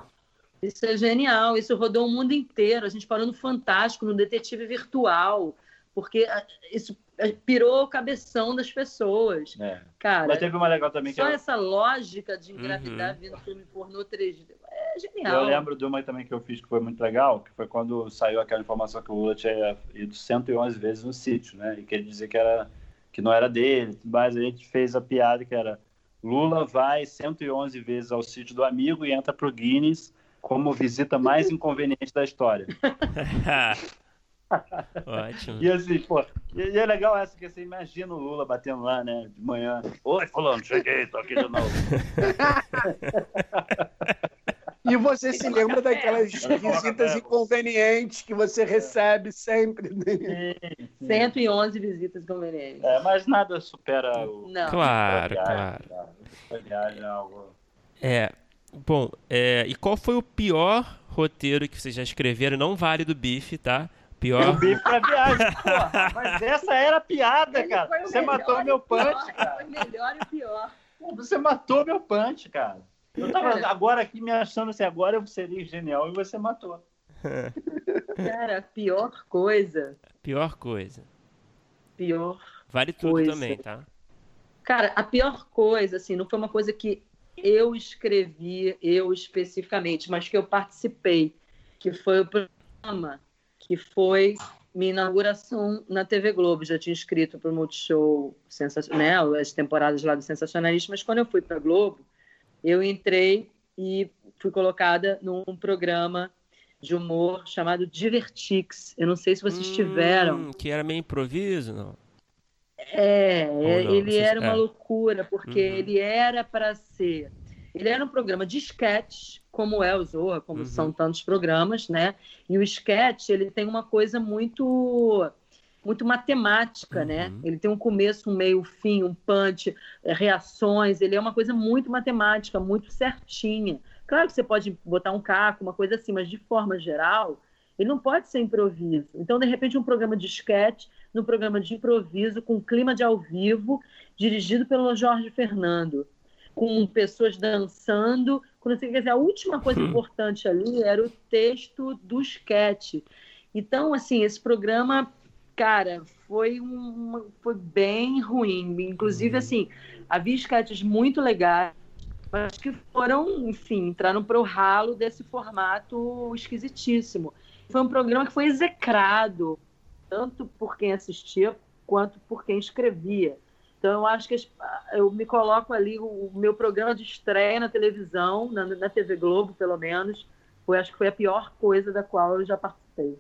Speaker 4: isso é genial, isso rodou o mundo inteiro. A gente parou no Fantástico, no Detetive Virtual, porque ah, isso ah, pirou o cabeção das pessoas. É. Cara,
Speaker 5: Mas teve uma legal também
Speaker 4: só
Speaker 5: que
Speaker 4: essa lógica de engravidar uhum. vendo filme pornô 3D é genial.
Speaker 5: Eu lembro de uma também que eu fiz que foi muito legal, que foi quando saiu aquela informação que o Lula tinha ido 111 vezes no sítio, né? E que ele dizia que, era, que não era dele, mas a gente fez a piada que era Lula vai 111 vezes ao sítio do amigo e entra pro Guinness como visita mais inconveniente da história.
Speaker 3: Ótimo.
Speaker 5: E assim, pô, e é legal essa que você imagina o Lula batendo lá, né, de manhã. Oi, fulano, cheguei, tô aqui de novo.
Speaker 6: E você se lembra daquelas visitas inconvenientes que você recebe sempre.
Speaker 4: Né? 111 visitas inconvenientes.
Speaker 5: É, mas nada supera o.
Speaker 3: Não. Claro, claro.
Speaker 5: Viagem, é algo.
Speaker 3: É. Bom, é, e qual foi o pior roteiro que vocês já escreveram? Não vale do bife, tá? Pior.
Speaker 5: O bife pra viagem, porra. Mas essa era a piada, Ele cara. Você matou meu punch, cara.
Speaker 4: Foi melhor e pior.
Speaker 5: Você matou meu punch, cara. Eu tava agora aqui me achando assim, agora eu seria genial e você matou.
Speaker 4: Cara, pior coisa.
Speaker 3: Pior coisa.
Speaker 4: Pior.
Speaker 3: Vale tudo coisa. também, tá?
Speaker 4: Cara, a pior coisa, assim, não foi uma coisa que eu escrevi, eu especificamente, mas que eu participei, que foi o programa, que foi minha inauguração na TV Globo. Já tinha escrito para o Multishow, né, as temporadas lá do Sensacionalista, mas quando eu fui para Globo, eu entrei e fui colocada num programa de humor chamado Divertix. Eu não sei se vocês hum, tiveram.
Speaker 3: Que era meio improviso, não?
Speaker 4: É, não, ele vocês... era uma é. loucura, porque uhum. ele era para ser. Ele era um programa de sketch, como é o Zorra, como uhum. são tantos programas, né? E o sketch, ele tem uma coisa muito muito matemática, né? uhum. né? Ele tem um começo, um meio, um fim, um punch, é, reações. Ele é uma coisa muito matemática, muito certinha. Claro que você pode botar um caco, uma coisa assim, mas de forma geral, ele não pode ser improviso. Então, de repente, um programa de sketch, no programa de improviso, com clima de ao vivo, dirigido pelo Jorge Fernando, com pessoas dançando. Quando você quer dizer, a última coisa hum. importante ali era o texto do sketch. Então, assim, esse programa cara, foi, foi bem ruim. Inclusive, uhum. assim, havia sketches muito legais, mas que foram, enfim, entraram para o ralo desse formato esquisitíssimo. Foi um programa que foi execrado, tanto por quem assistia quanto por quem escrevia. Então, eu acho que eu me coloco ali, o meu programa de estreia na televisão, na, na TV Globo, pelo menos, foi, acho que foi a pior coisa da qual eu já participei.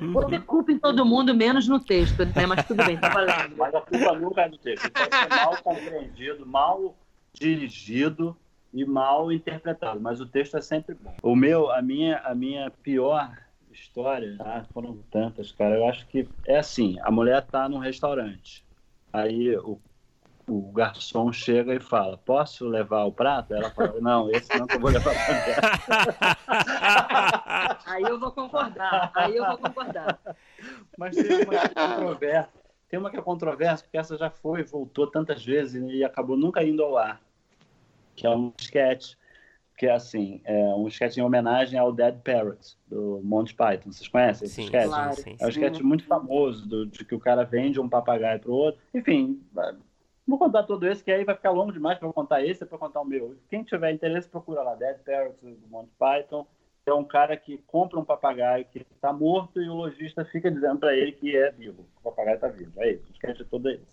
Speaker 4: Uhum. Você culpa em todo mundo, menos no texto, né? Mas tudo bem, tá valendo.
Speaker 5: Mas a culpa nunca é do texto. Pode ser mal compreendido, mal dirigido e mal interpretado. Mas o texto é sempre bom. O meu, a minha, a minha pior história, ah, foram tantas, cara. Eu acho que é assim: a mulher tá num restaurante. Aí o o garçom chega e fala: Posso levar o prato? Ela fala: Não, esse não que eu vou levar
Speaker 4: para Aí eu vou concordar. Aí eu vou concordar.
Speaker 5: Mas tem uma que é controversa. Tem uma que é controversa, porque essa já foi, voltou tantas vezes e acabou nunca indo ao ar. Que é um sketch, que é assim, é um sketch em homenagem ao Dead Parrot, do Monty Python. Vocês conhecem esse sketch?
Speaker 4: Claro. Sim,
Speaker 5: sim. É um sketch muito famoso, do, de que o cara vende um papagaio para o outro. Enfim, Vou contar todo esse, que aí vai ficar longo demais para contar esse, é para contar o meu. Quem tiver interesse, procura lá, Dead Parrots do Monty Python. É um cara que compra um papagaio que está morto e o lojista fica dizendo para ele que é vivo, o papagaio está vivo. É isso, o sketch é todo esse.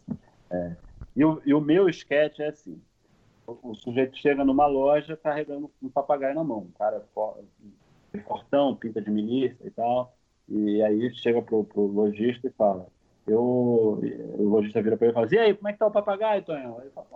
Speaker 5: É. E, o, e o meu sketch é assim: o, sujeito chega numa loja carregando um papagaio na mão. Um cara fortão, pinta de milícia e tal. E aí chega pro, pro lojista e fala: eu, o lojista vira para ele e fala assim, e aí, como é que tá o papagaio, Tonhão? Ele fala,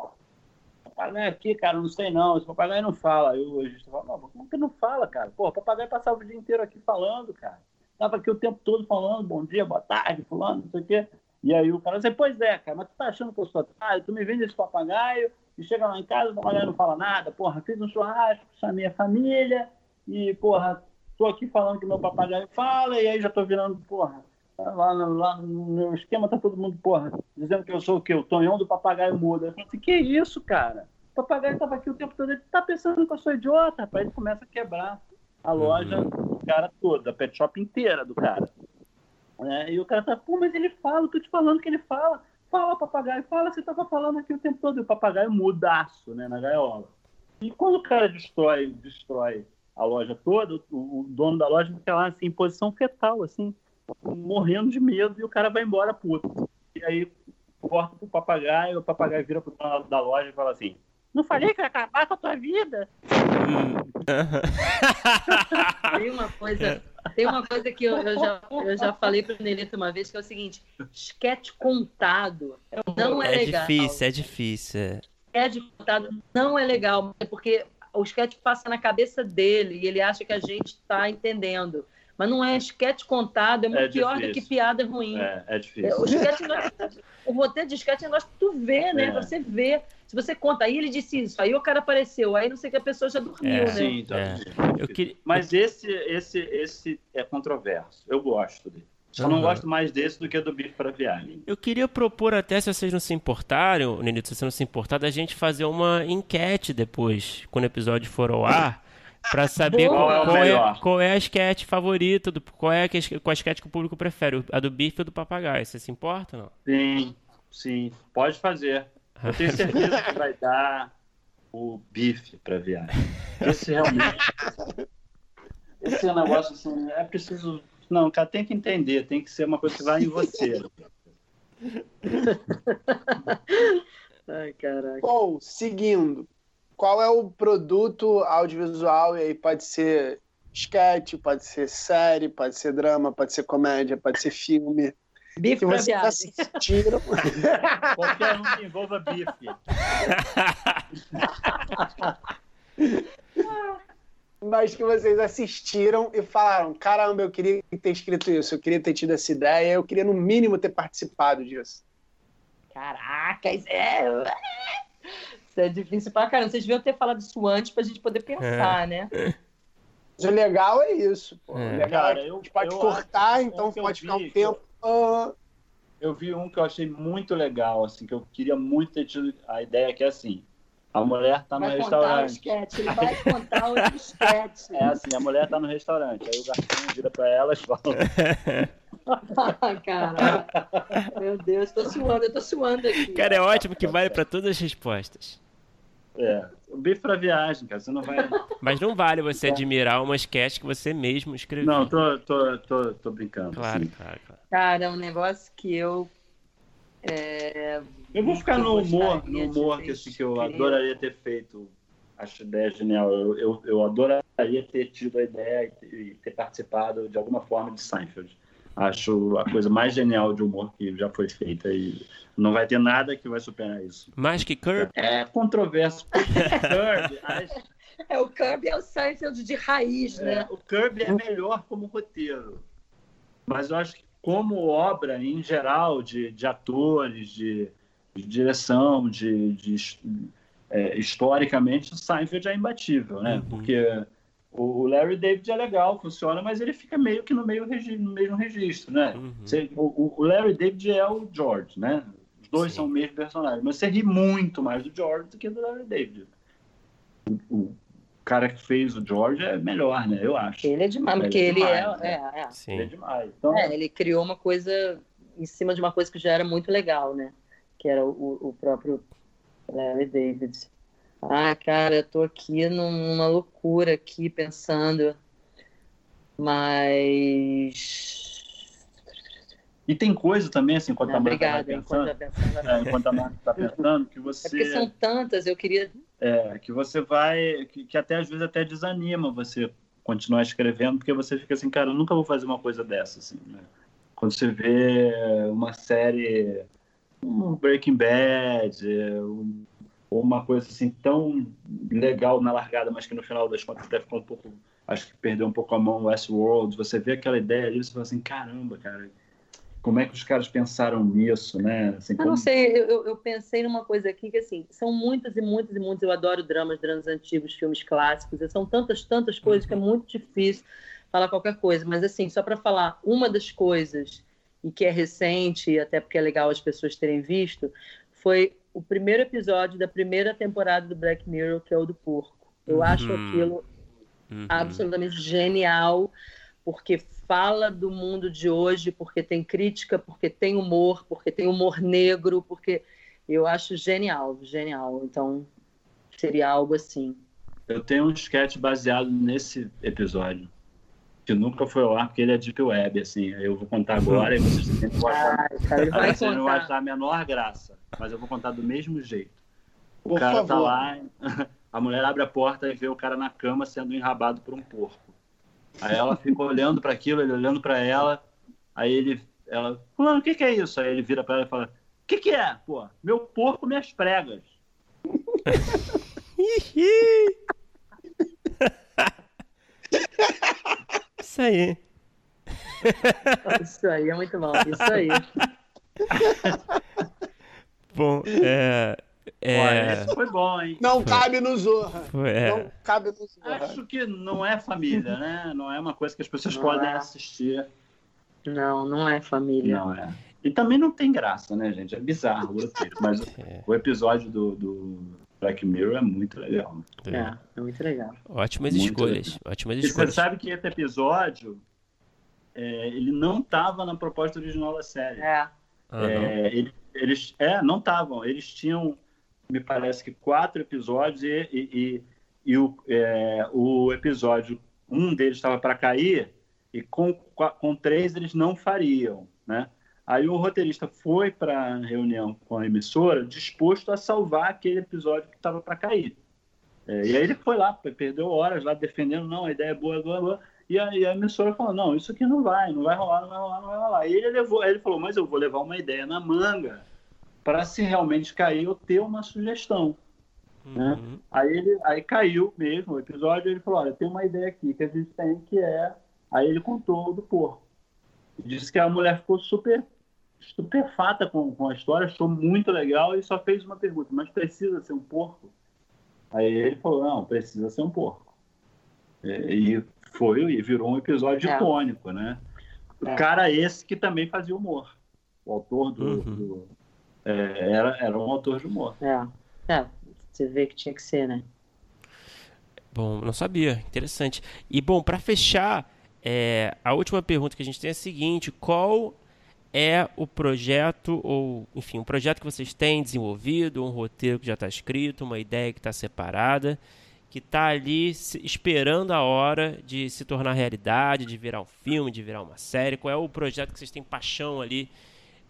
Speaker 5: papagaio aqui, cara, não sei não, esse papagaio não fala. Aí o lojista fala, não, como que não fala, cara? Pô, papagaio passava o dia inteiro aqui falando, cara. Tava aqui o tempo todo falando, bom dia, boa tarde, fulano, não sei o quê. E aí o cara diz, pois é, cara, mas tu tá achando que eu sou otário? Tu me vende esse papagaio e chega lá em casa, o papagaio não fala nada, porra, fiz um churrasco, chamei a família e, porra, tô aqui falando que meu papagaio fala e aí já tô virando, porra, Lá, lá, no meu esquema tá todo mundo, porra, dizendo que eu sou o quê? O Tonhão do papagaio muda. Eu falei assim, que isso, cara? O papagaio tava aqui o tempo todo, ele tá pensando que eu sou idiota, rapaz. Ele começa a quebrar a loja uhum. do cara toda, a pet shop inteira do cara. É, e o cara tá, pô, mas ele fala, tô te falando que ele fala. Fala, papagaio, fala, você tava falando aqui o tempo todo. E o papagaio mudaço, né, na gaiola. E quando o cara destrói, destrói a loja toda, o, o dono da loja fica lá assim, em posição fetal, assim morrendo de medo e o cara vai embora puto. E aí corta pro papagaio, o papagaio vira pro dono da loja e fala assim: Não falei que ia acabar com a tua vida?
Speaker 4: tem uma coisa. Tem uma coisa que eu, eu já, eu já falei pro Nelito uma vez, que é o seguinte: esquete contado não é, é legal.
Speaker 3: É difícil, é difícil.
Speaker 4: Esquete contado não é legal, porque o esquete passa na cabeça dele e ele acha que a gente está entendendo. Mas não é esquete contado, é muito é pior do que piada ruim.
Speaker 5: É, é difícil.
Speaker 4: O, esquete, o roteiro de esquete é um negócio que tu vê, né? É. Você vê. Se você conta, aí ele disse isso, aí o cara apareceu, aí não sei que a pessoa já dormiu, é, né?
Speaker 5: Sim, tá. É. Eu queria... Mas esse, esse, esse é controverso. Eu gosto dele. Só uhum. não gosto mais desse do que do bife para viagem.
Speaker 3: Eu queria propor até, se vocês não se importarem, Nenito, se você não se importar, da gente fazer uma enquete depois, quando o episódio for ao ar, para saber qual, é qual, é, qual, é, a sketch favorita, do, qual é a, qual a sketch que o público prefere, a do bife ou do papagaio. Você se importa ou não?
Speaker 5: Sim, sim, pode fazer. Eu tenho certeza que vai dar o bife para viagem. Esse realmente. Esse é um negócio assim, é preciso. Não, cara, tem que entender, tem que ser uma coisa que vai em você.
Speaker 6: Ai, caraca. Bom, seguindo qual é o produto audiovisual, e aí pode ser sketch, pode ser série, pode ser drama, pode ser comédia, pode ser filme.
Speaker 4: Bife que você assistiram.
Speaker 5: Qualquer um que envolva bife.
Speaker 7: mas que vocês assistiram e falaram: caramba, eu queria ter escrito isso, eu queria ter tido essa ideia, eu queria no mínimo ter participado disso.
Speaker 4: Caraca, isso é. Isso é difícil pra caramba. Vocês deviam ter falado isso antes pra gente poder pensar, é. né?
Speaker 7: Mas o legal é isso, pô. É. O legal Cara, é que a gente pode cortar, então pode ficar um tempo.
Speaker 5: Eu, eu vi um que eu achei muito legal, assim, que eu queria muito ter tido a ideia que é assim. A mulher tá
Speaker 4: vai
Speaker 5: no restaurante.
Speaker 4: Sketch, ele vai contar o sketch.
Speaker 5: É assim, a mulher tá no restaurante. Aí o garçom vira pra ela e fala.
Speaker 4: Cara, meu Deus, tô suando, eu tô suando aqui.
Speaker 3: Cara, é ótimo que vale pra todas as respostas.
Speaker 5: É, o bife pra viagem, cara, você não vai.
Speaker 3: Mas não vale você é. admirar uma sketch que você mesmo escreveu.
Speaker 5: Não, tô, tô, tô, tô brincando.
Speaker 3: Claro, assim. claro,
Speaker 4: claro. Cara, é um negócio que eu. É,
Speaker 5: eu vou ficar no humor, no humor que, assim, que eu adoraria ter feito. Acho a ideia genial. Eu, eu, eu adoraria ter tido a ideia e ter participado de alguma forma de Seinfeld. Acho a coisa mais genial de humor que já foi feita e não vai ter nada que vai superar isso.
Speaker 3: Mais que Kirby?
Speaker 5: É controverso. Kirby,
Speaker 4: É, o Kirby é o Seinfeld de raiz, né?
Speaker 5: É, o Kirby é melhor como roteiro. Mas eu acho que como obra, em geral, de, de atores, de, de direção, de, de é, historicamente, o Seinfeld é imbatível, né? Uhum. Porque o Larry David é legal, funciona, mas ele fica meio que no, meio no mesmo registro, né? Uhum. Você, o, o, Larry David é o George, né? Os dois Sim. são o mesmo personagem, mas você ri muito mais do George do que do Larry David. O, o cara que fez o George é melhor, né? Eu acho.
Speaker 4: Ele é demais, porque ele, é, demais, é, né? é, é.
Speaker 5: Sim. Ele é demais. Então...
Speaker 4: É, ele criou uma coisa em cima de uma coisa que já era muito legal, né? Que era o, o próprio Larry David. Ah, cara, eu tô aqui numa loucura aqui pensando, mas
Speaker 5: e tem coisa também, assim, enquanto Não, a Marta está pensando, enquanto, é, enquanto a Marta está pensando, que você... É
Speaker 4: porque são tantas, eu queria...
Speaker 5: É, que você vai, que, que, até às vezes até desanima você continuar escrevendo, porque você fica assim, cara, eu nunca vou fazer uma coisa dessa, assim, né? Quando você vê uma série, um Breaking Bad, um uma coisa assim tão legal na largada, mas que no final das contas até ficou um pouco, acho que perdeu um pouco a mão Westworld, você vê aquela ideia ali, você fala assim, caramba, cara, como é que os caras pensaram nisso, né?
Speaker 4: Assim, como... Eu não sei, eu, eu, pensei numa coisa aqui que, assim, são muitas e muitas e muitas, eu adoro dramas, dramas antigos, filmes clássicos, são tantas, tantas coisas que é muito difícil falar qualquer coisa, mas, assim, só para falar uma das coisas, e que é recente, até porque é legal as pessoas terem visto, foi o primeiro episódio da primeira temporada do Black Mirror, que é o do porco. Eu uhum. acho aquilo uhum. absolutamente genial, porque fala do mundo de hoje, porque tem crítica, porque tem humor, porque tem humor negro, porque eu acho genial, genial. Então, seria algo assim.
Speaker 5: Eu tenho um sketch baseado nesse episódio que nunca foi ao ar, porque ele é Deep Web, assim. Eu vou contar agora e vocês têm que
Speaker 4: achar, ah,
Speaker 5: vocês não vão achar a menor graça, mas eu vou contar do mesmo jeito. O por cara tá favor. tá lá, a mulher abre a porta e vê o cara na cama sendo enrabado por um porco. Aí ela fica olhando para aquilo, ele olhando para ela, aí ele, ela, fulano, o que, que é isso? Aí ele vira para ela e fala, o que, que é? Pô, meu porco, minhas pregas.
Speaker 3: Isso aí.
Speaker 4: Isso aí é muito bom. Isso aí.
Speaker 3: Bom, é. É...
Speaker 5: esse foi bom, hein?
Speaker 7: Não cabe no Zorra.
Speaker 3: Foi, é.
Speaker 7: Não cabe no Zorra.
Speaker 5: Acho que não é família, né? Não é uma coisa que as pessoas não podem é. assistir.
Speaker 4: Não, não é família.
Speaker 5: Não é. E também não tem graça, né, gente? É bizarro o Mas é. o episódio do, do, Black Mirror é muito legal.
Speaker 4: Né? É, é muito legal.
Speaker 3: Ótimas muito escolhas. Legal. Ótimas escolhas.
Speaker 5: Você sabe que esse episódio é, ele não estava na proposta original da série.
Speaker 4: É.
Speaker 5: Ah, é ele, eles é, não estavam. Eles tinham, me parece que quatro episódios e, e, e, e o, é, o episódio um deles estava para cair e com, com três eles não fariam, né? Aí o roteirista foi para a reunião com a emissora disposto a salvar aquele episódio que estava para cair. É, e aí ele foi lá, perdeu horas lá defendendo, não, a ideia é boa, boa, boa. E a, e a, emissora falou, não, isso aqui não vai, não vai rolar, não vai rolar, não vai rolar. E ele levou, ele falou, mas eu vou levar uma ideia na manga para se realmente cair eu ter uma sugestão. Né? Uhum. Aí ele aí caiu mesmo o episódio. Ele falou: Olha, tem uma ideia aqui que a gente tem que é. Aí ele contou do porco. Disse que a mulher ficou super estupefata com, com a história, achou muito legal e só fez uma pergunta: Mas precisa ser um porco? Aí ele falou: Não, precisa ser um porco. E foi e virou um episódio é. icônico, né? O é. cara esse que também fazia humor. O autor do. Uhum. do é, era, era um autor de humor.
Speaker 4: É. é, você vê que tinha que ser, né?
Speaker 3: Bom, não sabia. Interessante. E, bom, para fechar, é, a última pergunta que a gente tem é a seguinte: qual é o projeto, ou, enfim, um projeto que vocês têm desenvolvido, um roteiro que já está escrito, uma ideia que está separada, que está ali esperando a hora de se tornar realidade, de virar um filme, de virar uma série? Qual é o projeto que vocês têm paixão ali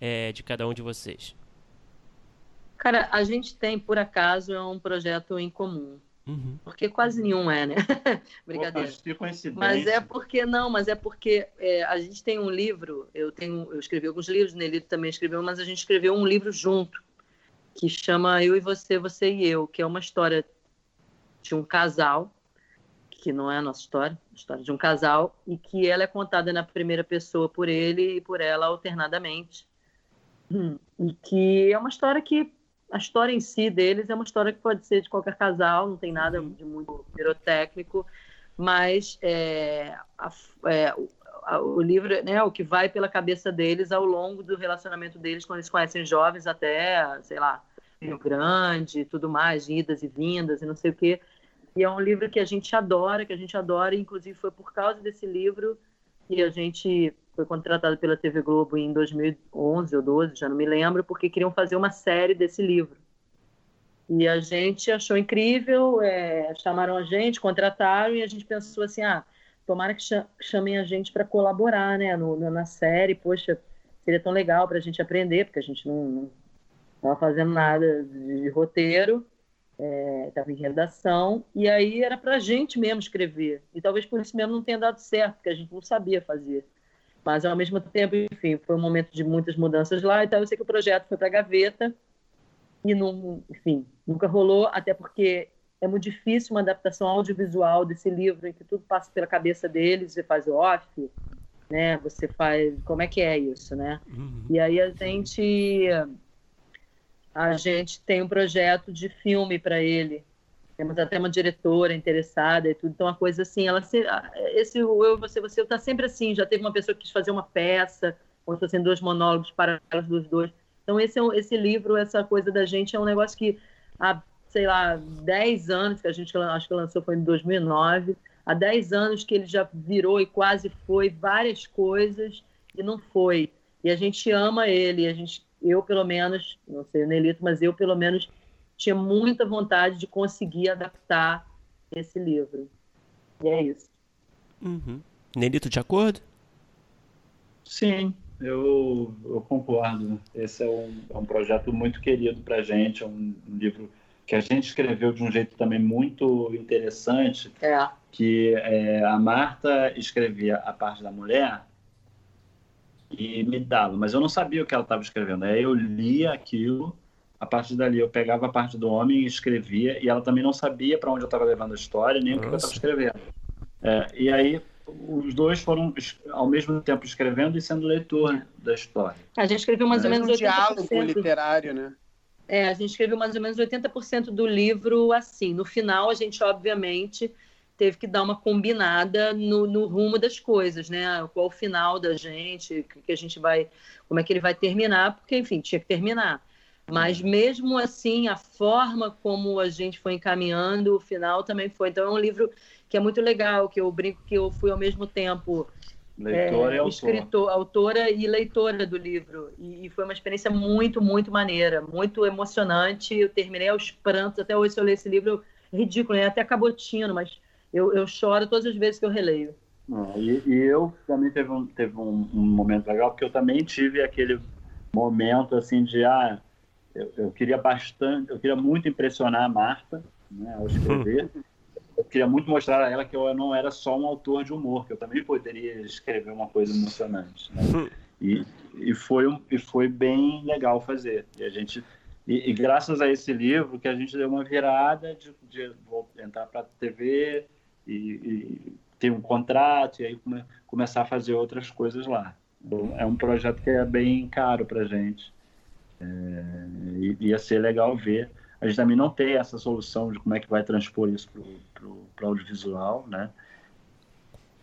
Speaker 3: é, de cada um de vocês?
Speaker 4: Cara, a gente tem, por acaso, é um projeto em comum. Uhum. Porque quase nenhum é, né? Brincadeira. Mas é porque não, mas é porque é, a gente tem um livro, eu tenho, eu escrevi alguns livros, Nelito também escreveu, mas a gente escreveu um livro junto que chama Eu e Você, Você e Eu, que é uma história de um casal que não é a nossa história, a história de um casal e que ela é contada na primeira pessoa por ele e por ela alternadamente. Hum, e que é uma história que a história em si deles é uma história que pode ser de qualquer casal, não tem nada uhum. de muito pirotécnico, mas é, a, é, o, a, o, livro, né, o que vai pela cabeça deles ao longo do relacionamento deles, quando eles conhecem jovens até, sei lá, Rio Grande, tudo mais, idas e vindas e não sei o quê. E é um livro que a gente adora, que a gente adora, e inclusive foi por causa desse livro que a gente foi contratado pela TV Globo em 2011 ou 12, já não me lembro, porque queriam fazer uma série desse livro. E a gente achou incrível, é, chamaram a gente, contrataram e a gente pensou assim, ah, tomara que chamem a gente para colaborar, né, no, na série. Poxa, seria tão legal para a gente aprender, porque a gente não estava fazendo nada de, de roteiro, estava é, em redação, e aí era para a gente mesmo escrever. E talvez por isso mesmo não tenha dado certo, porque a gente não sabia fazer. Mas, ao mesmo tempo, enfim, foi um momento de muitas mudanças lá. Então, eu sei que o projeto foi para a gaveta e, não, enfim, nunca rolou, até porque é muito difícil uma adaptação audiovisual desse livro, em que tudo passa pela cabeça deles, você faz o off, né? Você faz... Como é que é isso, né? Uhum. E aí a gente... A gente tem um projeto de filme para ele, temos até uma diretora interessada e tudo. Então, a coisa assim, ela se, esse eu, você, você está sempre assim. Já teve uma pessoa que quis fazer uma peça, ou estou sendo dois monólogos para dos dois. Então, esse, é esse livro, essa coisa da gente, é um negócio que há, sei lá, 10 anos, que a gente acho que lançou foi em 2009, há 10 anos que ele já virou e quase foi várias coisas e não foi. E a gente ama ele, a gente, eu pelo menos, não sei o Nelito, mas eu pelo menos tinha muita vontade de conseguir adaptar esse livro. E é isso.
Speaker 3: Uhum. Nelito, de acordo?
Speaker 5: Sim, eu, eu concordo. Esse é um, é um projeto muito querido para a gente, é um, um, livro que a gente escreveu de um jeito também muito interessante,
Speaker 4: é.
Speaker 5: que é, a Marta escrevia a parte da mulher e me dava, mas eu não sabia o que ela estava escrevendo. Aí eu lia aquilo a partir dali eu pegava a parte do homem e escrevia, e ela também não sabia para onde eu estava levando a história, nem Nossa. o que eu estava escrevendo. É, e aí os dois foram ao mesmo tempo escrevendo e sendo leitor da história.
Speaker 4: A gente escreveu mais ou menos
Speaker 6: um 80%. diálogo literário, né?
Speaker 4: É, a gente escreveu mais ou menos 80% do livro assim. No final, a gente, obviamente, teve que dar uma combinada no, no rumo das coisas, né? Qual o final da gente, que a gente vai, como é que ele vai terminar, porque, enfim, tinha que terminar. Mas mesmo assim, a forma como a gente foi encaminhando, o final também foi. Então é um livro que é muito legal, que eu brinco que eu fui ao mesmo tempo
Speaker 5: leitora é, e
Speaker 4: escritor, autora e leitora do livro. E, e, foi uma experiência muito, muito maneira, muito emocionante. Eu terminei aos prantos, até hoje se eu ler esse livro, ridículo, né? até cabotino, mas eu, eu choro todas as vezes que eu releio.
Speaker 5: Ah, e, e, eu também teve, um, teve um, um momento legal, porque eu também tive aquele momento assim de ah, eu, eu, queria bastante, eu queria muito impressionar a Marta, né, ao escrever. eu queria muito mostrar a ela que eu não era só um autor de humor, que eu também poderia escrever uma coisa emocionante. Né? E, e, foi um, e foi bem legal fazer. E a gente E, e, graças a esse livro que a gente deu uma virada de, de entrar para a TV e, e, ter um contrato e aí come, começar a fazer outras coisas lá. Então, é um projeto que é bem caro para a gente. É, ia ser legal ver. A gente também não tem essa solução de como é que vai transpor isso para o audiovisual, né?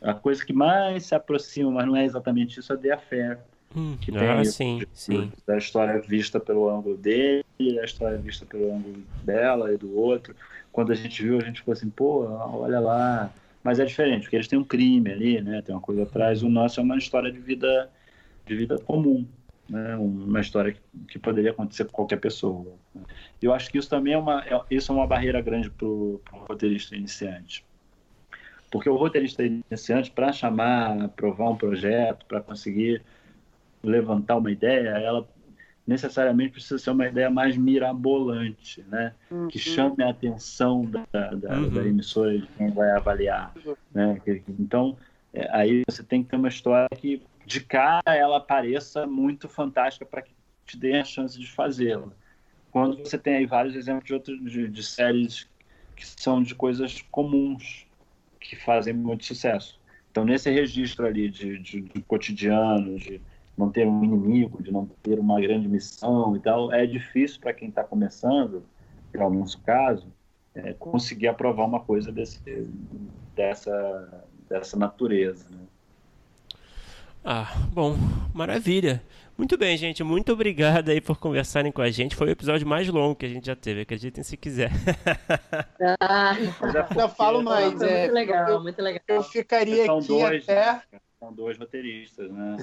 Speaker 5: A coisa que mais se aproxima, mas não é exatamente isso, é The Affair,
Speaker 3: Hum, que tem ah, sim, de, sim.
Speaker 5: da história vista pelo ângulo dele, a história vista pelo ângulo dela e do outro. Quando a gente viu, a gente ficou assim, pô, olha lá. Mas é diferente, porque eles têm um crime ali, né? Tem uma coisa atrás. O nosso é uma história de vida, de vida comum, né? Uma história que, poderia acontecer com qualquer pessoa. Eu acho que isso também é uma, é, isso é uma barreira grande para o roteirista iniciante. Porque o roteirista iniciante, para chamar, aprovar um projeto, para conseguir levantar uma ideia, ela necessariamente precisa ser uma ideia mais mirabolante, né? Uhum. Que chame a atenção da, da, uhum. da, emissora de quem vai avaliar, né? Então, é, aí você tem que ter uma história que, de cara, ela pareça muito fantástica para que te dê a chance de fazê-la. Quando você tem aí vários exemplos de, outros, de, de séries que são de coisas comuns, que fazem muito sucesso. Então, nesse registro ali de, de, de cotidiano, de não ter um inimigo, de não ter uma grande missão e tal, é difícil para quem está começando, em alguns casos, é, conseguir aprovar uma coisa desse, dessa, dessa natureza. Né?
Speaker 3: Ah, bom, maravilha. Muito bem, gente. Muito obrigado aí por conversarem com a gente. Foi o episódio mais longo que a gente já teve, acreditem se quiser.
Speaker 6: Ah, eu falo mais. É,
Speaker 4: muito legal, eu, muito legal.
Speaker 6: Eu ficaria aqui dois, até.
Speaker 5: São dois roteiristas, né?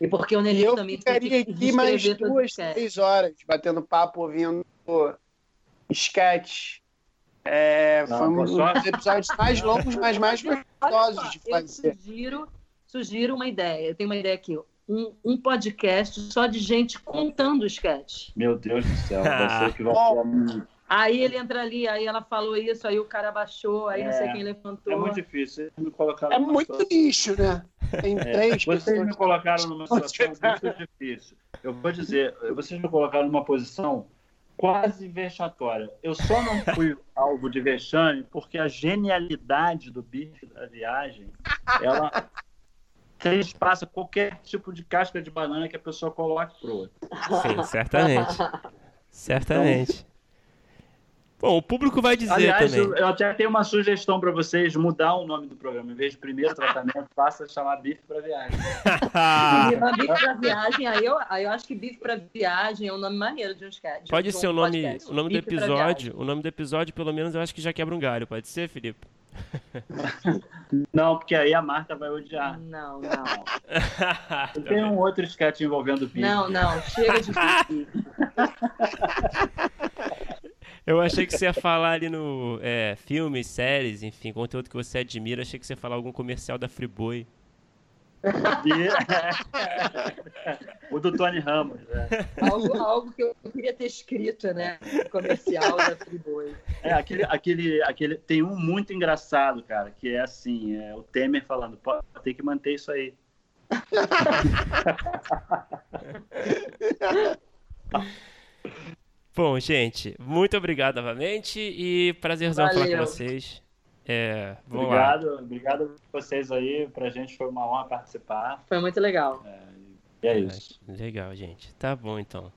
Speaker 4: E porque o Nelly também
Speaker 6: ficaria aqui mais duas, três horas, batendo papo, ouvindo sketch. É, Não, foi um dos episódios mais longos, mas mais gostosos de fazer.
Speaker 4: Eu sugiro, sugiro uma ideia. Eu tenho uma ideia aqui. Um, um podcast só de gente contando sketch.
Speaker 5: Meu Deus do céu, vai ser que vai ser
Speaker 4: Aí ele entra ali, aí ela falou isso, aí o cara baixou, aí é, não sei é, quem levantou.
Speaker 5: É muito difícil. Me
Speaker 6: é muito lixo, né?
Speaker 5: Tem é, três Vocês me colocaram numa situação muito difícil. Eu vou dizer, vocês me colocaram numa posição quase vexatória. Eu só não fui alvo de vexame porque a genialidade do bife da viagem, ela passa qualquer tipo de casca de banana que a pessoa coloque pro outro.
Speaker 3: Sim, certamente. Certamente. Então, Bom, o público vai dizer
Speaker 5: Aliás,
Speaker 3: também.
Speaker 5: Eu, eu até tenho uma sugestão para vocês mudar o nome do programa. Em vez de primeiro tratamento, passa a chamar bife para viagem.
Speaker 4: bife para viagem, aí eu, aí eu acho que bife para viagem é um nome maneiro de um sketch.
Speaker 3: Pode ser o nome, o nome do episódio. O nome do episódio, pelo menos, eu acho que já quebra um galho. Pode ser, Felipe?
Speaker 5: Não, porque aí a Marta vai odiar.
Speaker 4: Não, não.
Speaker 5: Tem um outro sketch envolvendo bife.
Speaker 4: Não, não. Chega de bife.
Speaker 3: Eu achei que você ia falar ali no é, filmes, séries, enfim, conteúdo que você admira. Achei que você ia falar algum comercial da Friboi.
Speaker 5: o do Tony Ramos. Né?
Speaker 4: Algo, algo, que eu queria ter escrito, né? Comercial da Friboi.
Speaker 5: É, aquele, aquele, aquele, tem um muito engraçado, cara, que é assim, é o Temer falando, tem que manter isso aí.
Speaker 3: Bom, gente, muito obrigado novamente e prazerzão Valeu. falar com vocês. É,
Speaker 5: obrigado, lá. obrigado a vocês aí. Pra gente foi uma honra participar.
Speaker 4: Foi muito legal.
Speaker 5: É, e é isso.
Speaker 3: Legal, gente. Tá bom então.